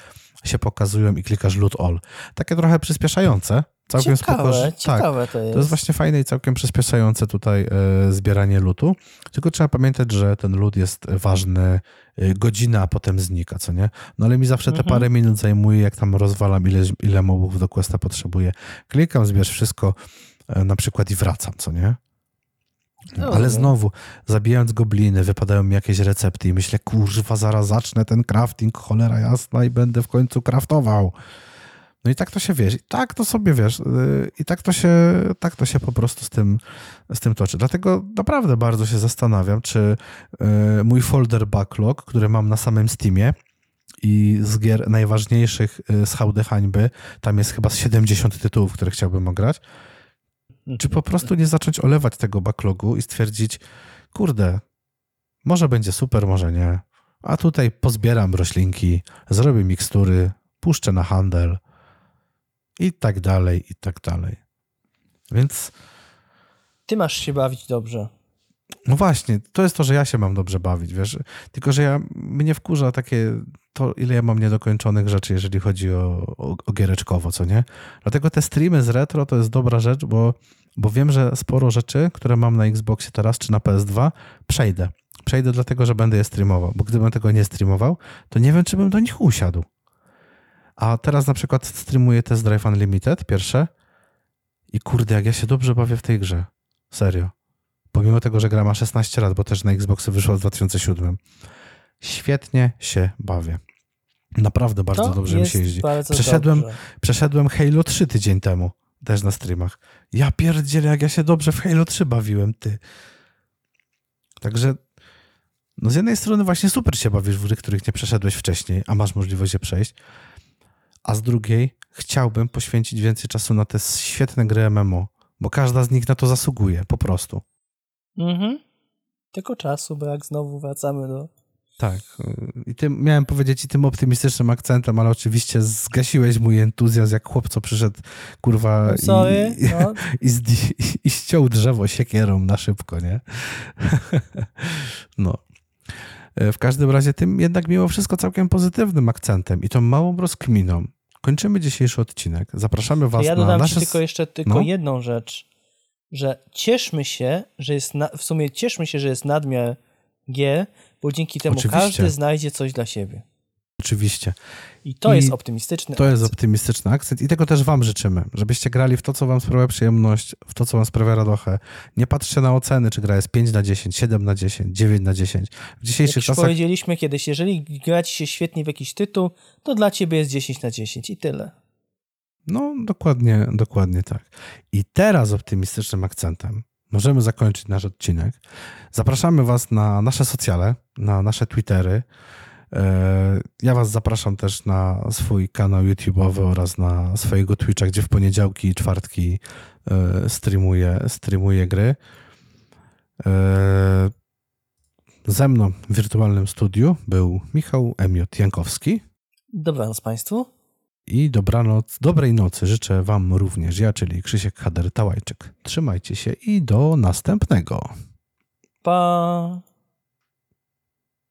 się pokazują i klikasz loot all. Takie trochę przyspieszające. Całkiem ciekawe, spoko, ciekawe tak, to jest. To jest właśnie fajne i całkiem przyspieszające tutaj e, zbieranie lootu. Tylko trzeba pamiętać, że ten loot jest ważny e, godzina, a potem znika, co nie? No ale mi zawsze te mhm. parę minut zajmuje, jak tam rozwalam, ile, ile mobów do questa potrzebuję. Klikam, zbierz wszystko, E, na przykład i wracam, co nie? No, Ale znowu, zabijając gobliny, wypadają mi jakieś recepty i myślę, kurwa, zaraz zacznę ten crafting, cholera jasna i będę w końcu craftował. No i tak to się wiesz, i tak to sobie wiesz, y, i tak to się, tak to się po prostu z tym, z tym toczy. Dlatego naprawdę bardzo się zastanawiam, czy y, mój folder backlog, który mam na samym Steamie i z gier najważniejszych y, z hałdy hańby, tam jest chyba z 70 tytułów, które chciałbym ograć, czy po prostu nie zacząć olewać tego backlogu i stwierdzić, kurde, może będzie super, może nie. A tutaj pozbieram roślinki, zrobię mikstury, puszczę na handel i tak dalej, i tak dalej. Więc. Ty masz się bawić dobrze. No właśnie, to jest to, że ja się mam dobrze bawić, wiesz. Tylko, że ja mnie wkurza takie to, ile ja mam niedokończonych rzeczy, jeżeli chodzi o, o, o giereczkowo, co nie? Dlatego te streamy z retro to jest dobra rzecz, bo bo wiem, że sporo rzeczy, które mam na Xboxie teraz czy na PS2, przejdę. Przejdę dlatego, że będę je streamował, bo gdybym tego nie streamował, to nie wiem, czy bym do nich usiadł. A teraz na przykład streamuję Test Drive Unlimited, pierwsze, i kurde, jak ja się dobrze bawię w tej grze. Serio. Pomimo tego, że gra ma 16 lat, bo też na Xboxy wyszła w 2007. Świetnie się bawię. Naprawdę bardzo to dobrze mi się jeździ. Przeszedłem, przeszedłem Halo 3 tydzień temu też na streamach. Ja pierdzielę, jak ja się dobrze w Halo 3 bawiłem, ty. Także no z jednej strony właśnie super się bawisz w gry, których nie przeszedłeś wcześniej, a masz możliwość je przejść, a z drugiej chciałbym poświęcić więcej czasu na te świetne gry MMO, bo każda z nich na to zasługuje, po prostu. Mhm. Tylko czasu brak, znowu wracamy do tak. I tym, miałem powiedzieć i tym optymistycznym akcentem, ale oczywiście zgasiłeś mój entuzjazm, jak chłop, co przyszedł, kurwa, no i, no. i, i, i ściął drzewo siekierą na szybko, nie? no. W każdym razie tym jednak mimo wszystko całkiem pozytywnym akcentem i tą małą rozkminą kończymy dzisiejszy odcinek. Zapraszamy was ja na nasze... Ja tylko jeszcze tylko no? jedną rzecz, że cieszmy się, że jest na... w sumie cieszmy się, że jest nadmiar G, bo dzięki temu Oczywiście. każdy znajdzie coś dla siebie. Oczywiście. I to I jest optymistyczny To akcent. jest optymistyczny akcent i tego też wam życzymy, żebyście grali w to, co wam sprawia przyjemność, w to, co wam sprawia radochę. Nie patrzcie na oceny, czy gra jest 5 na 10, 7 na 10, 9 na 10. W dzisiejszych Jak czasach... powiedzieliśmy kiedyś, jeżeli gra ci się świetnie w jakiś tytuł, to dla ciebie jest 10 na 10 i tyle. No, dokładnie, dokładnie tak. I teraz optymistycznym akcentem możemy zakończyć nasz odcinek. Zapraszamy Was na nasze socjale, na nasze Twittery. E, ja Was zapraszam też na swój kanał YouTube'owy oraz na swojego Twitcha, gdzie w poniedziałki i czwartki e, streamuję, streamuję gry. E, ze mną w wirtualnym studiu był Michał Emiot Jankowski. Dobranoc Państwu i dobranoc, dobrej nocy życzę Wam również ja, czyli Krzysiek Hader-Tałajczyk. Trzymajcie się i do następnego. Pa!